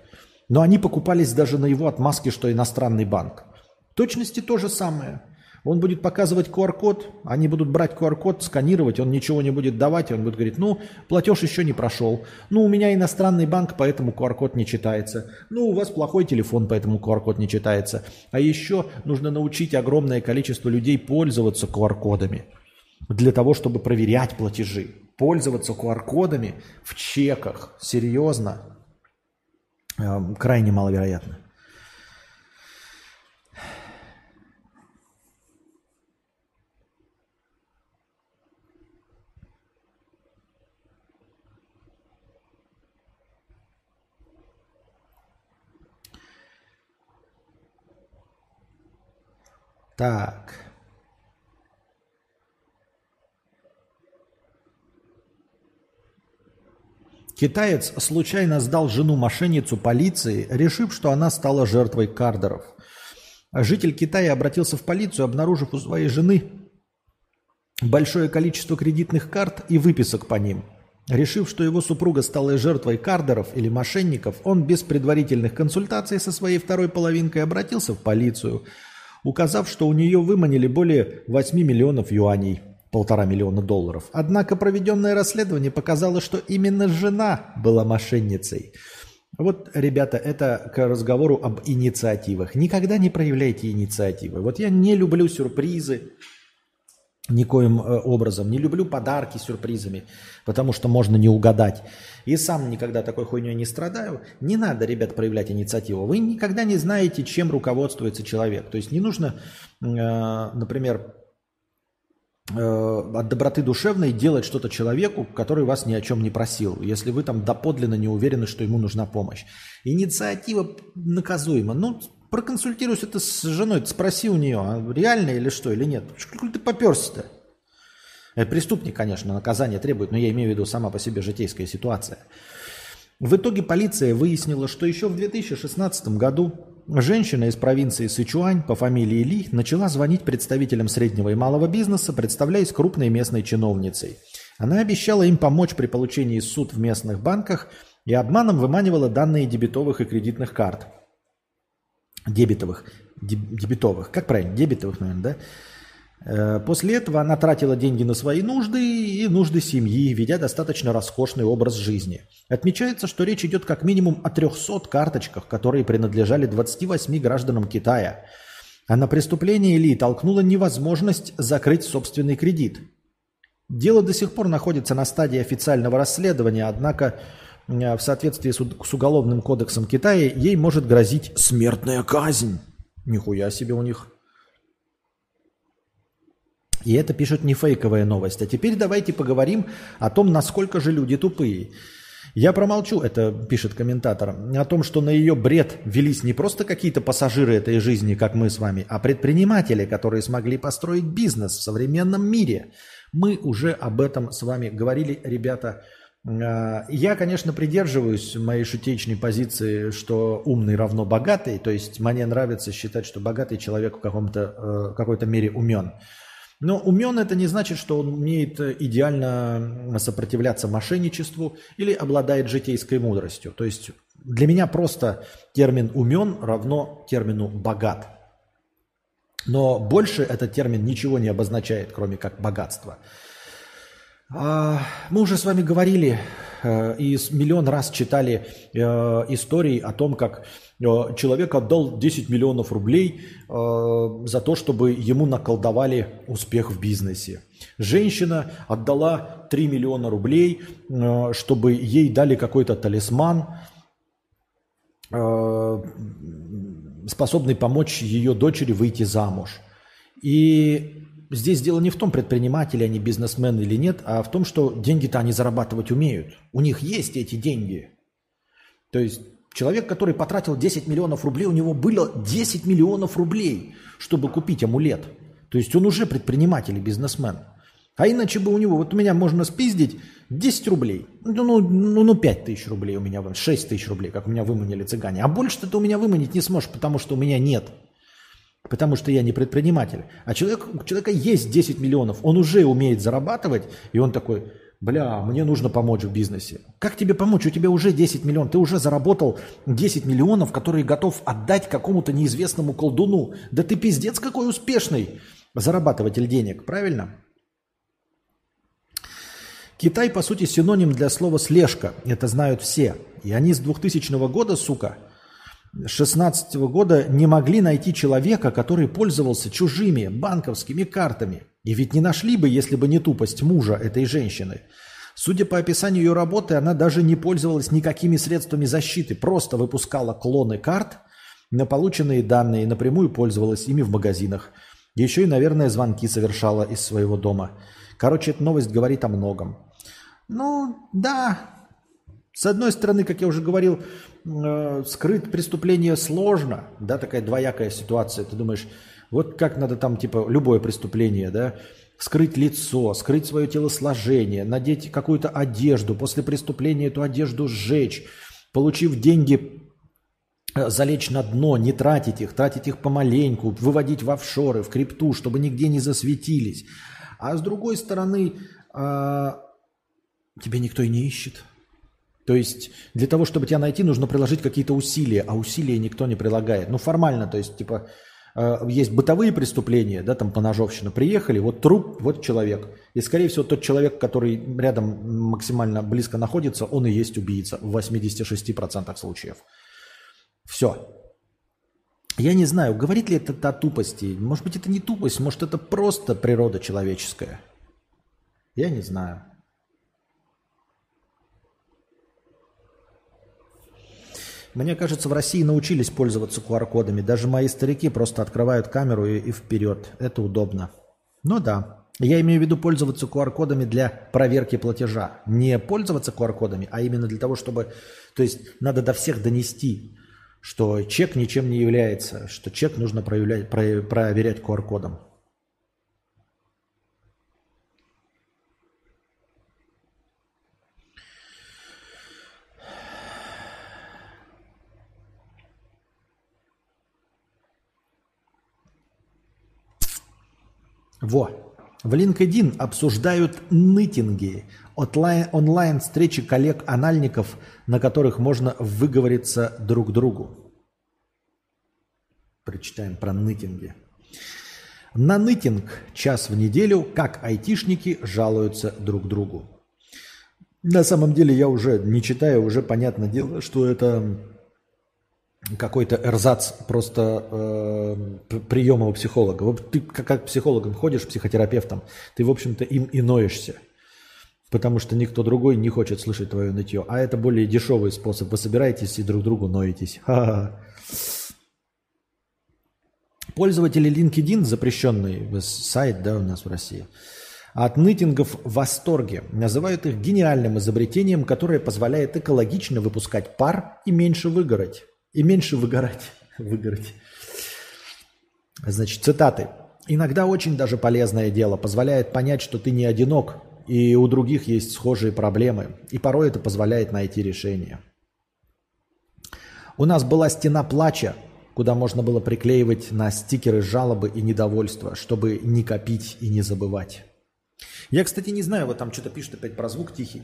Но они покупались даже на его отмазке, что иностранный банк. В точности то же самое. Он будет показывать QR-код, они будут брать QR-код, сканировать, он ничего не будет давать, он будет говорить, ну, платеж еще не прошел, ну, у меня иностранный банк, поэтому QR-код не читается, ну, у вас плохой телефон, поэтому QR-код не читается. А еще нужно научить огромное количество людей пользоваться QR-кодами для того, чтобы проверять платежи. Пользоваться QR-кодами в чеках, серьезно, эм, крайне маловероятно. Так. Китаец случайно сдал жену-мошенницу полиции, решив, что она стала жертвой кардеров. Житель Китая обратился в полицию, обнаружив у своей жены большое количество кредитных карт и выписок по ним. Решив, что его супруга стала жертвой кардеров или мошенников, он без предварительных консультаций со своей второй половинкой обратился в полицию, указав, что у нее выманили более 8 миллионов юаней – полтора миллиона долларов. Однако проведенное расследование показало, что именно жена была мошенницей. Вот, ребята, это к разговору об инициативах. Никогда не проявляйте инициативы. Вот я не люблю сюрпризы никоим э, образом, не люблю подарки сюрпризами, потому что можно не угадать. И сам никогда такой хуйней не страдаю. Не надо, ребят, проявлять инициативу. Вы никогда не знаете, чем руководствуется человек. То есть не нужно, э, например, от доброты душевной делать что-то человеку, который вас ни о чем не просил, если вы там доподлинно не уверены, что ему нужна помощь. Инициатива наказуема. Ну, проконсультируйся ты с женой, спроси у нее, а реально или что, или нет. Что ты поперся-то? Это преступник, конечно, наказание требует, но я имею в виду сама по себе житейская ситуация. В итоге полиция выяснила, что еще в 2016 году Женщина из провинции Сычуань по фамилии Ли начала звонить представителям среднего и малого бизнеса, представляясь крупной местной чиновницей. Она обещала им помочь при получении суд в местных банках и обманом выманивала данные дебетовых и кредитных карт. Дебетовых. Дебетовых. Как правильно? Дебетовых, наверное, да? Э, после этого она тратила деньги на свои нужды и нужды семьи, ведя достаточно роскошный образ жизни. Отмечается, что речь идет как минимум о 300 карточках, которые принадлежали 28 гражданам Китая. А на преступление Ли толкнула невозможность закрыть собственный кредит. Дело до сих пор находится на стадии официального расследования, однако в соответствии с, с Уголовным кодексом Китая, ей может грозить смертная казнь. Нихуя себе у них. И это пишет не фейковая новость. А теперь давайте поговорим о том, насколько же люди тупые. Я промолчу, это пишет комментатор, о том, что на ее бред велись не просто какие-то пассажиры этой жизни, как мы с вами, а предприниматели, которые смогли построить бизнес в современном мире. Мы уже об этом с вами говорили, ребята. А, я, конечно, придерживаюсь моей шутечной позиции, что умный равно богатый. То есть мне нравится считать, что богатый человек в каком-то, э, какой-то мере умен. Но умен это не значит, что он умеет идеально сопротивляться мошенничеству или обладает житейской мудростью. То есть для меня просто термин умен равно термину богат. Но больше этот термин ничего не обозначает, кроме как богатство. А, мы уже с вами говорили э, и миллион раз читали э, истории о том, как Э, человек отдал 10 миллионов рублей э, за то, чтобы ему наколдовали успех в бизнесе. Женщина отдала 3 миллиона рублей, э, чтобы ей дали какой-то талисман, способный помочь ее дочери выйти замуж. И здесь дело не в том, предприниматели они бизнесмены или нет, а в том, что деньги-то они зарабатывать умеют. У них есть эти деньги. То есть Человек, который потратил 10 миллионов рублей, у него было 10 миллионов рублей, чтобы купить амулет. То есть он уже предприниматель и бизнесмен. А иначе бы у него, вот у меня можно спиздить 10 рублей, ну, ну, ну, ну 5 тысяч рублей у меня, 6 тысяч рублей, как у меня выманили цыгане. А больше ты у меня выманить не сможешь, потому что у меня нет. Потому что я не предприниматель. А человек, у человека есть 10 миллионов, он уже умеет зарабатывать, и он такой, бля, мне нужно помочь в бизнесе. Как тебе помочь? У тебя уже 10 миллионов, ты уже заработал 10 миллионов, которые готов отдать какому-то неизвестному колдуну. Да ты пиздец какой успешный зарабатыватель денег, правильно? Китай, по сути, синоним для слова «слежка». Это знают все. И они с 2000 года, сука, с 16 года не могли найти человека, который пользовался чужими банковскими картами – и ведь не нашли бы, если бы не тупость мужа этой женщины. Судя по описанию ее работы, она даже не пользовалась никакими средствами защиты, просто выпускала клоны карт на полученные данные и напрямую пользовалась ими в магазинах. Еще и, наверное, звонки совершала из своего дома. Короче, эта новость говорит о многом. Ну, да. С одной стороны, как я уже говорил, э, скрыть преступление сложно. Да, такая двоякая ситуация. Ты думаешь, вот как надо там, типа, любое преступление, да, скрыть лицо, скрыть свое телосложение, надеть какую-то одежду, после преступления эту одежду сжечь, получив деньги, э, залечь на дно, не тратить их, тратить их помаленьку, выводить в офшоры, в крипту, чтобы нигде не засветились. А с другой стороны, а, тебя никто и не ищет. То есть для того, чтобы тебя найти, нужно приложить какие-то усилия, а усилия никто не прилагает. Ну, формально, то есть, типа, есть бытовые преступления, да, там поножовщина, приехали, вот труп, вот человек. И, скорее всего, тот человек, который рядом максимально близко находится, он и есть убийца в 86% случаев. Все. Я не знаю, говорит ли это о тупости. Может быть, это не тупость, может, это просто природа человеческая. Я не знаю. Мне кажется, в России научились пользоваться QR-кодами. Даже мои старики просто открывают камеру и, и вперед. Это удобно. Ну да. Я имею в виду пользоваться QR-кодами для проверки платежа. Не пользоваться QR-кодами, а именно для того, чтобы... То есть надо до всех донести, что чек ничем не является, что чек нужно проявлять, проверять QR-кодом. Во. В LinkedIn обсуждают нытинги, онлайн-встречи коллег-анальников, на которых можно выговориться друг другу. Прочитаем про нытинги. На нытинг час в неделю, как айтишники жалуются друг другу. На самом деле я уже не читаю, уже понятно дело, что это какой-то эрзац просто э, приема у психолога. Вот ты как, психологом ходишь, психотерапевтом, ты, в общем-то, им и ноешься. потому что никто другой не хочет слышать твое нытье. А это более дешевый способ. Вы собираетесь и друг другу ноетесь. Ха-ха. Пользователи LinkedIn, запрещенный сайт да, у нас в России, от нытингов в восторге. Называют их гениальным изобретением, которое позволяет экологично выпускать пар и меньше выгорать. И меньше выгорать. Выгорать. Значит, цитаты. Иногда очень даже полезное дело позволяет понять, что ты не одинок, и у других есть схожие проблемы, и порой это позволяет найти решение. У нас была стена плача, куда можно было приклеивать на стикеры жалобы и недовольства, чтобы не копить и не забывать. Я, кстати, не знаю, вот там что-то пишет опять про звук тихий.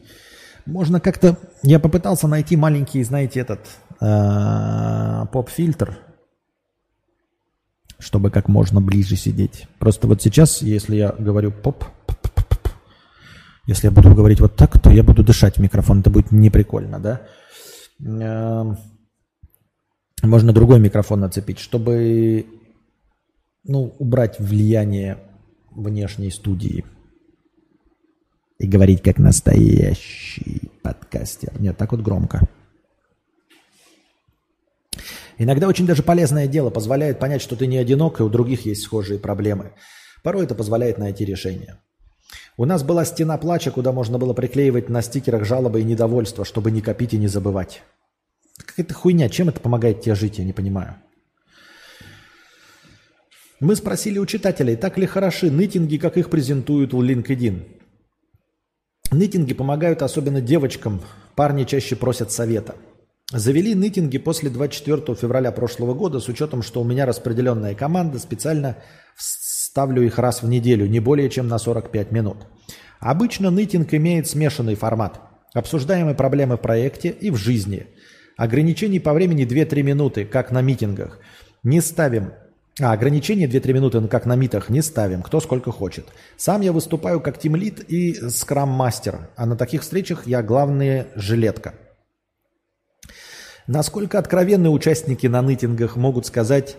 Можно как-то... Я попытался найти маленький, знаете, этот поп-фильтр, чтобы как можно ближе сидеть. Просто вот сейчас, если я говорю поп, если я буду говорить вот так, то я буду дышать в микрофон. Это будет неприкольно, да? Эм, можно другой микрофон нацепить, чтобы ну, убрать влияние внешней студии. И говорить как настоящий подкастер. Нет, так вот громко. Иногда очень даже полезное дело позволяет понять, что ты не одинок, и у других есть схожие проблемы. Порой это позволяет найти решение. У нас была стена плача, куда можно было приклеивать на стикерах жалобы и недовольства, чтобы не копить и не забывать. Какая-то хуйня. Чем это помогает тебе жить, я не понимаю. Мы спросили у читателей, так ли хороши нытинги, как их презентуют в LinkedIn. Нытинги помогают особенно девочкам. Парни чаще просят совета – Завели нытинги после 24 февраля прошлого года с учетом, что у меня распределенная команда, специально ставлю их раз в неделю, не более чем на 45 минут. Обычно нытинг имеет смешанный формат. Обсуждаемые проблемы в проекте и в жизни. Ограничений по времени 2-3 минуты, как на митингах. Не ставим а, ограничения 2-3 минуты, как на митах, не ставим, кто сколько хочет. Сам я выступаю как тимлит и скрам-мастер, а на таких встречах я главная жилетка – Насколько откровенные участники на нытингах могут сказать,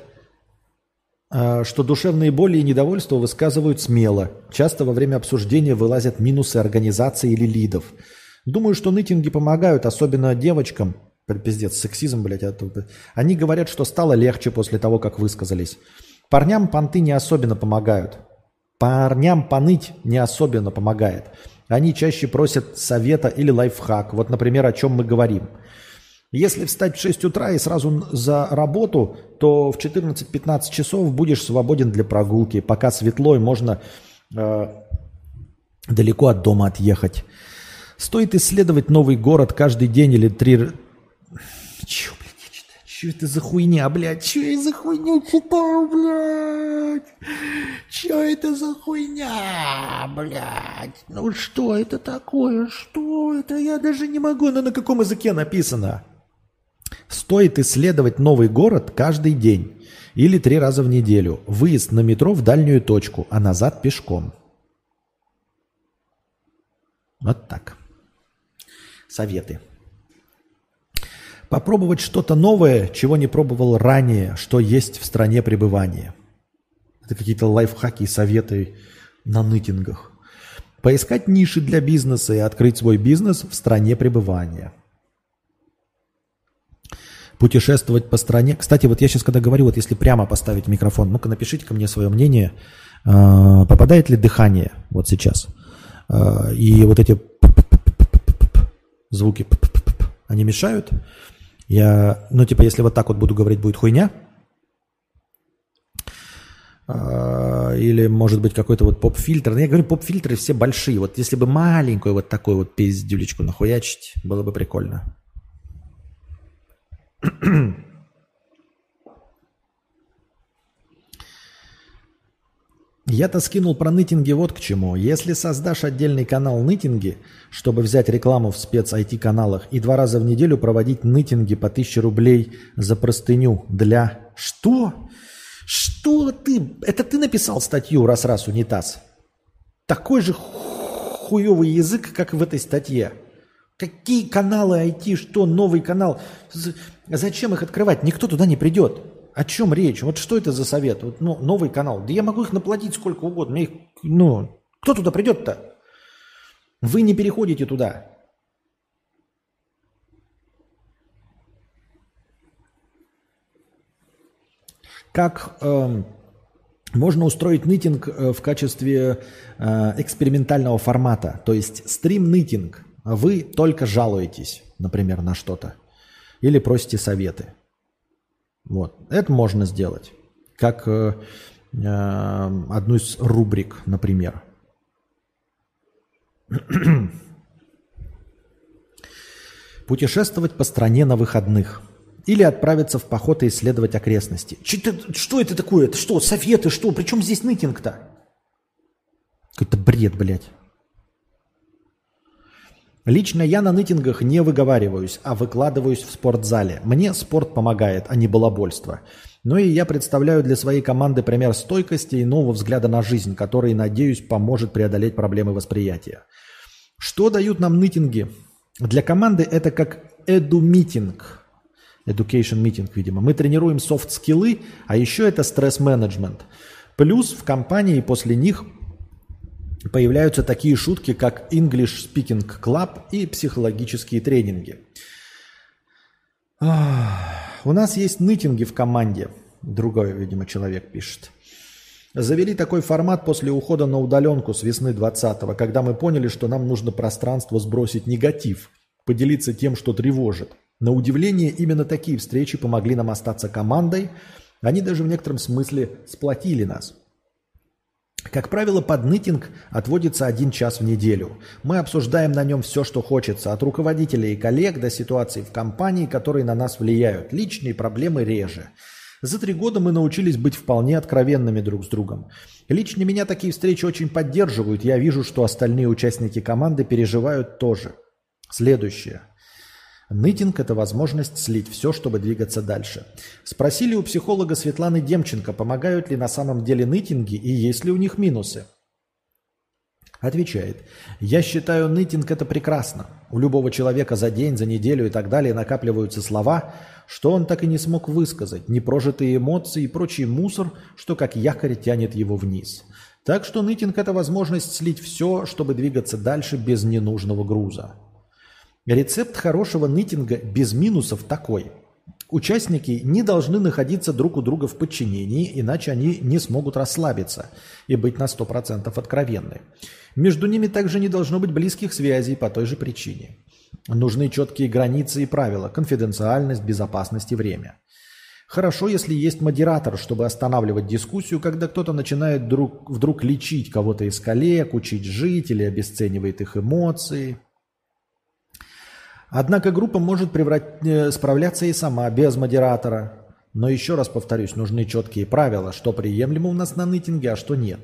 а, что душевные боли и недовольство высказывают смело. Часто во время обсуждения вылазят минусы организации или лидов. Думаю, что нытинги помогают, особенно девочкам. Пиздец, сексизм, блядь. Оттуда. Они говорят, что стало легче после того, как высказались. Парням понты не особенно помогают. Парням поныть не особенно помогает. Они чаще просят совета или лайфхак. Вот, например, о чем мы говорим – если встать в 6 утра и сразу за работу, то в 14-15 часов будешь свободен для прогулки. Пока светло и можно э, далеко от дома отъехать. Стоит исследовать новый город каждый день или три... Чё, блядь, я читаю? Чё это за хуйня, блядь? Чё я за хуйню читаю, блядь? Чё это за хуйня, блядь? Ну что это такое? Что это? Я даже не могу. Ну на каком языке написано? Стоит исследовать новый город каждый день или три раза в неделю. Выезд на метро в дальнюю точку, а назад пешком. Вот так. Советы. Попробовать что-то новое, чего не пробовал ранее, что есть в стране пребывания. Это какие-то лайфхаки и советы на нытингах. Поискать ниши для бизнеса и открыть свой бизнес в стране пребывания – путешествовать по стране. Кстати, вот я сейчас когда говорю, вот если прямо поставить микрофон, ну-ка напишите ко мне свое мнение, а, попадает ли дыхание вот сейчас. А, и вот эти звуки, они мешают. Я, ну типа, если вот так вот буду говорить, будет хуйня. А, или, может быть, какой-то вот поп-фильтр. Я говорю, поп-фильтры все большие. Вот если бы маленькую вот такую вот пиздюлечку нахуячить, было бы прикольно. Я-то скинул про нытинги вот к чему. Если создашь отдельный канал нытинги, чтобы взять рекламу в спец-IT-каналах и два раза в неделю проводить нытинги по 1000 рублей за простыню для... Что? Что ты? Это ты написал статью «Раз-раз унитаз»? Такой же хуевый язык, как в этой статье. Какие каналы IT, что новый канал? Зачем их открывать? Никто туда не придет. О чем речь? Вот что это за совет? Вот, ну, новый канал. Да я могу их наплатить сколько угодно. Их, ну, кто туда придет-то? Вы не переходите туда. Как э, можно устроить нытинг э, в качестве э, экспериментального формата, то есть стрим-нытинг. Вы только жалуетесь, например, на что-то или просите советы. Вот. Это можно сделать. Как э, э, одну из рубрик, например. Путешествовать по стране на выходных. Или отправиться в поход и исследовать окрестности. Что, что это такое? Это что, советы, что? Причем здесь нытинг-то? Какой-то бред, блядь. Лично я на нытингах не выговариваюсь, а выкладываюсь в спортзале. Мне спорт помогает, а не балабольство. Ну и я представляю для своей команды пример стойкости и нового взгляда на жизнь, который, надеюсь, поможет преодолеть проблемы восприятия. Что дают нам нытинги? Для команды это как эду-митинг. Education митинг, видимо. Мы тренируем софт-скиллы, а еще это стресс-менеджмент. Плюс в компании после них появляются такие шутки, как English Speaking Club и психологические тренинги. У нас есть нытинги в команде. Другой, видимо, человек пишет. Завели такой формат после ухода на удаленку с весны 20-го, когда мы поняли, что нам нужно пространство сбросить негатив, поделиться тем, что тревожит. На удивление, именно такие встречи помогли нам остаться командой. Они даже в некотором смысле сплотили нас. Как правило, под нытинг отводится один час в неделю. Мы обсуждаем на нем все, что хочется, от руководителей и коллег до ситуаций в компании, которые на нас влияют. Личные проблемы реже. За три года мы научились быть вполне откровенными друг с другом. Лично меня такие встречи очень поддерживают. Я вижу, что остальные участники команды переживают тоже. Следующее. Нытинг – это возможность слить все, чтобы двигаться дальше. Спросили у психолога Светланы Демченко, помогают ли на самом деле нытинги и есть ли у них минусы. Отвечает, я считаю, нытинг – это прекрасно. У любого человека за день, за неделю и так далее накапливаются слова, что он так и не смог высказать, непрожитые эмоции и прочий мусор, что как якорь тянет его вниз. Так что нытинг – это возможность слить все, чтобы двигаться дальше без ненужного груза. Рецепт хорошего нытинга без минусов такой. Участники не должны находиться друг у друга в подчинении, иначе они не смогут расслабиться и быть на 100% откровенны. Между ними также не должно быть близких связей по той же причине. Нужны четкие границы и правила, конфиденциальность, безопасность и время. Хорошо, если есть модератор, чтобы останавливать дискуссию, когда кто-то начинает вдруг, вдруг лечить кого-то из коллег, учить жить или обесценивает их эмоции – Однако группа может преврат... Э, справляться и сама, без модератора. Но еще раз повторюсь, нужны четкие правила, что приемлемо у нас на нытинге, а что нет.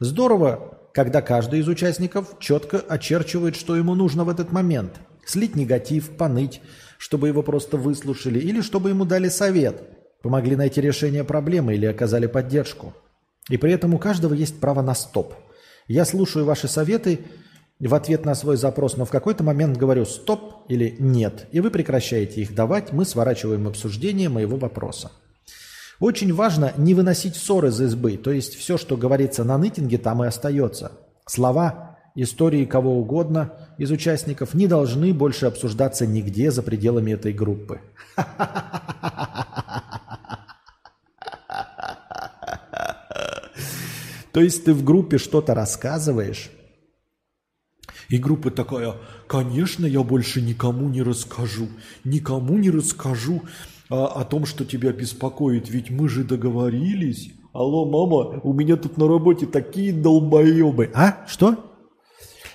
Здорово, когда каждый из участников четко очерчивает, что ему нужно в этот момент. Слить негатив, поныть, чтобы его просто выслушали, или чтобы ему дали совет, помогли найти решение проблемы или оказали поддержку. И при этом у каждого есть право на стоп. Я слушаю ваши советы в ответ на свой запрос, но в какой-то момент говорю «стоп» или «нет», и вы прекращаете их давать, мы сворачиваем обсуждение моего вопроса. Очень важно не выносить ссоры из избы, то есть все, что говорится на нытинге, там и остается. Слова, истории кого угодно из участников не должны больше обсуждаться нигде за пределами этой группы. То есть ты в группе что-то рассказываешь, и группа такая, конечно, я больше никому не расскажу, никому не расскажу а, о том, что тебя беспокоит, ведь мы же договорились. Алло, мама, у меня тут на работе такие долбоебы. А? Что?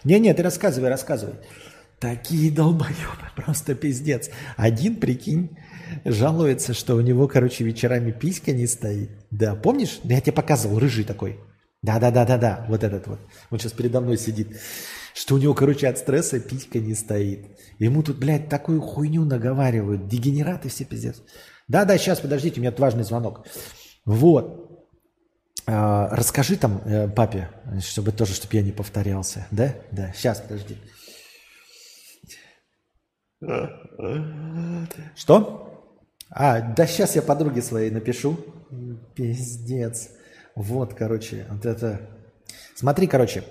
Не-не, ты рассказывай, рассказывай. Такие долбоебы, просто пиздец. Один, прикинь, жалуется, что у него, короче, вечерами писька не стоит. Да, помнишь? Я тебе показывал, рыжий такой. Да-да-да-да-да, вот этот вот. Он сейчас передо мной сидит что у него, короче, от стресса писька не стоит. Ему тут, блядь, такую хуйню наговаривают. Дегенераты все пиздец. Да-да, сейчас, подождите, у меня тут важный звонок. Вот. А, расскажи там э, папе, чтобы тоже, чтобы я не повторялся. Да? Да, сейчас, подожди. Что? А, да сейчас я подруге своей напишу. Пиздец. Вот, короче, вот это... Смотри, короче,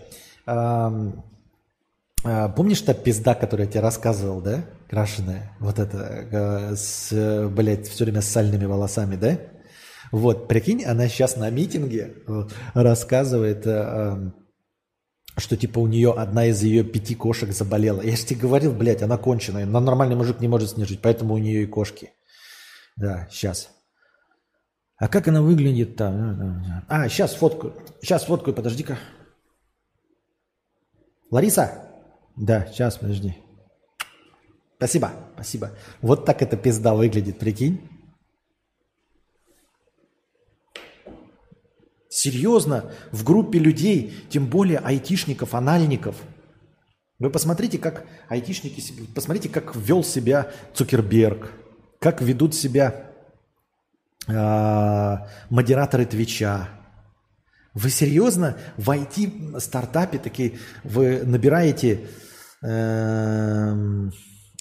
А, помнишь та пизда, которую я тебе рассказывал, да? Крашеная. Вот это, э, с, блядь, все время с сальными волосами, да? Вот, прикинь, она сейчас на митинге э, рассказывает, э, что типа у нее одна из ее пяти кошек заболела. Я же тебе говорил, блядь, она конченая. Но нормальный мужик не может с поэтому у нее и кошки. Да, сейчас. А как она выглядит там? А, сейчас фотку. Сейчас фотку, подожди-ка. Лариса? Да, сейчас, подожди. Спасибо, спасибо. Вот так эта пизда выглядит, прикинь. Серьезно, в группе людей, тем более айтишников, анальников. Вы посмотрите, как айтишники, посмотрите, как вел себя Цукерберг, как ведут себя э, модераторы Твича. Вы серьезно в IT-стартапе такие, вы набираете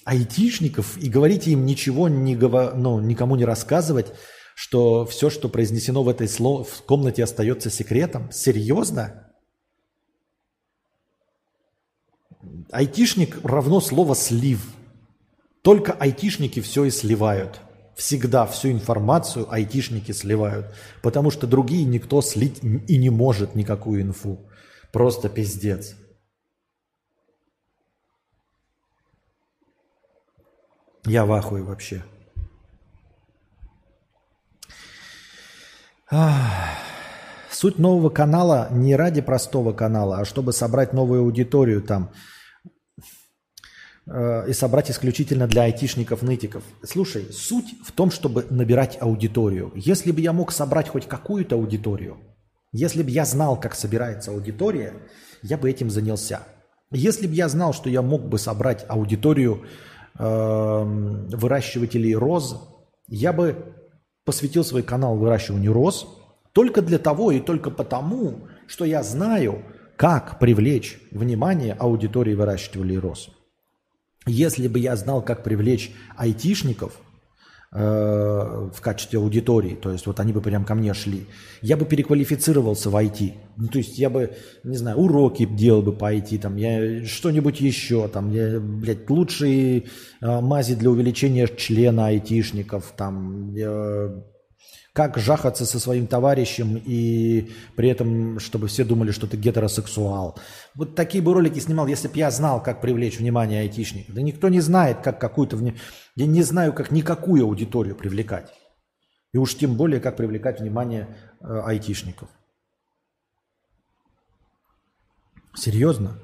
айтишников и говорите им ничего не, ну, никому не рассказывать, что все, что произнесено в этой слов... в комнате, остается секретом? Серьезно? Айтишник равно слово слив. Только айтишники все и сливают. Всегда всю информацию айтишники сливают. Потому что другие никто слить и не может никакую инфу. Просто пиздец. Я в ахуе вообще. Суть нового канала не ради простого канала, а чтобы собрать новую аудиторию там э, и собрать исключительно для айтишников-нытиков. Слушай, суть в том, чтобы набирать аудиторию. Если бы я мог собрать хоть какую-то аудиторию, если бы я знал, как собирается аудитория, я бы этим занялся. Если бы я знал, что я мог бы собрать аудиторию выращивателей роз, я бы посвятил свой канал выращиванию роз только для того и только потому, что я знаю, как привлечь внимание аудитории выращивателей роз. Если бы я знал, как привлечь айтишников в качестве аудитории, то есть вот они бы прям ко мне шли, я бы переквалифицировался в IT. Ну, то есть я бы, не знаю, уроки делал бы по IT, там, я что-нибудь еще, там, я, блядь, лучшие э, мази для увеличения члена айтишников, там, э, как жахаться со своим товарищем и при этом, чтобы все думали, что ты гетеросексуал. Вот такие бы ролики снимал, если бы я знал, как привлечь внимание айтишников. Да никто не знает, как какую-то... Я не знаю, как никакую аудиторию привлекать. И уж тем более, как привлекать внимание э, айтишников. Серьезно?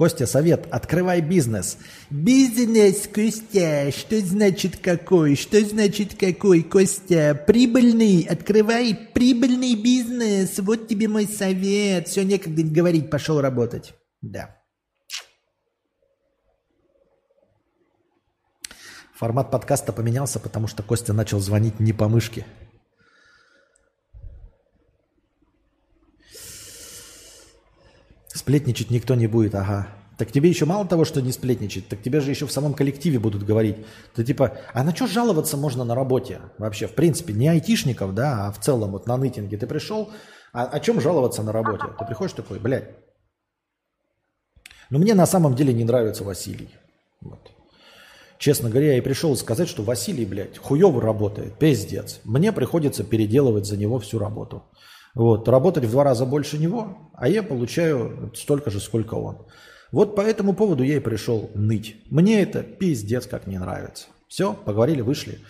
Костя, совет. Открывай бизнес. Бизнес, Костя. Что значит какой? Что значит какой, Костя? Прибыльный. Открывай прибыльный бизнес. Вот тебе мой совет. Все, некогда говорить. Пошел работать. Да. Формат подкаста поменялся, потому что Костя начал звонить не по мышке. Сплетничать никто не будет, ага. Так тебе еще мало того, что не сплетничать, так тебе же еще в самом коллективе будут говорить. Ты типа, а на что жаловаться можно на работе вообще? В принципе, не айтишников, да, а в целом вот на нытинге ты пришел, а о чем жаловаться на работе? Ты приходишь такой, блядь. Но ну, мне на самом деле не нравится Василий. Вот. Честно говоря, я и пришел сказать, что Василий, блядь, хуево работает, пиздец. Мне приходится переделывать за него всю работу. Вот, работать в два раза больше него, а я получаю столько же, сколько он. Вот по этому поводу я и пришел ныть. Мне это пиздец как не нравится. Все, поговорили, вышли.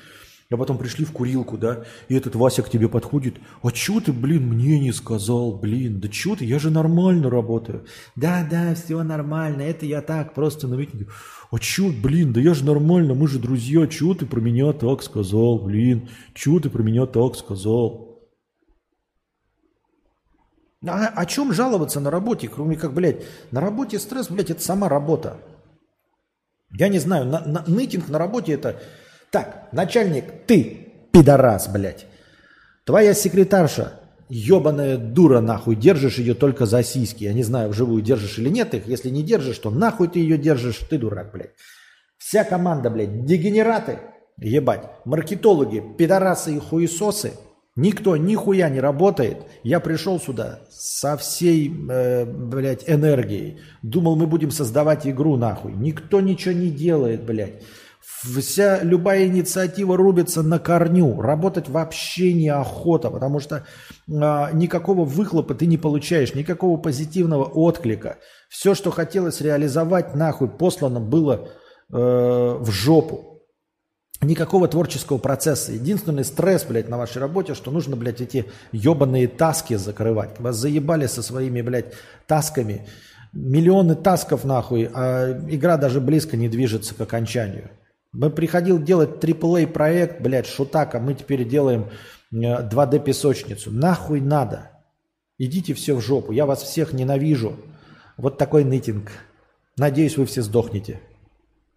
А потом пришли в курилку, да, и этот Вася к тебе подходит. А чё ты, блин, мне не сказал, блин, да чё ты, я же нормально работаю. Да, да, все нормально, это я так, просто на митинге. А чё, блин, да я же нормально, мы же друзья, чё ты про меня так сказал, блин, чё ты про меня так сказал? А о чем жаловаться на работе, кроме как, блядь, на работе стресс, блядь, это сама работа. Я не знаю, на, на, нытинг на работе это... Так, начальник, ты, пидорас, блядь. Твоя секретарша, ебаная дура, нахуй, держишь ее только за сиськи. Я не знаю, вживую держишь или нет их. Если не держишь, то нахуй ты ее держишь, ты дурак, блядь. Вся команда, блядь, дегенераты, ебать, маркетологи, пидорасы и хуесосы – Никто нихуя не работает. Я пришел сюда со всей, э, блядь, энергией. Думал, мы будем создавать игру нахуй. Никто ничего не делает, блядь. Вся любая инициатива рубится на корню. Работать вообще неохота, потому что э, никакого выхлопа ты не получаешь, никакого позитивного отклика. Все, что хотелось реализовать, нахуй послано было э, в жопу. Никакого творческого процесса. Единственный стресс, блядь, на вашей работе, что нужно, блядь, эти ебаные таски закрывать. Вас заебали со своими, блядь, тасками. Миллионы тасков, нахуй, а игра даже близко не движется к окончанию. Мы приходил делать AAA проект, блядь, шутак, а мы теперь делаем 2D э. Нахуй надо. Идите все в жопу. Я вас всех ненавижу. Вот такой нытинг. Надеюсь, вы все сдохнете.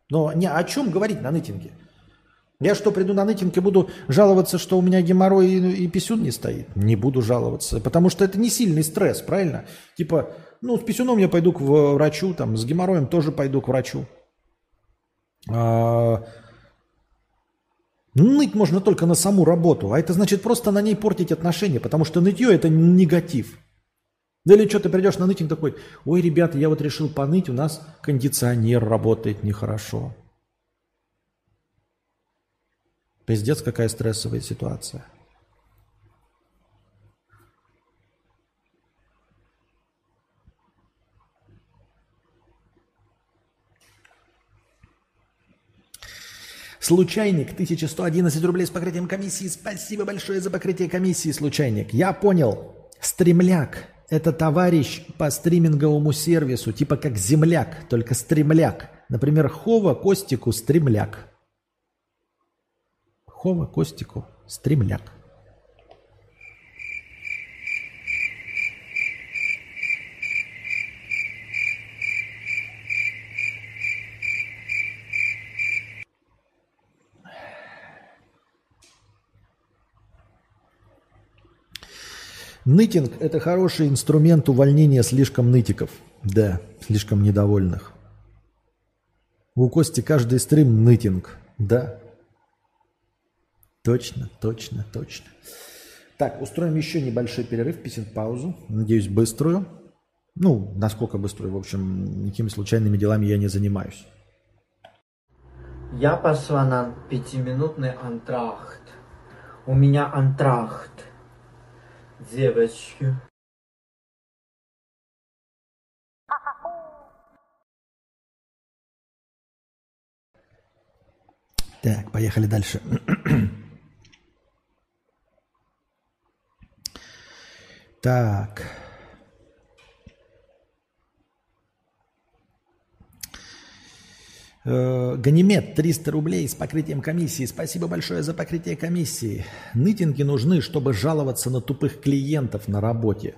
Но не о чем говорить на нытинге? Я что, приду на нытинг и буду жаловаться, что у меня геморрой и, и писюн не стоит? Не буду жаловаться, потому что это не сильный стресс, правильно? Типа, ну, с писюном я пойду к врачу, там, с геморроем тоже пойду к врачу. А... Ныть можно только на саму работу, а это значит просто на ней портить отношения, потому что нытье – это негатив. Или что, ты придешь на нытинг такой, ой, ребята, я вот решил поныть, у нас кондиционер работает нехорошо. Пиздец, какая стрессовая ситуация. Случайник, 1111 рублей с покрытием комиссии. Спасибо большое за покрытие комиссии, случайник. Я понял. Стремляк – это товарищ по стриминговому сервису, типа как земляк, только стремляк. Например, Хова Костику стремляк. Хова Костику стремляк. Нытинг – это хороший инструмент увольнения слишком нытиков. Да, слишком недовольных. У Кости каждый стрим нытинг. Да, Точно, точно, точно. Так, устроим еще небольшой перерыв, писем паузу. Надеюсь, быструю. Ну, насколько быструю, в общем, никакими случайными делами я не занимаюсь. Я пошла на пятиминутный антрахт. У меня антрахт. Девочки. Так, поехали дальше. Так. Э, Ганимед 300 рублей с покрытием комиссии. Спасибо большое за покрытие комиссии. Нытинги нужны, чтобы жаловаться на тупых клиентов на работе.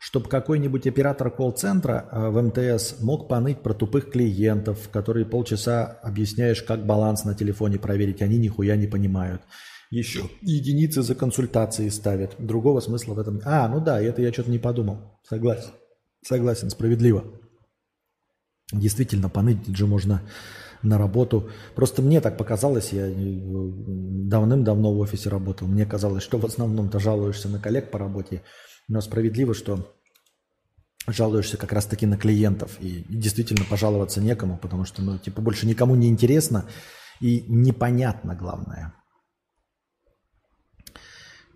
Чтобы какой-нибудь оператор колл-центра э, в МТС мог поныть про тупых клиентов, которые полчаса объясняешь, как баланс на телефоне проверить, они нихуя не понимают еще единицы за консультации ставят. Другого смысла в этом... А, ну да, это я что-то не подумал. Согласен. Согласен, справедливо. Действительно, поныть же можно на работу. Просто мне так показалось, я давным-давно в офисе работал. Мне казалось, что в основном ты жалуешься на коллег по работе, но справедливо, что жалуешься как раз-таки на клиентов. И действительно пожаловаться некому, потому что, ну, типа, больше никому не интересно и непонятно, главное.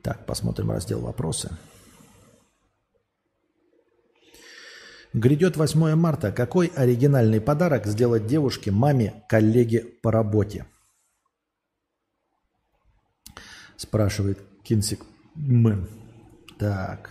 Так, посмотрим раздел «Вопросы». Грядет 8 марта. Какой оригинальный подарок сделать девушке, маме, коллеге по работе? Спрашивает Кинсик Мэн. Так.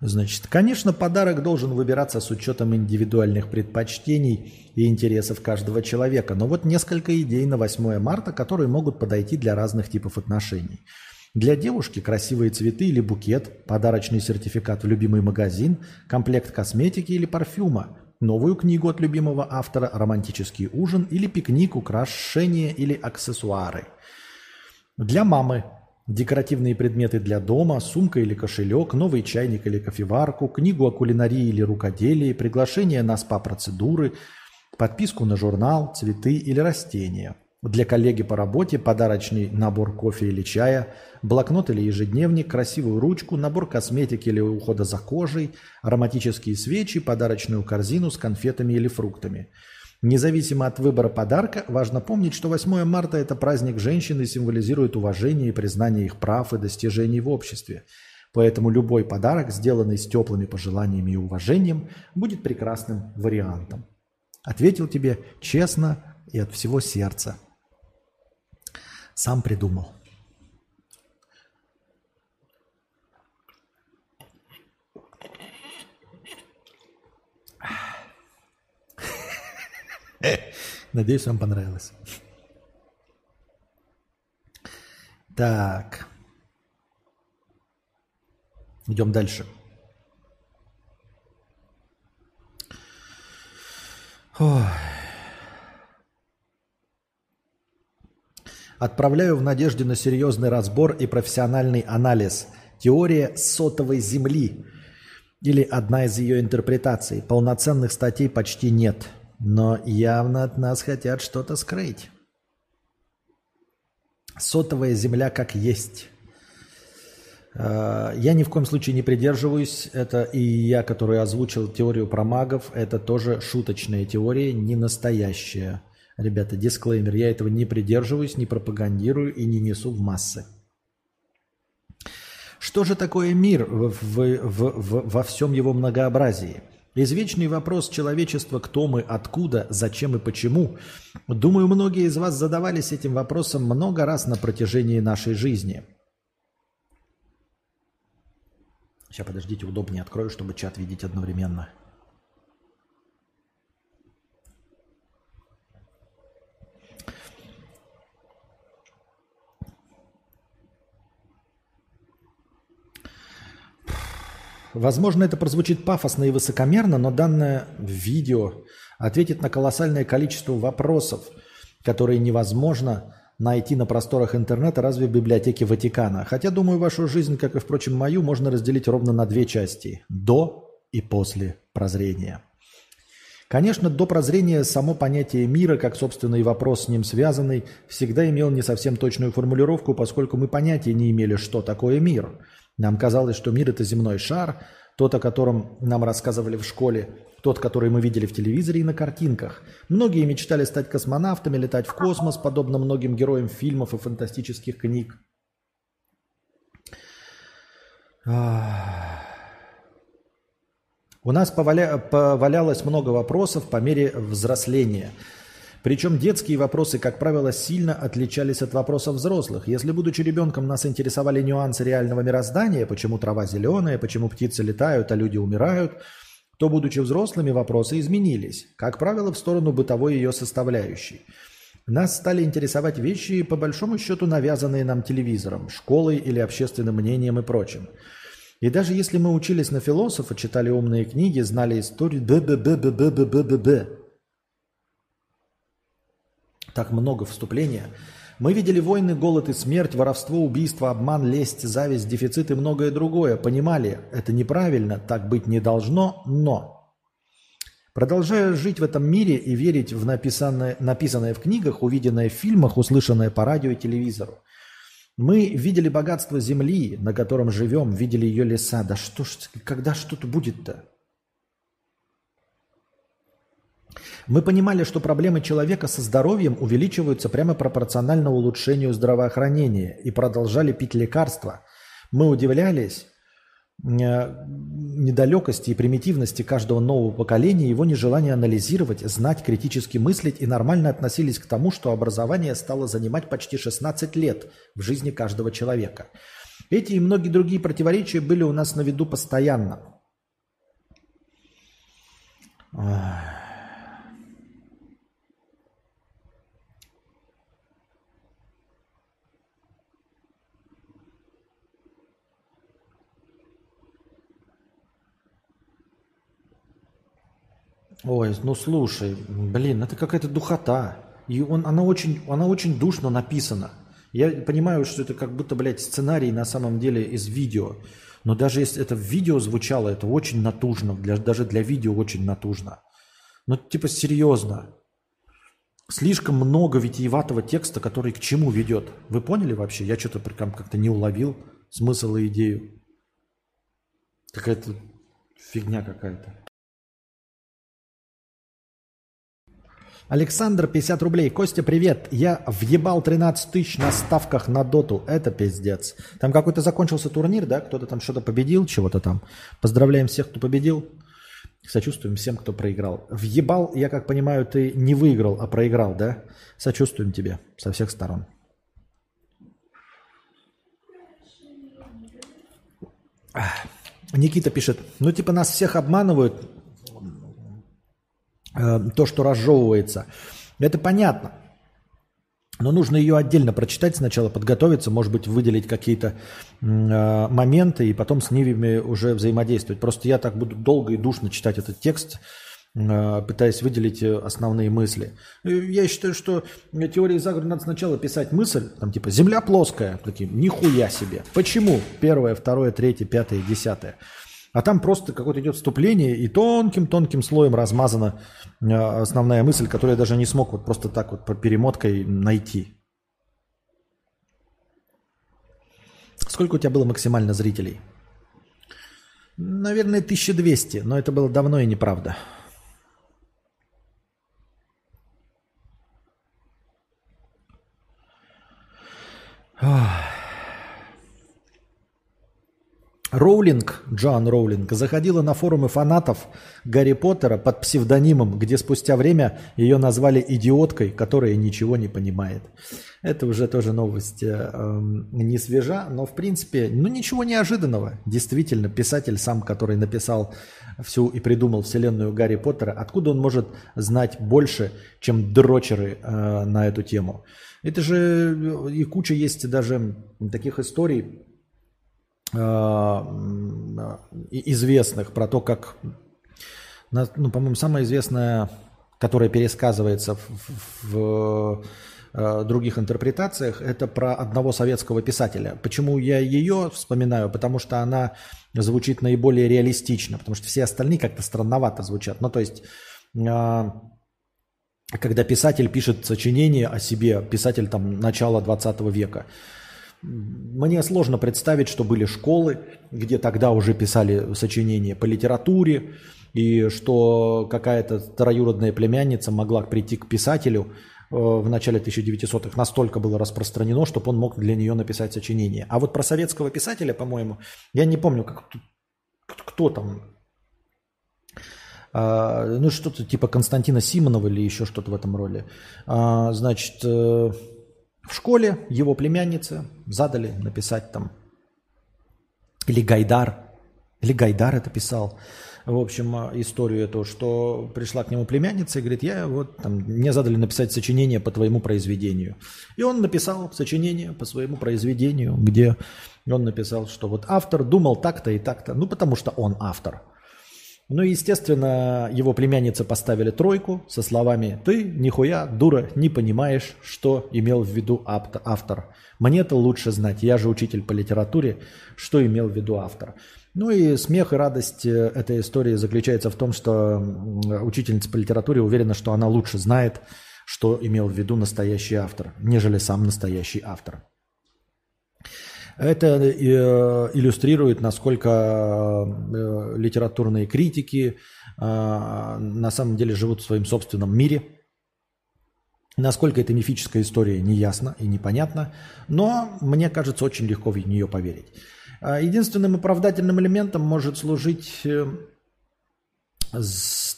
Значит, конечно, подарок должен выбираться с учетом индивидуальных предпочтений и интересов каждого человека. Но вот несколько идей на 8 марта, которые могут подойти для разных типов отношений – для девушки красивые цветы или букет, подарочный сертификат в любимый магазин, комплект косметики или парфюма, новую книгу от любимого автора, романтический ужин или пикник, украшения или аксессуары. Для мамы декоративные предметы для дома, сумка или кошелек, новый чайник или кофеварку, книгу о кулинарии или рукоделии, приглашение на спа-процедуры, подписку на журнал, цветы или растения – Для коллеги по работе подарочный набор кофе или чая, блокнот или ежедневник, красивую ручку, набор косметики или ухода за кожей, ароматические свечи, подарочную корзину с конфетами или фруктами. Независимо от выбора подарка, важно помнить, что 8 марта – это праздник женщин и символизирует уважение и признание их прав и достижений в обществе. Поэтому любой подарок, сделанный с теплыми пожеланиями и уважением, будет прекрасным вариантом. Ответил тебе честно и от всего сердца. Сам придумал. Надеюсь, вам понравилось. Так. Идем дальше. Ой. Отправляю в надежде на серьезный разбор и профессиональный анализ. Теория сотовой земли или одна из ее интерпретаций. Полноценных статей почти нет, но явно от нас хотят что-то скрыть. Сотовая земля как есть. А, я ни в коем случае не придерживаюсь. Это и я, который озвучил теорию про магов, это тоже шуточная теория, не настоящая. Ребята, дисклеймер, я этого не придерживаюсь, не пропагандирую и не несу в массы. Что же такое мир в, в, в, в, во всем его многообразии? Извечный вопрос человечества «кто мы?», «откуда?», «зачем?» и «почему?» Думаю, многие из вас задавались этим вопросом много раз на протяжении нашей жизни. Сейчас, подождите, удобнее открою, чтобы чат видеть одновременно. Возможно, это прозвучит пафосно и высокомерно, но данное видео ответит на колоссальное количество вопросов, которые невозможно найти на просторах интернета, разве в библиотеке Ватикана. Хотя, думаю, вашу жизнь, как и, впрочем, мою, можно разделить ровно на две части – до и после прозрения. Конечно, до прозрения само понятие мира, как собственный вопрос с ним связанный, всегда имел не совсем точную формулировку, поскольку мы понятия не имели, что такое мир – нам казалось, что мир – это земной шар, тот, о котором нам рассказывали в школе, тот, который мы видели в телевизоре и на картинках. Многие мечтали стать космонавтами, летать в космос, подобно многим героям фильмов и фантастических книг. У нас поваля... повалялось много вопросов по мере взросления – причем детские вопросы, как правило, сильно отличались от вопросов взрослых. Если, будучи ребенком, нас интересовали нюансы реального мироздания, почему трава зеленая, почему птицы летают, а люди умирают, то, будучи взрослыми, вопросы изменились, как правило, в сторону бытовой ее составляющей. Нас стали интересовать вещи, по большому счету, навязанные нам телевизором, школой или общественным мнением и прочим. И даже если мы учились на философа, читали умные книги, знали историю, б-б-б-б-б-б-б-б, так много вступления. Мы видели войны, голод и смерть, воровство, убийство, обман, лесть, зависть, дефицит и многое другое. Понимали, это неправильно, так быть не должно, но... Продолжая жить в этом мире и верить в написанное, написанное в книгах, увиденное в фильмах, услышанное по радио и телевизору, мы видели богатство земли, на котором живем, видели ее леса. Да что ж, когда что-то будет-то? Мы понимали, что проблемы человека со здоровьем увеличиваются прямо пропорционально улучшению здравоохранения и продолжали пить лекарства. Мы удивлялись э, недалекости и примитивности каждого нового поколения, его нежелание анализировать, знать, критически мыслить и нормально относились к тому, что образование стало занимать почти 16 лет в жизни каждого человека. Эти и многие другие противоречия были у нас на виду постоянно. Ах. Ой, ну слушай, блин, это какая-то духота. И он, она, очень, она очень душно написана. Я понимаю, что это как будто, блядь, сценарий на самом деле из видео. Но даже если это в видео звучало, это очень натужно. Для, даже для видео очень натужно. Ну, типа, серьезно. Слишком много витиеватого текста, который к чему ведет. Вы поняли вообще? Я что-то прям как-то не уловил смысл и идею. Какая-то фигня какая-то. Александр, 50 рублей. Костя, привет. Я въебал 13 тысяч на ставках на доту. Это пиздец. Там какой-то закончился турнир, да? Кто-то там что-то победил, чего-то там. Поздравляем всех, кто победил. Сочувствуем всем, кто проиграл. Въебал, я как понимаю, ты не выиграл, а проиграл, да? Сочувствуем тебе со всех сторон. Никита пишет, ну типа нас всех обманывают, то, что разжевывается. Это понятно. Но нужно ее отдельно прочитать сначала, подготовиться, может быть, выделить какие-то э, моменты и потом с ними уже взаимодействовать. Просто я так буду долго и душно читать этот текст, э, пытаясь выделить э, основные мысли. Я считаю, что теории заговора надо сначала писать мысль, там типа «Земля плоская», таким «Нихуя себе». Почему? Первое, второе, третье, пятое, десятое. А там просто какое-то идет вступление, и тонким-тонким слоем размазана э, основная мысль, которую я даже не смог вот просто так вот по перемоткой найти. Сколько у тебя было максимально зрителей? Наверное, 1200, но это было давно и неправда. Ох. Роулинг, Джоан Роулинг, заходила на форумы фанатов Гарри Поттера под псевдонимом, где спустя время ее назвали идиоткой, которая ничего не понимает. Это уже тоже новость э, не свежа, но в принципе, ну ничего неожиданного. Действительно, писатель сам, который написал всю и придумал вселенную Гарри Поттера, откуда он может знать больше, чем дрочеры э, на эту тему? Это же э, и куча есть даже таких историй, известных про то, как, ну, по-моему, самая известная, которая пересказывается в, в э, других интерпретациях, это про одного советского писателя. Почему я ее вспоминаю? Потому что она звучит наиболее реалистично, потому что все остальные как-то странновато звучат. Ну, то есть, э, когда писатель пишет сочинение о себе, писатель там начала 20 века, мне сложно представить, что были школы, где тогда уже писали сочинения по литературе, и что какая-то троюродная племянница могла прийти к писателю э, в начале 1900-х, настолько было распространено, чтобы он мог для нее написать сочинение. А вот про советского писателя, по-моему, я не помню, как, кто там, а, ну что-то типа Константина Симонова или еще что-то в этом роли. А, значит, э, в школе его племяннице задали написать там, или Гайдар, или Гайдар это писал, в общем, а, историю эту, что пришла к нему племянница и говорит, я вот там, мне задали написать сочинение по твоему произведению. И он написал сочинение по своему произведению, где он написал, что вот автор думал так-то и так-то, ну потому что он автор. Ну, естественно, его племянница поставили тройку со словами «Ты, нихуя, дура, не понимаешь, что имел в виду автор. Мне-то лучше знать, я же учитель по литературе, что имел в виду автор». Ну и смех и радость э, этой истории заключается в том, что учительница по литературе уверена, что она лучше знает, что имел в виду настоящий автор, нежели сам настоящий автор. Это э, иллюстрирует, насколько э, литературные критики э, на самом деле живут в своем собственном мире. Насколько это мифическая история, не ясно и непонятно, но мне кажется, очень легко в нее поверить. Единственным оправдательным элементом может служить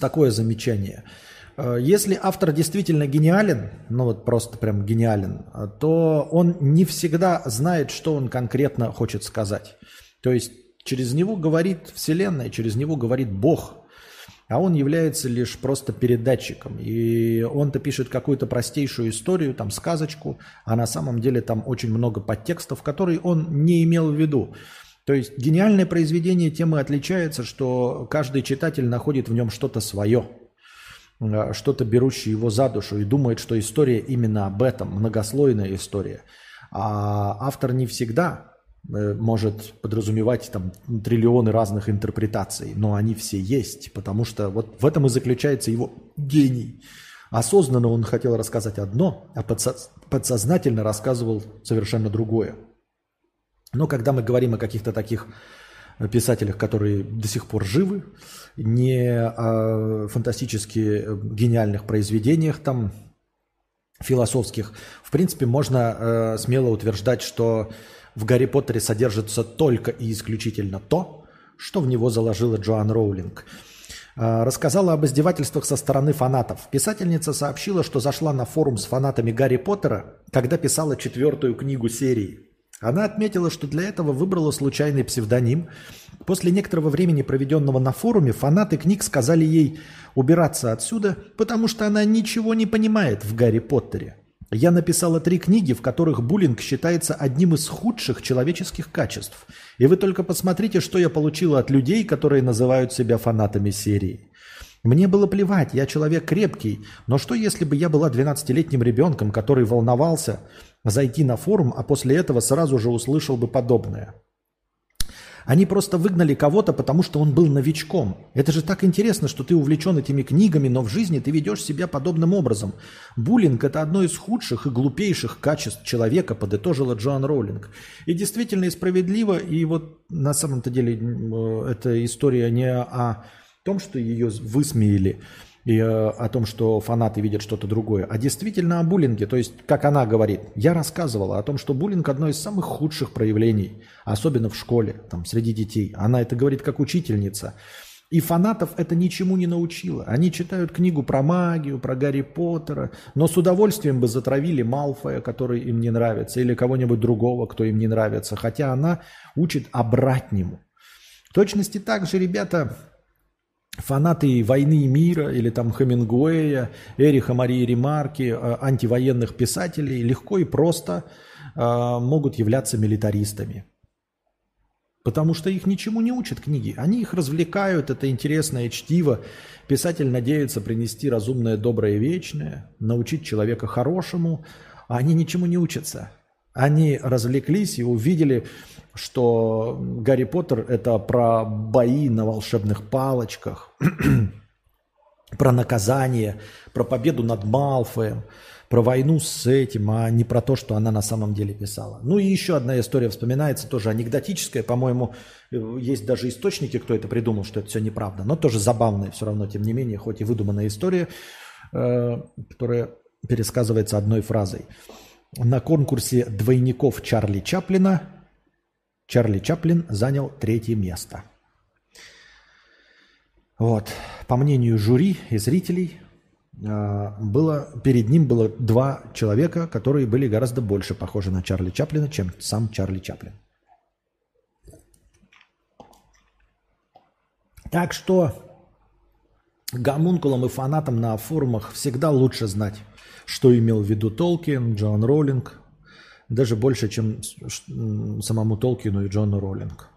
такое замечание – Э, если автор действительно гениален, ну вот просто прям гениален, то он не всегда знает, что он конкретно хочет сказать. То есть через него говорит Вселенная, через него говорит Бог, а он является лишь просто передатчиком. И он-то пишет какую-то простейшую историю, там сказочку, а на самом деле там очень много подтекстов, которые он не имел в виду. То есть гениальное произведение тем и отличается, что каждый читатель находит в нем что-то свое – Э, что-то берущее его за душу и думает, что история именно об этом, многослойная история. А автор не всегда э, может подразумевать там триллионы разных интерпретаций, но они все есть, потому что вот в этом и заключается его гений. Осознанно он хотел рассказать одно, а подсознательно рассказывал совершенно другое. Но когда мы говорим о каких-то таких писателях, которые до сих пор живы, не о фантастически гениальных произведениях там философских, в принципе, можно э, смело утверждать, что в Гарри Поттере содержится только и исключительно то, что в него заложила Джоан Роулинг. Э, рассказала об издевательствах со стороны фанатов. Писательница сообщила, что зашла на форум с фанатами Гарри Поттера, когда писала четвертую книгу серии. Она отметила, что для этого выбрала случайный псевдоним. После некоторого времени, проведенного на форуме, фанаты книг сказали ей убираться отсюда, потому что она ничего не понимает в Гарри Поттере. Я написала три книги, в которых буллинг считается одним из худших человеческих качеств. И вы только посмотрите, что я получила от людей, которые называют себя фанатами серии. Мне было плевать, я человек крепкий, но что если бы я была 12-летним ребенком, который волновался зайти на форум, а после этого сразу же услышал бы подобное? Они просто выгнали кого-то, потому что он был новичком. Это же так интересно, что ты увлечен этими книгами, но в жизни ты ведешь себя подобным образом. Буллинг – это одно из худших и глупейших качеств человека, подытожила Джоан Роулинг. И действительно и справедливо, и вот на самом-то деле э, эта история не о том, что ее высмеяли, и э, о том, что фанаты видят что-то другое, а действительно о буллинге. То есть, как она говорит, я рассказывала о том, что буллинг одно из самых худших проявлений, особенно в школе, там, среди детей. Она это говорит как учительница. И фанатов это ничему не научило. Они читают книгу про магию, про Гарри Поттера, но с удовольствием бы затравили Малфоя, который им не нравится, или кого-нибудь другого, кто им не нравится. Хотя она учит обратнему. В точности так же, ребята, фанаты «Войны и мира» или там Хемингуэя, Эриха Марии Ремарки, э, антивоенных писателей легко и просто э, могут являться милитаристами. Потому что их ничему не учат книги. Они их развлекают, это интересное чтиво. Писатель надеется принести разумное, доброе, вечное, научить человека хорошему, а они ничему не учатся. Они развлеклись и увидели что Гарри Поттер это про бои на волшебных палочках, про наказание, про победу над Малфоем, про войну с этим, а не про то, что она на самом деле писала. Ну и еще одна история вспоминается, тоже анекдотическая, по-моему, есть даже источники, кто это придумал, что это все неправда, но тоже забавная все равно, тем не менее, хоть и выдуманная история, э, которая пересказывается одной фразой. На конкурсе двойников Чарли Чаплина Чарли Чаплин занял третье место. Вот. По мнению жюри и зрителей, а, было, перед ним было два человека, которые были гораздо больше похожи на Чарли Чаплина, чем сам Чарли Чаплин. Так что гомункулам и фанатам на форумах всегда лучше знать, что имел в виду Толкин, Джон Роллинг, даже больше, чем самому Толкину и Джону Роллинг.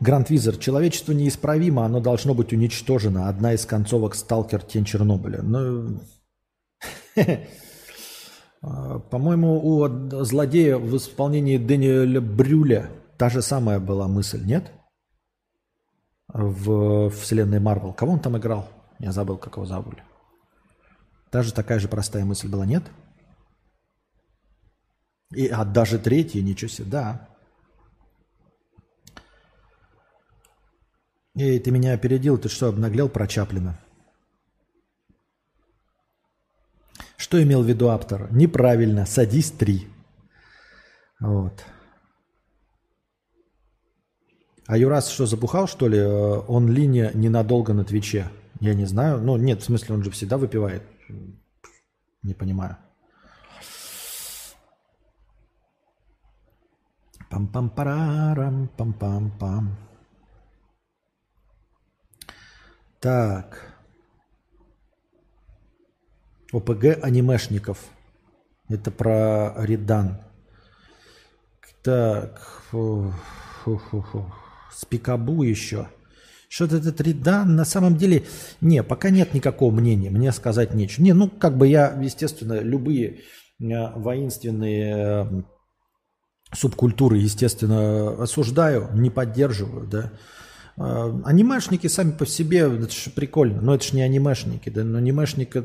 Гранд Визер. Человечество неисправимо, оно должно быть уничтожено. Одна из концовок «Сталкер. Тень Чернобыля». Ну, по-моему, у злодея в исполнении Дэниеля Брюля та же самая была мысль, нет? В вселенной Марвел. Кого он там играл? Я забыл, как его зовут. Даже такая же простая мысль была, нет? И а даже третья, ничего себе, да. Эй, ты меня опередил, ты что, обнаглел про Чаплина? Что имел в виду автор? Неправильно, садись три. Вот. А Юрас что, забухал, что ли? Э, он линия ненадолго на Твиче. Я не знаю. Ну, нет, в смысле, он же всегда выпивает. Не понимаю. Пам-пам-парарам, пам-пам-пам. Так. ОПГ анимешников. Это про Редан. Так. Фу, фу. Спикабу еще. Что-то этот Редан на самом деле... Не, пока нет никакого мнения, мне сказать нечего. Не, ну как бы я, естественно, любые э, воинственные э, субкультуры, естественно, осуждаю, не поддерживаю, да. Э, анимешники сами по себе, это же прикольно. Но это же не анимешники. Да? Но анимешника,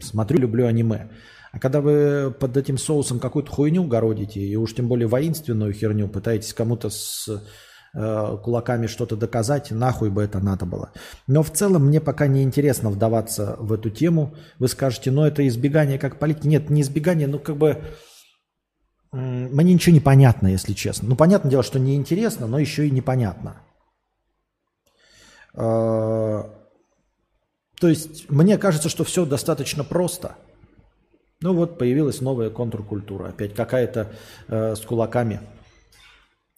смотрю, люблю аниме. А когда вы под этим соусом какую-то хуйню городите, и уж тем более воинственную херню, пытаетесь кому-то с э, кулаками что-то доказать, нахуй бы это надо было. Но в целом мне пока не интересно вдаваться в эту тему. Вы скажете, ну это избегание как политики. Нет, не избегание, ну как бы мне ничего не понятно, если честно. Ну, понятное дело, что неинтересно, но еще и непонятно. А, то есть, мне кажется, что все достаточно просто. Ну вот, появилась новая контркультура. Опять какая-то э, с кулаками.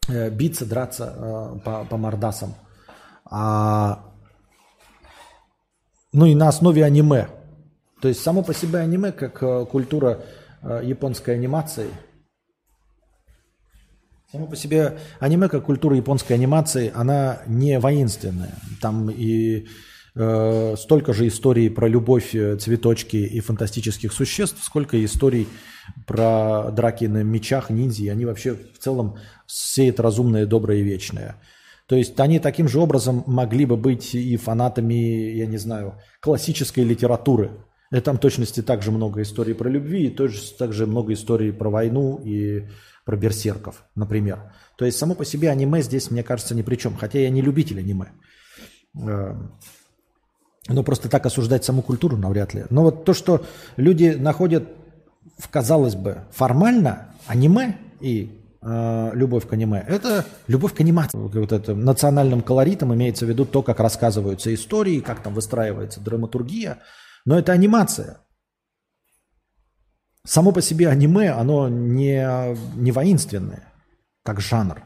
Э, биться, драться э, по, по мордасам. А, ну и на основе аниме. То есть, само по себе аниме, как э, культура японской анимации – Само по себе аниме, как культура японской анимации, она не воинственная. Там и э, столько же историй про любовь, цветочки и фантастических существ, сколько историй про драки на мечах, ниндзя. Они вообще в целом сеют разумное, доброе и вечное. То есть они таким же образом могли бы быть и фанатами, я не знаю, классической литературы. И там в точности также много историй про любви, и тоже также много историй про войну и про берсерков, например. То есть само по себе аниме здесь, мне кажется, ни при чем. Хотя я не любитель аниме. Эм, но просто так осуждать саму культуру навряд ли. Но вот то, что люди находят, в, казалось бы, формально аниме и э, любовь к аниме, это любовь к анимации. Вот это национальным колоритом имеется в виду то, как рассказываются истории, как там выстраивается драматургия. Но это анимация. Само по себе аниме, оно не, не воинственное, как жанр.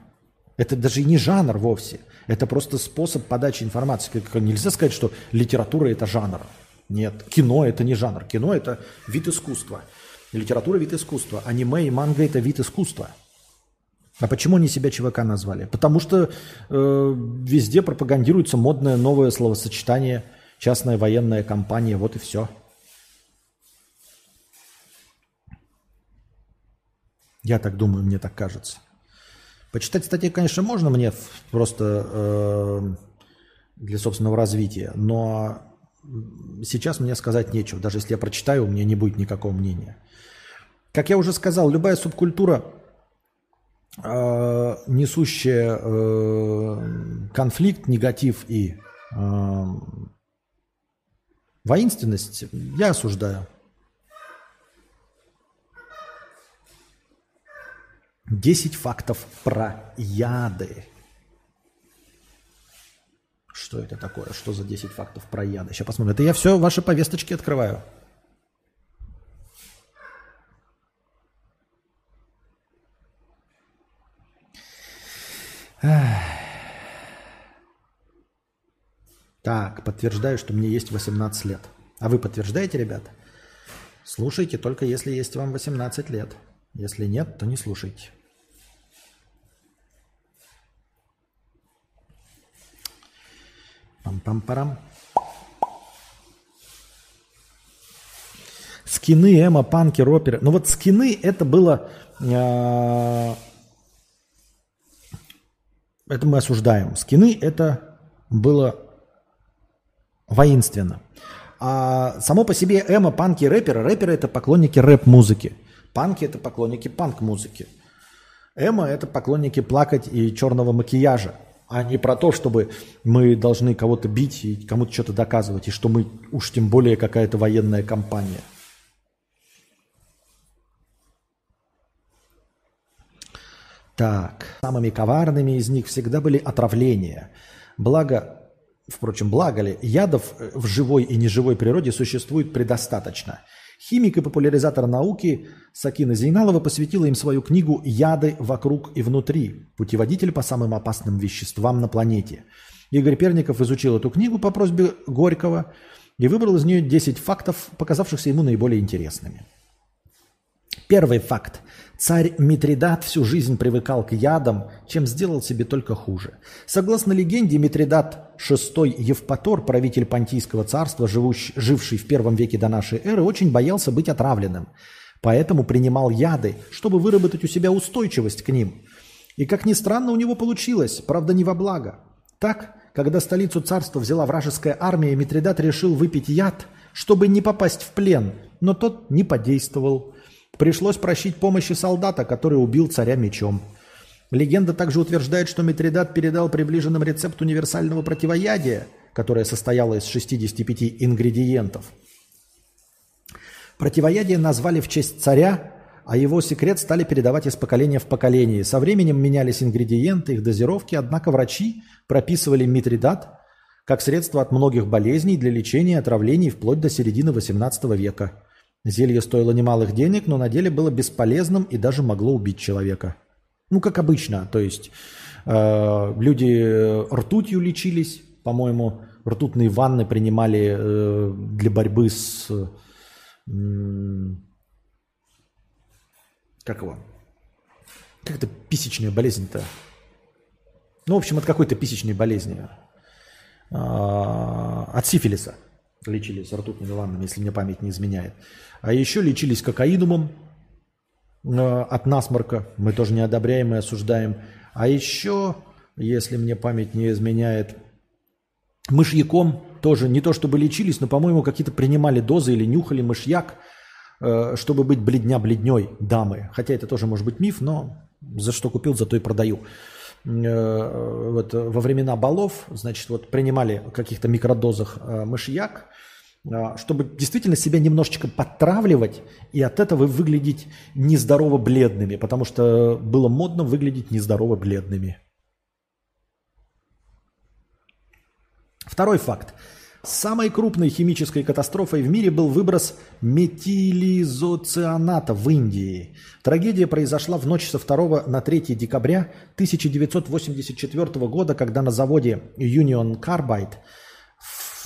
Это даже и не жанр вовсе. Это просто способ подачи информации. Нельзя сказать, что литература – это жанр. Нет, кино – это не жанр. Кино – это вид искусства. Литература – вид искусства. Аниме и манга – это вид искусства. А почему они себя ЧВК назвали? Потому что э, везде пропагандируется модное новое словосочетание «частная военная компания». Вот и все. Я так думаю, мне так кажется. Почитать статьи, конечно, можно мне просто э, для собственного развития, но сейчас мне сказать нечего. Даже если я прочитаю, у меня не будет никакого мнения. Как я уже сказал, любая субкультура, несущая э, конфликт, негатив и э, воинственность, я осуждаю. 10 фактов про яды. Что это такое? Что за 10 фактов про яды? Сейчас посмотрим. Это я все ваши повесточки открываю. Так, подтверждаю, что мне есть 18 лет. А вы подтверждаете, ребята? Слушайте только если есть вам 18 лет. Если нет, то не слушайте. Пам-пам-парам. Скины, эмо, панки, роперы. Ну вот скины это было... Э, это мы осуждаем. Скины это было воинственно. А само по себе эмо, панки, рэперы. Рэперы это поклонники рэп-музыки. Панки это поклонники панк-музыки. Эмо это поклонники плакать и черного макияжа а не про то, чтобы мы должны кого-то бить и кому-то что-то доказывать, и что мы уж тем более какая-то военная компания. Так, самыми коварными из них всегда были отравления. Благо, впрочем, благо ли, ядов в живой и неживой природе существует предостаточно – Химик и популяризатор науки Сакина Зейналова посвятила им свою книгу «Яды вокруг и внутри. Путеводитель по самым опасным веществам на планете». Игорь Перников изучил эту книгу по просьбе Горького и выбрал из нее 10 фактов, показавшихся ему наиболее интересными. Первый факт. Царь Митридат всю жизнь привыкал к ядам, чем сделал себе только хуже. Согласно легенде, Митридат VI Евпатор, правитель Понтийского царства, живущий, живший в первом веке до нашей эры, очень боялся быть отравленным. Поэтому принимал яды, чтобы выработать у себя устойчивость к ним. И, как ни странно, у него получилось, правда, не во благо. Так, когда столицу царства взяла вражеская армия, Митридат решил выпить яд, чтобы не попасть в плен, но тот не подействовал. Пришлось просить помощи солдата, который убил царя мечом. Легенда также утверждает, что Митридат передал приближенным рецепт универсального противоядия, которое состояло из 65 ингредиентов. Противоядие назвали в честь царя, а его секрет стали передавать из поколения в поколение. Со временем менялись ингредиенты, их дозировки, однако врачи прописывали митридат как средство от многих болезней для лечения отравлений вплоть до середины XVIII века. Зелье стоило немалых денег, но на деле было бесполезным и даже могло убить человека. Ну, как обычно, то есть э, люди ртутью лечились, по-моему, ртутные ванны принимали э, для борьбы с... Э, как его? Как это писечная болезнь-то? Ну, в общем, от какой-то писечной болезни. А, от сифилиса лечились ртутными ваннами, если мне память не изменяет. А еще лечились кокаинумом э, от насморка. Мы тоже не одобряем и осуждаем. А еще, если мне память не изменяет, мышьяком тоже не то чтобы лечились, но, по-моему, какие-то принимали дозы или нюхали мышьяк, э, чтобы быть бледня-бледней дамы. Хотя это тоже может быть миф, но за что купил, за то и продаю. Э, вот во времена балов, значит, вот принимали в каких-то микродозах э, мышьяк, э, чтобы действительно себя немножечко подтравливать и от этого выглядеть нездорово бледными, потому что было модно выглядеть нездорово бледными. Второй факт. Самой крупной химической катастрофой в мире был выброс метилизоцианата в Индии. Трагедия произошла в ночь со 2 на 3 декабря 1984 года, когда на заводе Union Carbide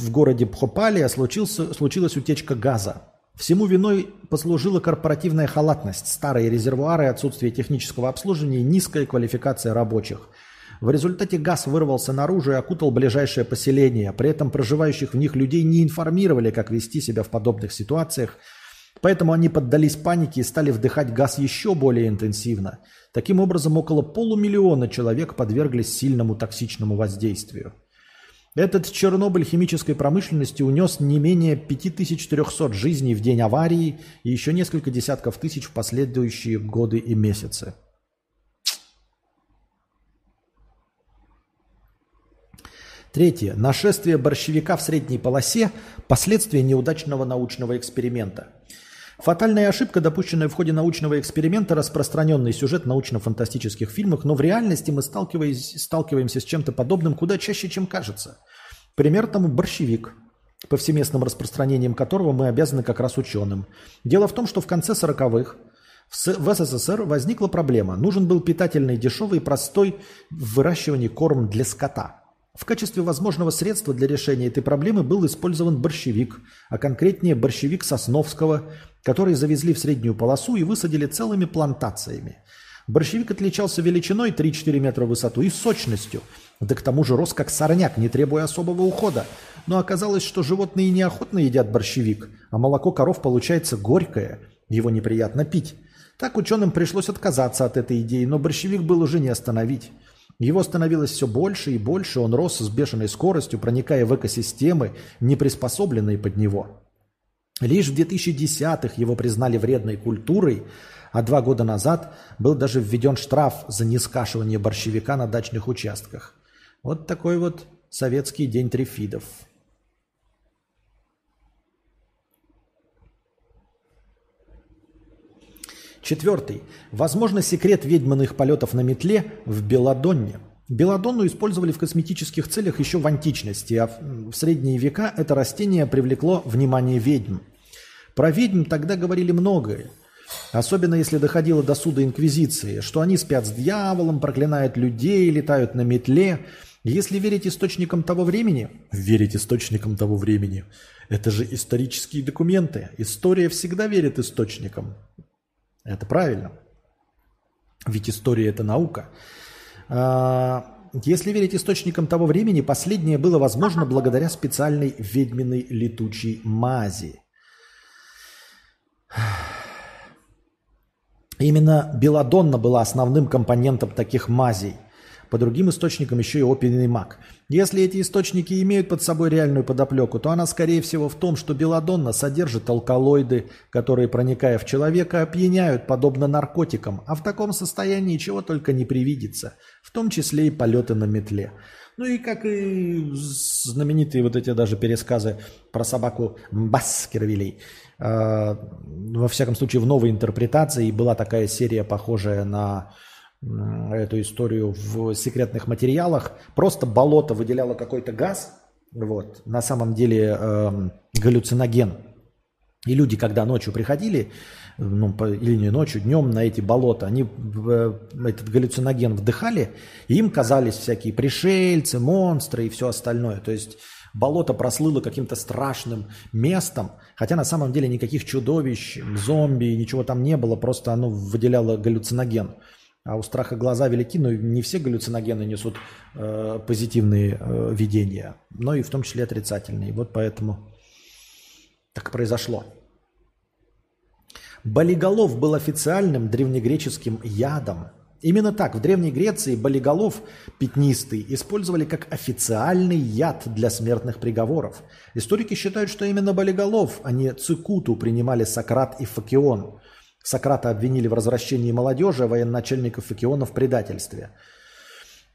в городе Бхопалия случился, случилась утечка газа. Всему виной послужила корпоративная халатность, старые резервуары, отсутствие технического обслуживания и низкая квалификация рабочих – в результате газ вырвался наружу и окутал ближайшее поселение. При этом проживающих в них людей не информировали, как вести себя в подобных ситуациях. Поэтому они поддались панике и стали вдыхать газ еще более интенсивно. Таким образом, около полумиллиона человек подверглись сильному токсичному воздействию. Этот Чернобыль химической промышленности унес не менее 5300 жизней в день аварии и еще несколько десятков тысяч в последующие годы и месяцы. Третье. Нашествие борщевика в средней полосе – последствия неудачного научного эксперимента. Фатальная ошибка, допущенная в ходе научного эксперимента, распространенный сюжет научно-фантастических фильмах, но в реальности мы сталкиваемся с чем-то подобным куда чаще, чем кажется. Пример тому борщевик, повсеместным распространением которого мы обязаны как раз ученым. Дело в том, что в конце 40-х в СССР возникла проблема. Нужен был питательный, дешевый, простой в выращивании корм для скота – в качестве возможного средства для решения этой проблемы был использован борщевик, а конкретнее борщевик Сосновского, который завезли в среднюю полосу и высадили целыми плантациями. Борщевик отличался величиной 3-4 метра в высоту и сочностью, да к тому же рос как сорняк, не требуя особого ухода. Но оказалось, что животные неохотно едят борщевик, а молоко коров получается горькое, его неприятно пить. Так ученым пришлось отказаться от этой идеи, но борщевик был уже не остановить. Его становилось все больше и больше, он рос с бешеной скоростью, проникая в экосистемы, не приспособленные под него. Лишь в 2010-х его признали вредной культурой, а два года назад был даже введен штраф за нескашивание борщевика на дачных участках. Вот такой вот советский день трифидов. Четвертый. Возможно, секрет ведьминых полетов на метле в Беладонне. Беладонну использовали в косметических целях еще в античности, а в средние века это растение привлекло внимание ведьм. Про ведьм тогда говорили многое. Особенно если доходило до суда Инквизиции, что они спят с дьяволом, проклинают людей, летают на метле. Если верить источникам того времени, верить источникам того времени, это же исторические документы. История всегда верит источникам. Это правильно. Ведь история – это наука. А, если верить источникам того времени, последнее было возможно благодаря специальной ведьминой летучей мази. Именно белладонна была основным компонентом таких мазей. По другим источникам еще и опийный мак. Если эти источники имеют под собой реальную подоплеку, то она скорее всего в том, что белладонна содержит алкалоиды, которые, проникая в человека, опьяняют, подобно наркотикам, а в таком состоянии чего только не привидится, в том числе и полеты на метле. Ну и как и знаменитые вот эти даже пересказы про собаку Баскервилей. Э, во всяком случае, в новой интерпретации была такая серия, похожая на эту историю в секретных материалах. Просто болото выделяло какой-то газ, вот, на самом деле э, галлюциноген. И люди, когда ночью приходили, ну, по, или не ночью, днем на эти болота, они э, этот галлюциноген вдыхали, и им казались всякие пришельцы, монстры и все остальное. То есть болото прослыло каким-то страшным местом, хотя на самом деле никаких чудовищ, зомби, ничего там не было, просто оно выделяло галлюциноген. А у страха глаза велики, но не все галлюциногены несут э, позитивные э, видения, но и в том числе отрицательные. Вот поэтому так произошло. Болиголов был официальным древнегреческим ядом. Именно так в Древней Греции болиголов пятнистый использовали как официальный яд для смертных приговоров. Историки считают, что именно болиголов, а не цикуту принимали Сократ и Факион. Сократа обвинили в развращении молодежи, а военачальников Факиона в предательстве –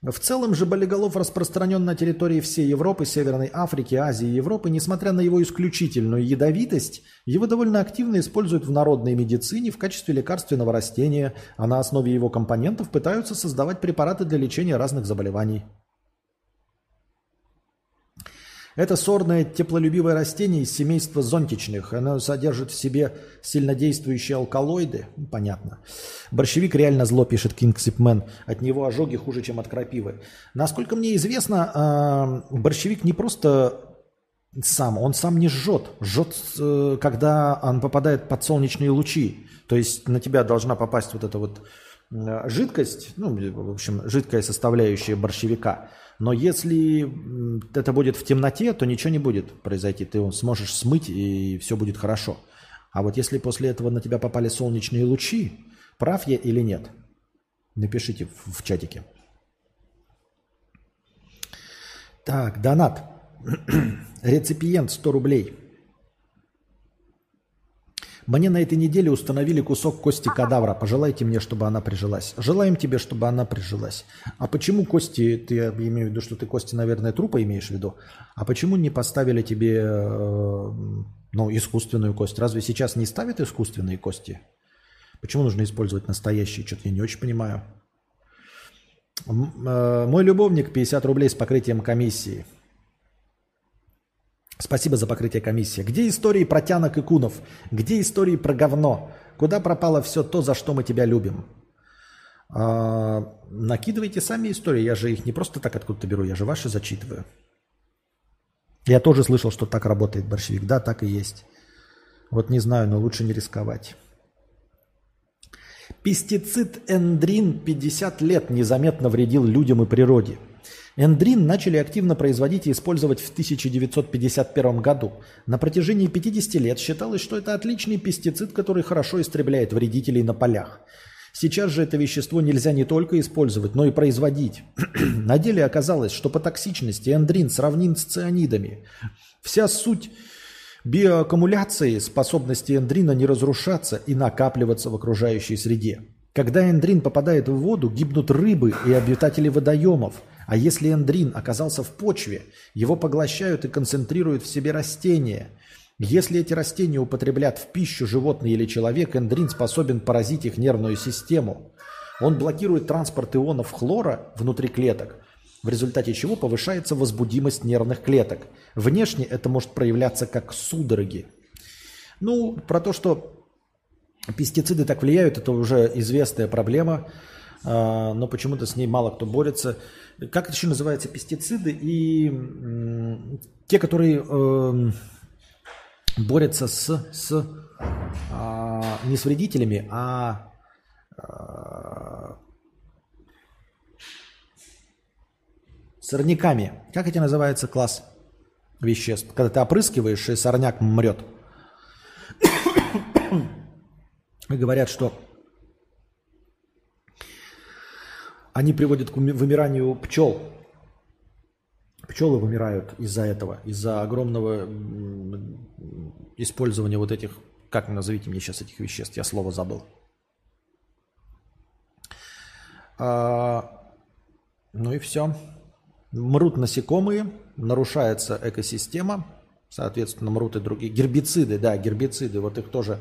в целом же болиголов распространен на территории всей Европы, Северной Африки, Азии и Европы. Несмотря на его исключительную ядовитость, его довольно активно используют в народной медицине в качестве лекарственного растения, а на основе его компонентов пытаются создавать препараты для лечения разных заболеваний. Это сорное теплолюбивое растение из семейства зонтичных. Оно содержит в себе сильнодействующие алкалоиды. Ну, понятно. Борщевик реально зло, пишет Кингсипмен. От него ожоги хуже, чем от крапивы. Насколько мне известно, а, борщевик не просто сам, он сам не жжет. Жжет, э, когда он попадает под солнечные лучи. То есть на тебя должна попасть вот эта вот жидкость, ну, в общем, жидкая составляющая борщевика – но если это будет в темноте, то ничего не будет произойти. Ты сможешь смыть, и все будет хорошо. А вот если после этого на тебя попали солнечные лучи, прав я или нет? Напишите в, в чатике. Так, донат. Реципиент 100 рублей. Мне на этой неделе установили кусок кости кадавра. Пожелайте мне, чтобы она прижилась. Желаем тебе, чтобы она прижилась. А почему кости, ты имею в виду, что ты кости, наверное, трупа имеешь в виду, а почему не поставили тебе э, ну, искусственную кость? Разве сейчас не ставят искусственные кости? Почему нужно использовать настоящие? Что-то я не очень понимаю. Э, мой любовник 50 рублей с покрытием комиссии. Спасибо за покрытие комиссии. Где истории про тянок и кунов? Где истории про говно? Куда пропало все то, за что мы тебя любим? А, накидывайте сами истории. Я же их не просто так откуда-то беру, я же ваши зачитываю. Я тоже слышал, что так работает борщевик. Да, так и есть. Вот не знаю, но лучше не рисковать. Пестицид эндрин 50 лет незаметно вредил людям и природе – Эндрин начали активно производить и использовать в 1951 году. На протяжении 50 лет считалось, что это отличный пестицид, который хорошо истребляет вредителей на полях. Сейчас же это вещество нельзя не только использовать, но и производить. на деле оказалось, что по токсичности эндрин сравним с цианидами. Вся суть биоаккумуляции способности эндрина не разрушаться и накапливаться в окружающей среде. Когда эндрин попадает в воду, гибнут рыбы и обитатели водоемов – а если эндрин оказался в почве, его поглощают и концентрируют в себе растения. Если эти растения употреблят в пищу животные или человек, эндрин способен поразить их нервную систему. Он блокирует транспорт ионов хлора внутри клеток, в результате чего повышается возбудимость нервных клеток. Внешне это может проявляться как судороги. Ну, про то, что пестициды так влияют, это уже известная проблема, но почему-то с ней мало кто борется. Как это еще называется? Пестициды и те, которые э, борются с, с э, не с вредителями, а э, сорняками. Как эти называется класс веществ? Когда ты опрыскиваешь, и сорняк мрет. И говорят, что они приводят к вымиранию пчел. Пчелы вымирают из-за этого, из-за огромного использования вот этих, как назовите мне сейчас этих веществ, я слово забыл. А, ну и все. Мрут насекомые, нарушается экосистема, соответственно, мрут и другие. Гербициды, да, гербициды, вот их тоже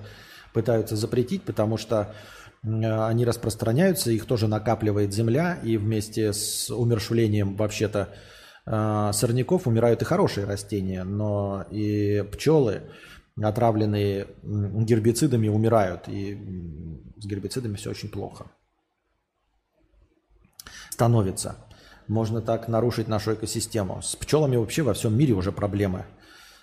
пытаются запретить, потому что они распространяются, их тоже накапливает земля, и вместе с умершвлением вообще-то а, сорняков умирают и хорошие растения, но и пчелы, отравленные гербицидами, умирают, и с гербицидами все очень плохо становится. Можно так нарушить нашу экосистему. С пчелами вообще во всем мире уже проблемы.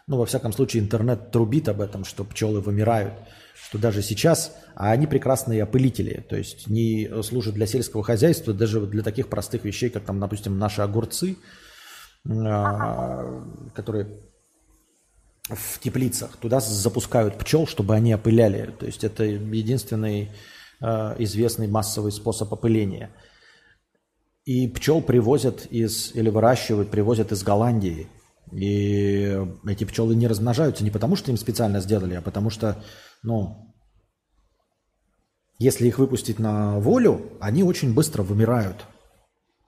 Ну, во всяком случае, интернет трубит об этом, что пчелы вымирают что даже сейчас, а они прекрасные опылители, то есть не служат для сельского хозяйства, даже для таких простых вещей, как там, допустим, наши огурцы, а, которые в теплицах, туда запускают пчел, чтобы они опыляли. То есть это единственный а, известный массовый способ опыления. И пчел привозят из, или выращивают, привозят из Голландии. И эти пчелы не размножаются не потому, что им специально сделали, а потому что но если их выпустить на волю, они очень быстро вымирают,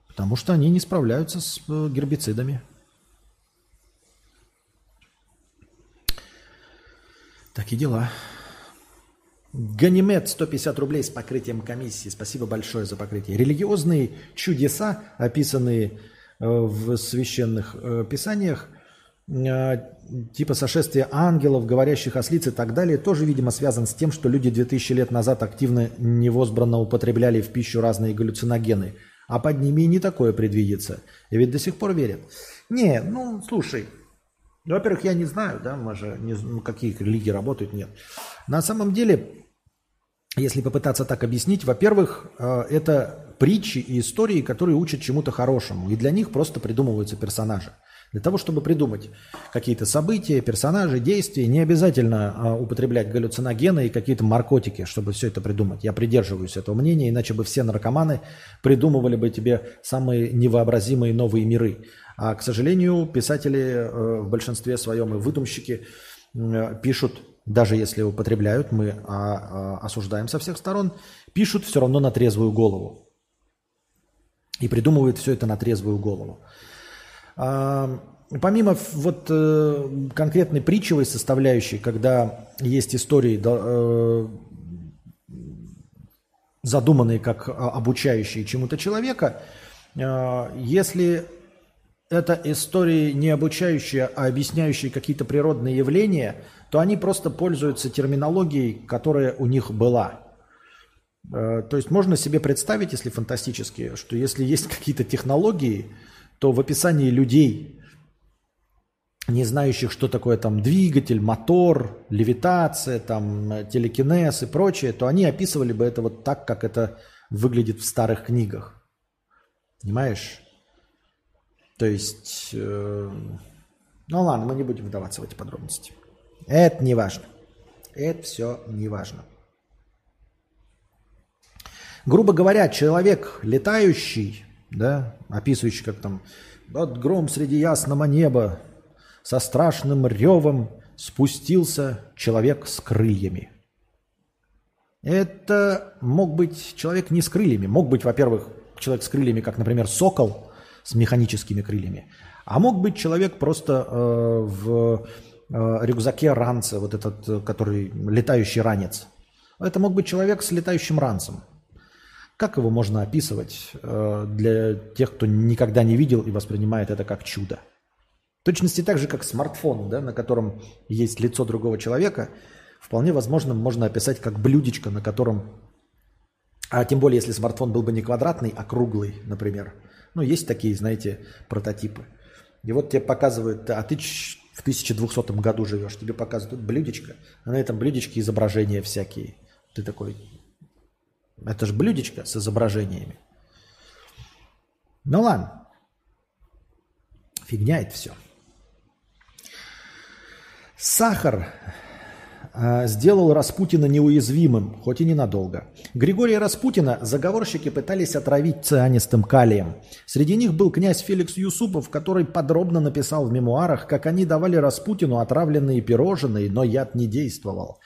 потому что они не справляются с э, гербицидами. Такие дела. Ганимед 150 рублей с покрытием комиссии. Спасибо большое за покрытие. Религиозные чудеса, описанные в священных э, писаниях, Э, типа сошествия ангелов, говорящих ослиц и так далее, тоже, видимо, связан с тем, что люди 2000 лет назад активно невозбранно употребляли в пищу разные галлюциногены. А под ними и не такое предвидится. И ведь до сих пор верят. Не, ну, слушай, во-первых, я не знаю, да, мы же не, ну, какие религии работают, нет. На самом деле, если попытаться так объяснить, во-первых, э, это притчи и истории, которые учат чему-то хорошему. И для них просто придумываются персонажи. Для того, чтобы придумать какие-то события, персонажи, действия, не обязательно а, употреблять галлюциногены и какие-то наркотики, чтобы все это придумать. Я придерживаюсь этого мнения, иначе бы все наркоманы придумывали бы тебе самые невообразимые новые миры. А, к сожалению, писатели э, в большинстве своем и выдумщики пишут, даже если употребляют, мы а, осуждаем со всех сторон, пишут все равно на трезвую голову. И придумывают все это на трезвую голову. Помимо вот э, конкретной притчевой составляющей, когда есть истории, э, задуманные как обучающие чему-то человека, э, если это истории не обучающие, а объясняющие какие-то природные явления, то они просто пользуются терминологией, которая у них была. То есть можно себе представить, если фантастически, что если есть какие-то технологии, то в описании людей, не знающих, что такое там двигатель, мотор, левитация, там телекинез и прочее, то они описывали бы это вот так, как это выглядит в старых книгах. Понимаешь? То есть, э, ну ладно, мы не будем вдаваться в эти подробности. Это не важно. Это все не важно. Грубо говоря, человек летающий да, описывающий, как там «От гром среди ясного неба со страшным ревом спустился человек с крыльями». Это мог быть человек не с крыльями. Мог быть, во-первых, человек с крыльями, как, например, сокол с механическими крыльями. А мог быть человек просто э, в э, рюкзаке ранца, вот этот, э, который летающий ранец. Это мог быть человек с летающим ранцем. Как его можно описывать э, для тех, кто никогда не видел и воспринимает это как чудо? В точности так же, как смартфон, да, на котором есть лицо другого человека, вполне возможно можно описать как блюдечко, на котором... А тем более, если смартфон был бы не квадратный, а круглый, например. Ну, есть такие, знаете, прототипы. И вот тебе показывают, а ты в 1200 году живешь, тебе показывают блюдечко, а на этом блюдечке изображения всякие. Ты такой, это же блюдечко с изображениями. Ну ладно. Фигня это все. Сахар а, сделал Распутина неуязвимым, хоть и ненадолго. Григория Распутина заговорщики пытались отравить цианистым калием. Среди них был князь Феликс Юсупов, который подробно написал в мемуарах, как они давали Распутину отравленные пирожные, но яд не действовал.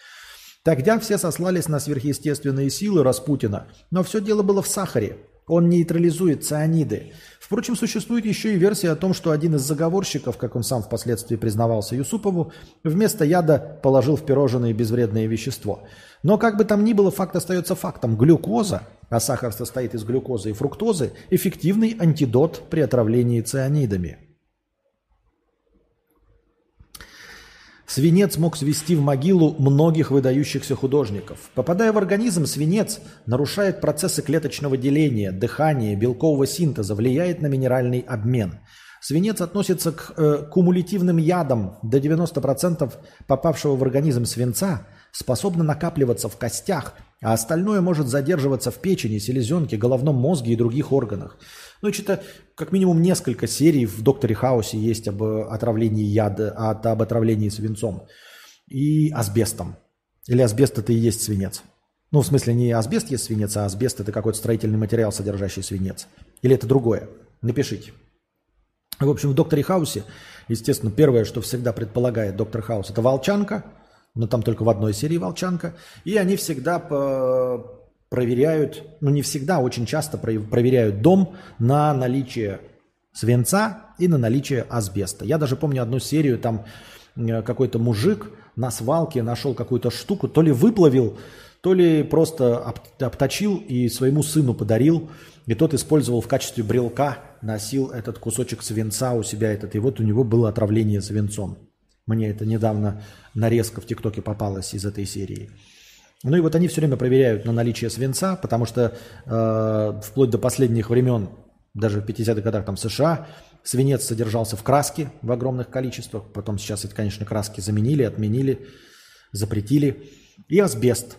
Тогда все сослались на сверхъестественные силы Распутина, но все дело было в сахаре. Он нейтрализует цианиды. Впрочем, существует еще и версия о том, что один из заговорщиков, как он сам впоследствии признавался Юсупову, вместо яда положил в пирожное безвредное вещество. Но как бы там ни было, факт остается фактом. Глюкоза, а сахар состоит из глюкозы и фруктозы, эффективный антидот при отравлении цианидами. Свинец мог свести в могилу многих выдающихся художников. Попадая в организм, свинец нарушает процессы клеточного деления, дыхания, белкового синтеза, влияет на минеральный обмен. Свинец относится к э, кумулятивным ядам. До 90% попавшего в организм свинца способно накапливаться в костях, а остальное может задерживаться в печени, селезенке, головном мозге и других органах. Ну, что-то как минимум несколько серий в «Докторе Хаусе» есть об э, отравлении яда, от, об отравлении свинцом и асбестом. Или асбест это и есть свинец. Ну, в смысле, не асбест есть свинец, а асбест это какой-то строительный материал, содержащий свинец. Или это другое? Напишите. В общем, в «Докторе Хаусе», естественно, первое, что всегда предполагает доктор Хаус, это волчанка, но там только в одной серии волчанка. И они всегда по проверяют, ну не всегда, очень часто проверяют дом на наличие свинца и на наличие асбеста. Я даже помню одну серию, там э, какой-то мужик на свалке нашел какую-то штуку, то ли выплавил, то ли просто обточил и своему сыну подарил, и тот использовал в качестве брелка, носил этот кусочек свинца у себя, этот, и вот у него было отравление свинцом. Мне это недавно нарезка в ТикТоке попалась из этой серии. Ну и вот они все время проверяют на наличие свинца, потому что э, вплоть до последних времен, даже в 50-х годах там США, свинец содержался в краске в огромных количествах. Потом сейчас это, конечно, краски заменили, отменили, запретили. И асбест.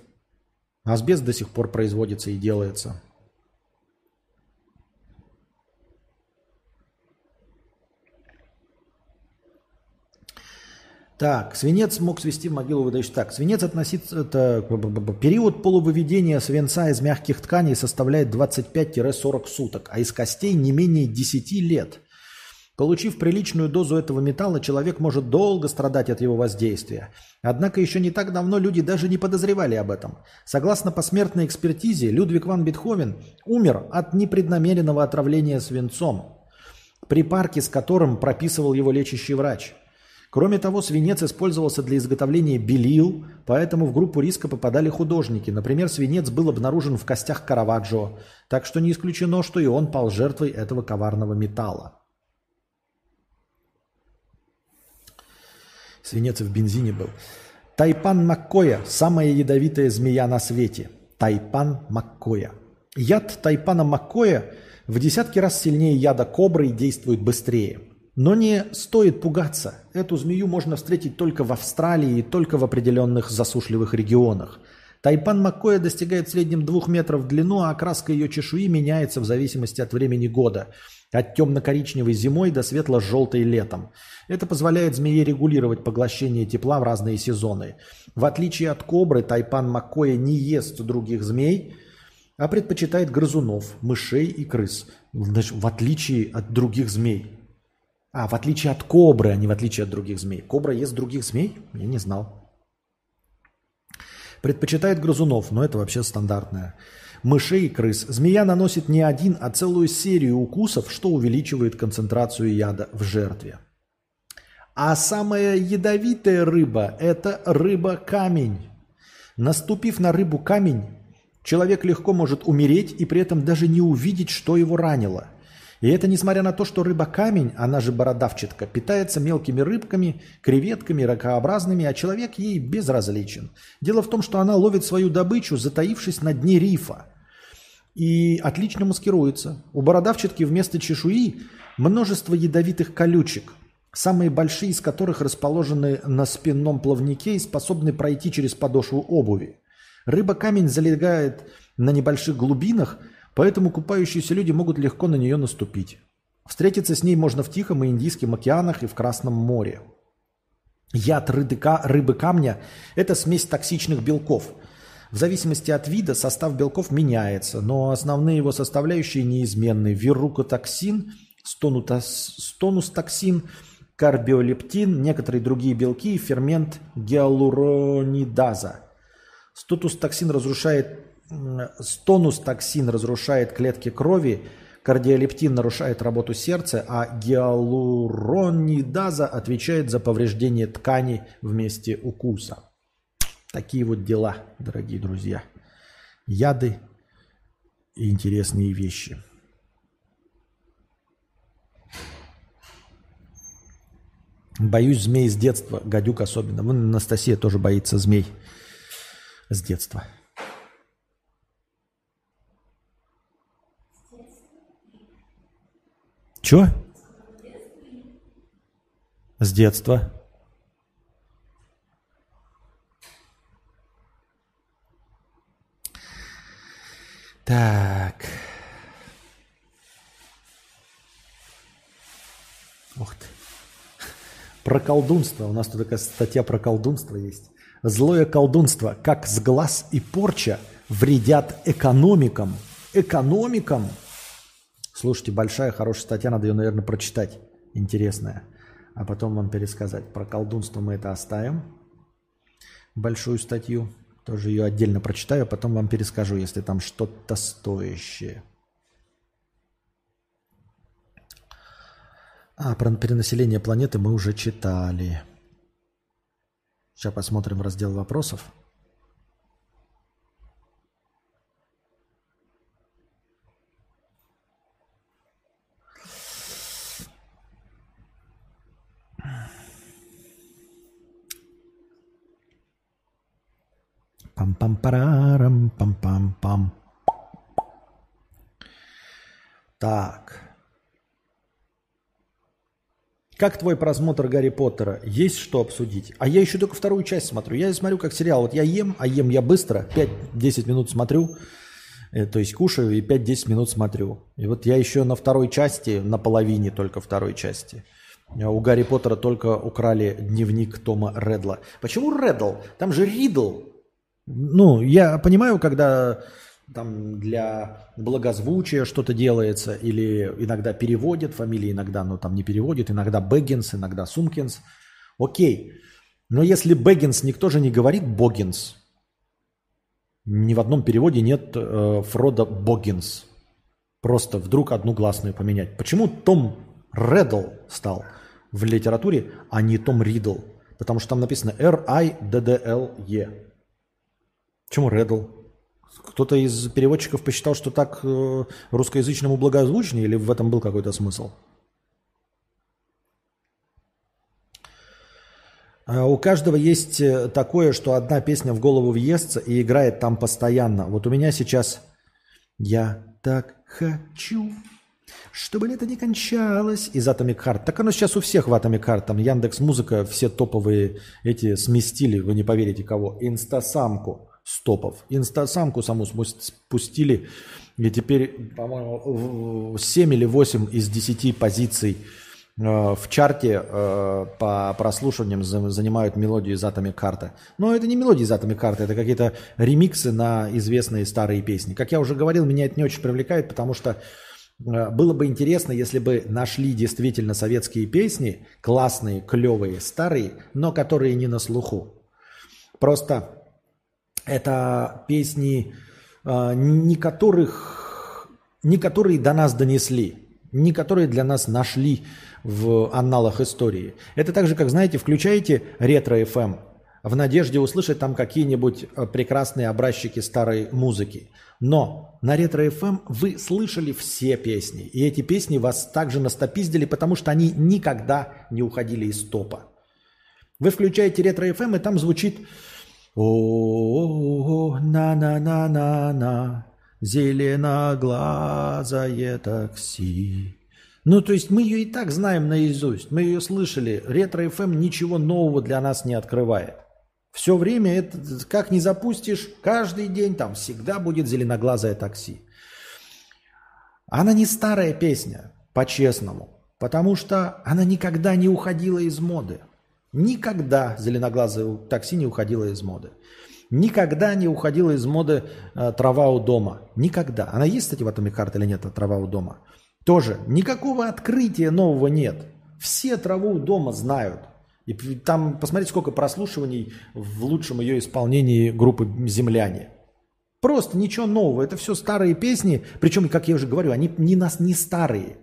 Асбест до сих пор производится и делается. Так, свинец мог свести в могилу выдающий. Так, свинец относится, это период полувыведения свинца из мягких тканей составляет 25-40 суток, а из костей не менее 10 лет. Получив приличную дозу этого металла, человек может долго страдать от его воздействия. Однако еще не так давно люди даже не подозревали об этом. Согласно посмертной экспертизе, Людвиг ван Бетховен умер от непреднамеренного отравления свинцом, припарки с которым прописывал его лечащий врач – Кроме того, свинец использовался для изготовления белил, поэтому в группу риска попадали художники. Например, свинец был обнаружен в костях Караваджо, так что не исключено, что и он пал жертвой этого коварного металла. Свинец в бензине был. Тайпан Маккоя – самая ядовитая змея на свете. Тайпан Маккоя. Яд Тайпана Маккоя в десятки раз сильнее яда кобры и действует быстрее – но не стоит пугаться. Эту змею можно встретить только в Австралии и только в определенных засушливых регионах. Тайпан Маккоя достигает в среднем двух метров в длину, а окраска ее чешуи меняется в зависимости от времени года. От темно-коричневой зимой до светло-желтой летом. Это позволяет змее регулировать поглощение тепла в разные сезоны. В отличие от кобры, тайпан Маккоя не ест других змей, а предпочитает грызунов, мышей и крыс. В отличие от других змей. А, в отличие от кобры, а не в отличие от других змей. Кобра ест других змей? Я не знал. Предпочитает грызунов, но это вообще стандартное. Мышей и крыс. Змея наносит не один, а целую серию укусов, что увеличивает концентрацию яда в жертве. А самая ядовитая рыба – это рыба-камень. Наступив на рыбу-камень, человек легко может умереть и при этом даже не увидеть, что его ранило – и это несмотря на то, что рыба-камень, она же бородавчатка, питается мелкими рыбками, креветками, ракообразными, а человек ей безразличен. Дело в том, что она ловит свою добычу, затаившись на дне рифа. И отлично маскируется. У бородавчатки вместо чешуи множество ядовитых колючек, самые большие из которых расположены на спинном плавнике и способны пройти через подошву обуви. Рыба-камень залегает на небольших глубинах – Поэтому купающиеся люди могут легко на нее наступить. Встретиться с ней можно в Тихом и Индийском океанах и в Красном море. Яд рыбы, рыбы камня – это смесь токсичных белков. В зависимости от вида состав белков меняется, но основные его составляющие неизменны. Верукотоксин, стонустоксин, карбиолептин, некоторые другие белки и фермент гиалуронидаза. Стотустоксин разрушает, стонустоксин разрушает клетки крови, кардиолептин нарушает работу сердца, а гиалуронидаза отвечает за повреждение тканей в месте укуса. Такие вот дела, дорогие друзья. Яды и интересные вещи. Боюсь змей с детства, гадюк особенно. Вон Анастасия тоже боится змей с детства. Чё? С детства. Так. Ух ты. Про колдунство. У нас тут такая статья про колдунство есть. Злое колдунство, как сглаз и порча вредят экономикам. Экономикам? Слушайте, большая, хорошая статья, надо ее, наверное, прочитать. Интересная. А потом вам пересказать. Про колдунство мы это оставим. Большую статью. Тоже ее отдельно прочитаю, а потом вам перескажу, если там что-то стоящее. А, про перенаселение планеты мы уже читали. Сейчас посмотрим раздел вопросов. Пам-пам-парарам, пам-пам-пам. Так. Как твой просмотр Гарри Поттера? Есть что обсудить? А я еще только вторую часть смотрю. Я смотрю как сериал. Вот я ем, а ем я быстро. 5-10 минут смотрю. Э, то есть кушаю и 5-10 минут смотрю. И вот я еще на второй части, на половине только второй части. А у Гарри Поттера только украли дневник Тома Редла. Почему Редл? Там же Ридл. Ну, я понимаю, когда там для благозвучия что-то делается, или иногда переводят фамилии, иногда, но там не переводят, иногда Бэггинс, иногда Сумкинс. Окей. Но если Бэггинс, никто же не говорит Богинс. Ни в одном переводе нет э, Фрода Богинс. Просто вдруг одну гласную поменять. Почему Том Реддл стал в литературе, а не Том Ридл? Потому что там написано R-I-D-D-L-E. Почему Реддл? Кто-то из переводчиков посчитал, что так э, русскоязычному благозвучнее, или в этом был какой-то смысл? А у каждого есть э, такое, что одна песня в голову въестся и играет там постоянно. Вот у меня сейчас «Я так хочу, чтобы лето не кончалось» из Atomic Heart. Так оно сейчас у всех в Atomic Heart. Там Яндекс Музыка, все топовые эти сместили, вы не поверите кого. Инстасамку стопов. Инстасамку саму спустили, и теперь, по-моему, 7 или 8 из 10 позиций э, в чарте э, по прослушиваниям занимают мелодию из Atomic карты. Но это не мелодии из Atomic карты, это какие-то ремиксы на известные старые песни. Как я уже говорил, меня это не очень привлекает, потому что э, было бы интересно, если бы нашли действительно советские песни, классные, клевые, старые, но которые не на слуху. Просто это песни, а, не которых, не которые до нас донесли, не которые для нас нашли в анналах истории. Это так же, как, знаете, включаете ретро-ФМ в надежде услышать там какие-нибудь а, прекрасные образчики старой музыки. Но на ретро-ФМ вы слышали все песни. И эти песни вас также настопиздили, потому что они никогда не уходили из топа. Вы включаете ретро-ФМ, и там звучит о, на-на-на-на-на, зеленоглазое такси. Ну, то есть мы ее и так знаем наизусть, мы ее слышали. Ретро-ФМ ничего нового для нас не открывает. Все время это, как не запустишь, каждый день там всегда будет зеленоглазое такси. Она не старая песня, по-честному, потому что она никогда не уходила из моды. Никогда зеленоглазое такси не уходило из моды. Никогда не уходила из моды э, трава у дома. Никогда. Она есть, кстати, в этом карте или нет, трава у дома? Тоже. Никакого открытия нового нет. Все траву у дома знают. И там, посмотрите, сколько прослушиваний в лучшем ее исполнении группы «Земляне». Просто ничего нового. Это все старые песни. Причем, как я уже говорю, они не нас не старые.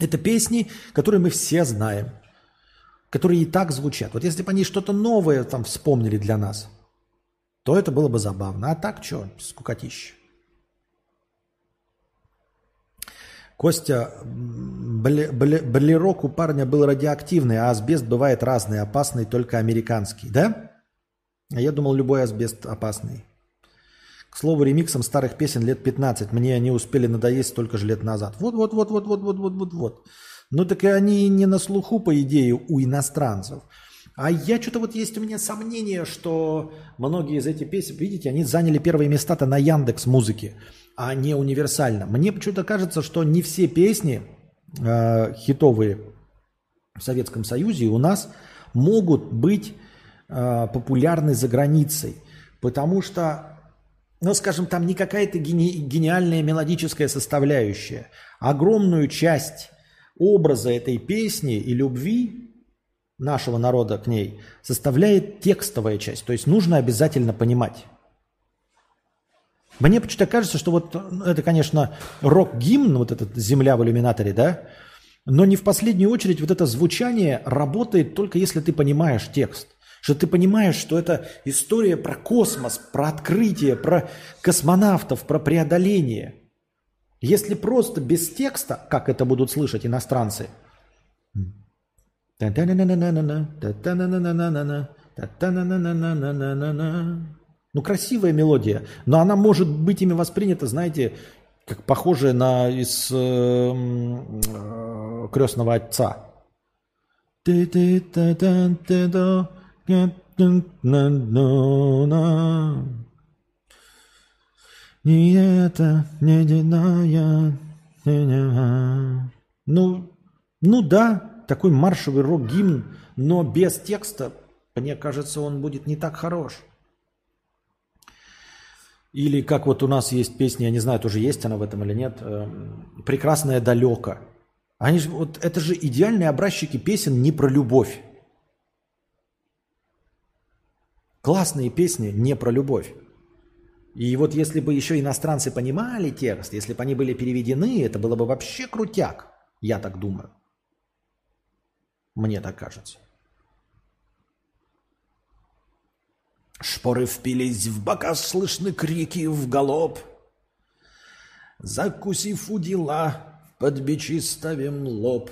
Это песни, которые мы все знаем. Которые и так звучат. Вот если бы они что-то новое там вспомнили для нас – то это было бы забавно. А так что, скукотища. Костя, болерок у парня был радиоактивный, а асбест бывает разный, опасный только американский. Да? А я думал, любой асбест опасный. К слову, ремиксом старых песен лет 15. Мне они успели надоесть столько же лет назад. Вот-вот-вот-вот-вот-вот-вот-вот. Ну так и они не на слуху, по идее, у иностранцев. А я что-то вот есть у меня сомнение, что многие из этих песен, видите, они заняли первые места-то на Яндекс музыке, а не универсально. Мне почему-то кажется, что не все песни э, хитовые в Советском Союзе у нас могут быть э, популярны за границей, потому что, ну, скажем, там не какая-то гени- гениальная мелодическая составляющая. Огромную часть образа этой песни и любви нашего народа к ней составляет текстовая часть. То есть нужно обязательно понимать. Мне почему-то кажется, что вот это, конечно, рок-гимн, вот этот «Земля в иллюминаторе», да, но не в последнюю очередь вот это звучание работает только если ты понимаешь текст. Что ты понимаешь, что это история про космос, про открытие, про космонавтов, про преодоление. Если просто без текста, как это будут слышать иностранцы – ну, красивая мелодия, но она может быть ими воспринята, знаете, как похожая на из э, э, крестного отца. Не это, не диная. Ну, ну да, такой маршевый рок-гимн, но без текста, мне кажется, он будет не так хорош. Или как вот у нас есть песня, я не знаю, тоже есть она в этом или нет, эм, «Прекрасное далеко». Они же, вот это же идеальные образчики песен не про любовь. Классные песни не про любовь. И вот если бы еще иностранцы понимали текст, если бы они были переведены, это было бы вообще крутяк, я так думаю. Мне так кажется. Шпоры впились в бока, слышны крики в галоп. Закусив у дела, под бичи ставим лоб.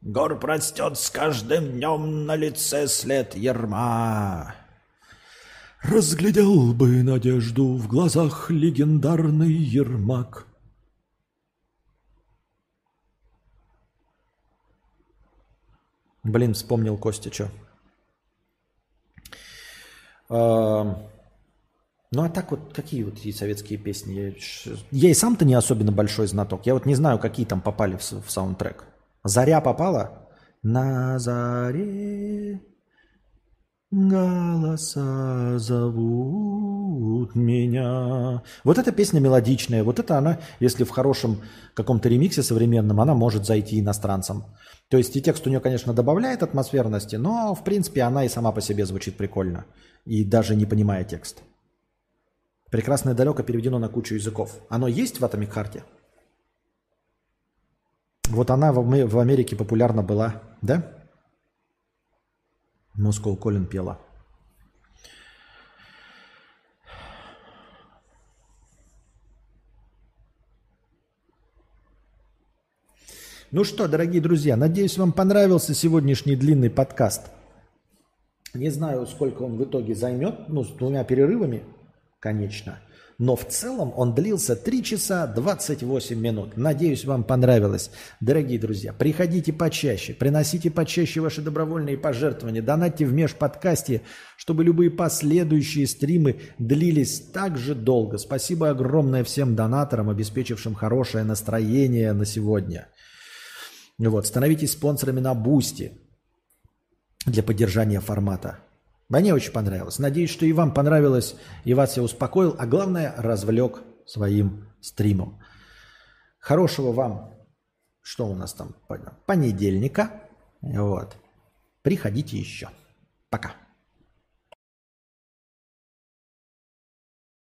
Гор простет с каждым днем на лице след ерма. Разглядел бы надежду в глазах легендарный Ермак. Блин, вспомнил Костя, что. Ну а так вот, какие вот эти советские песни? Я и сам-то не особенно большой знаток. Я вот не знаю, какие там попали в, в саундтрек. Заря попала? На заре голоса зовут меня. Вот эта песня мелодичная. Вот это она, если в хорошем каком-то ремиксе современном, она может зайти иностранцам. То есть и текст у нее, конечно, добавляет атмосферности, но, в принципе, она и сама по себе звучит прикольно. И даже не понимая текст. Прекрасное далеко переведено на кучу языков. Оно есть в Atomic Heart? Вот она в Америке популярна была, да? Москва Колин пела. Ну что, дорогие друзья, надеюсь, вам понравился сегодняшний длинный подкаст. Не знаю, сколько он в итоге займет, ну, с двумя перерывами, конечно. Но в целом он длился 3 часа 28 минут. Надеюсь, вам понравилось. Дорогие друзья, приходите почаще, приносите почаще ваши добровольные пожертвования, донатьте в межподкасте, чтобы любые последующие стримы длились так же долго. Спасибо огромное всем донаторам, обеспечившим хорошее настроение на сегодня. Вот, становитесь спонсорами на Boosty. для поддержания формата. Мне очень понравилось. Надеюсь, что и вам понравилось, и вас я успокоил, а главное, развлек своим стримом. Хорошего вам, что у нас там, понедельника. Вот. Приходите еще. Пока.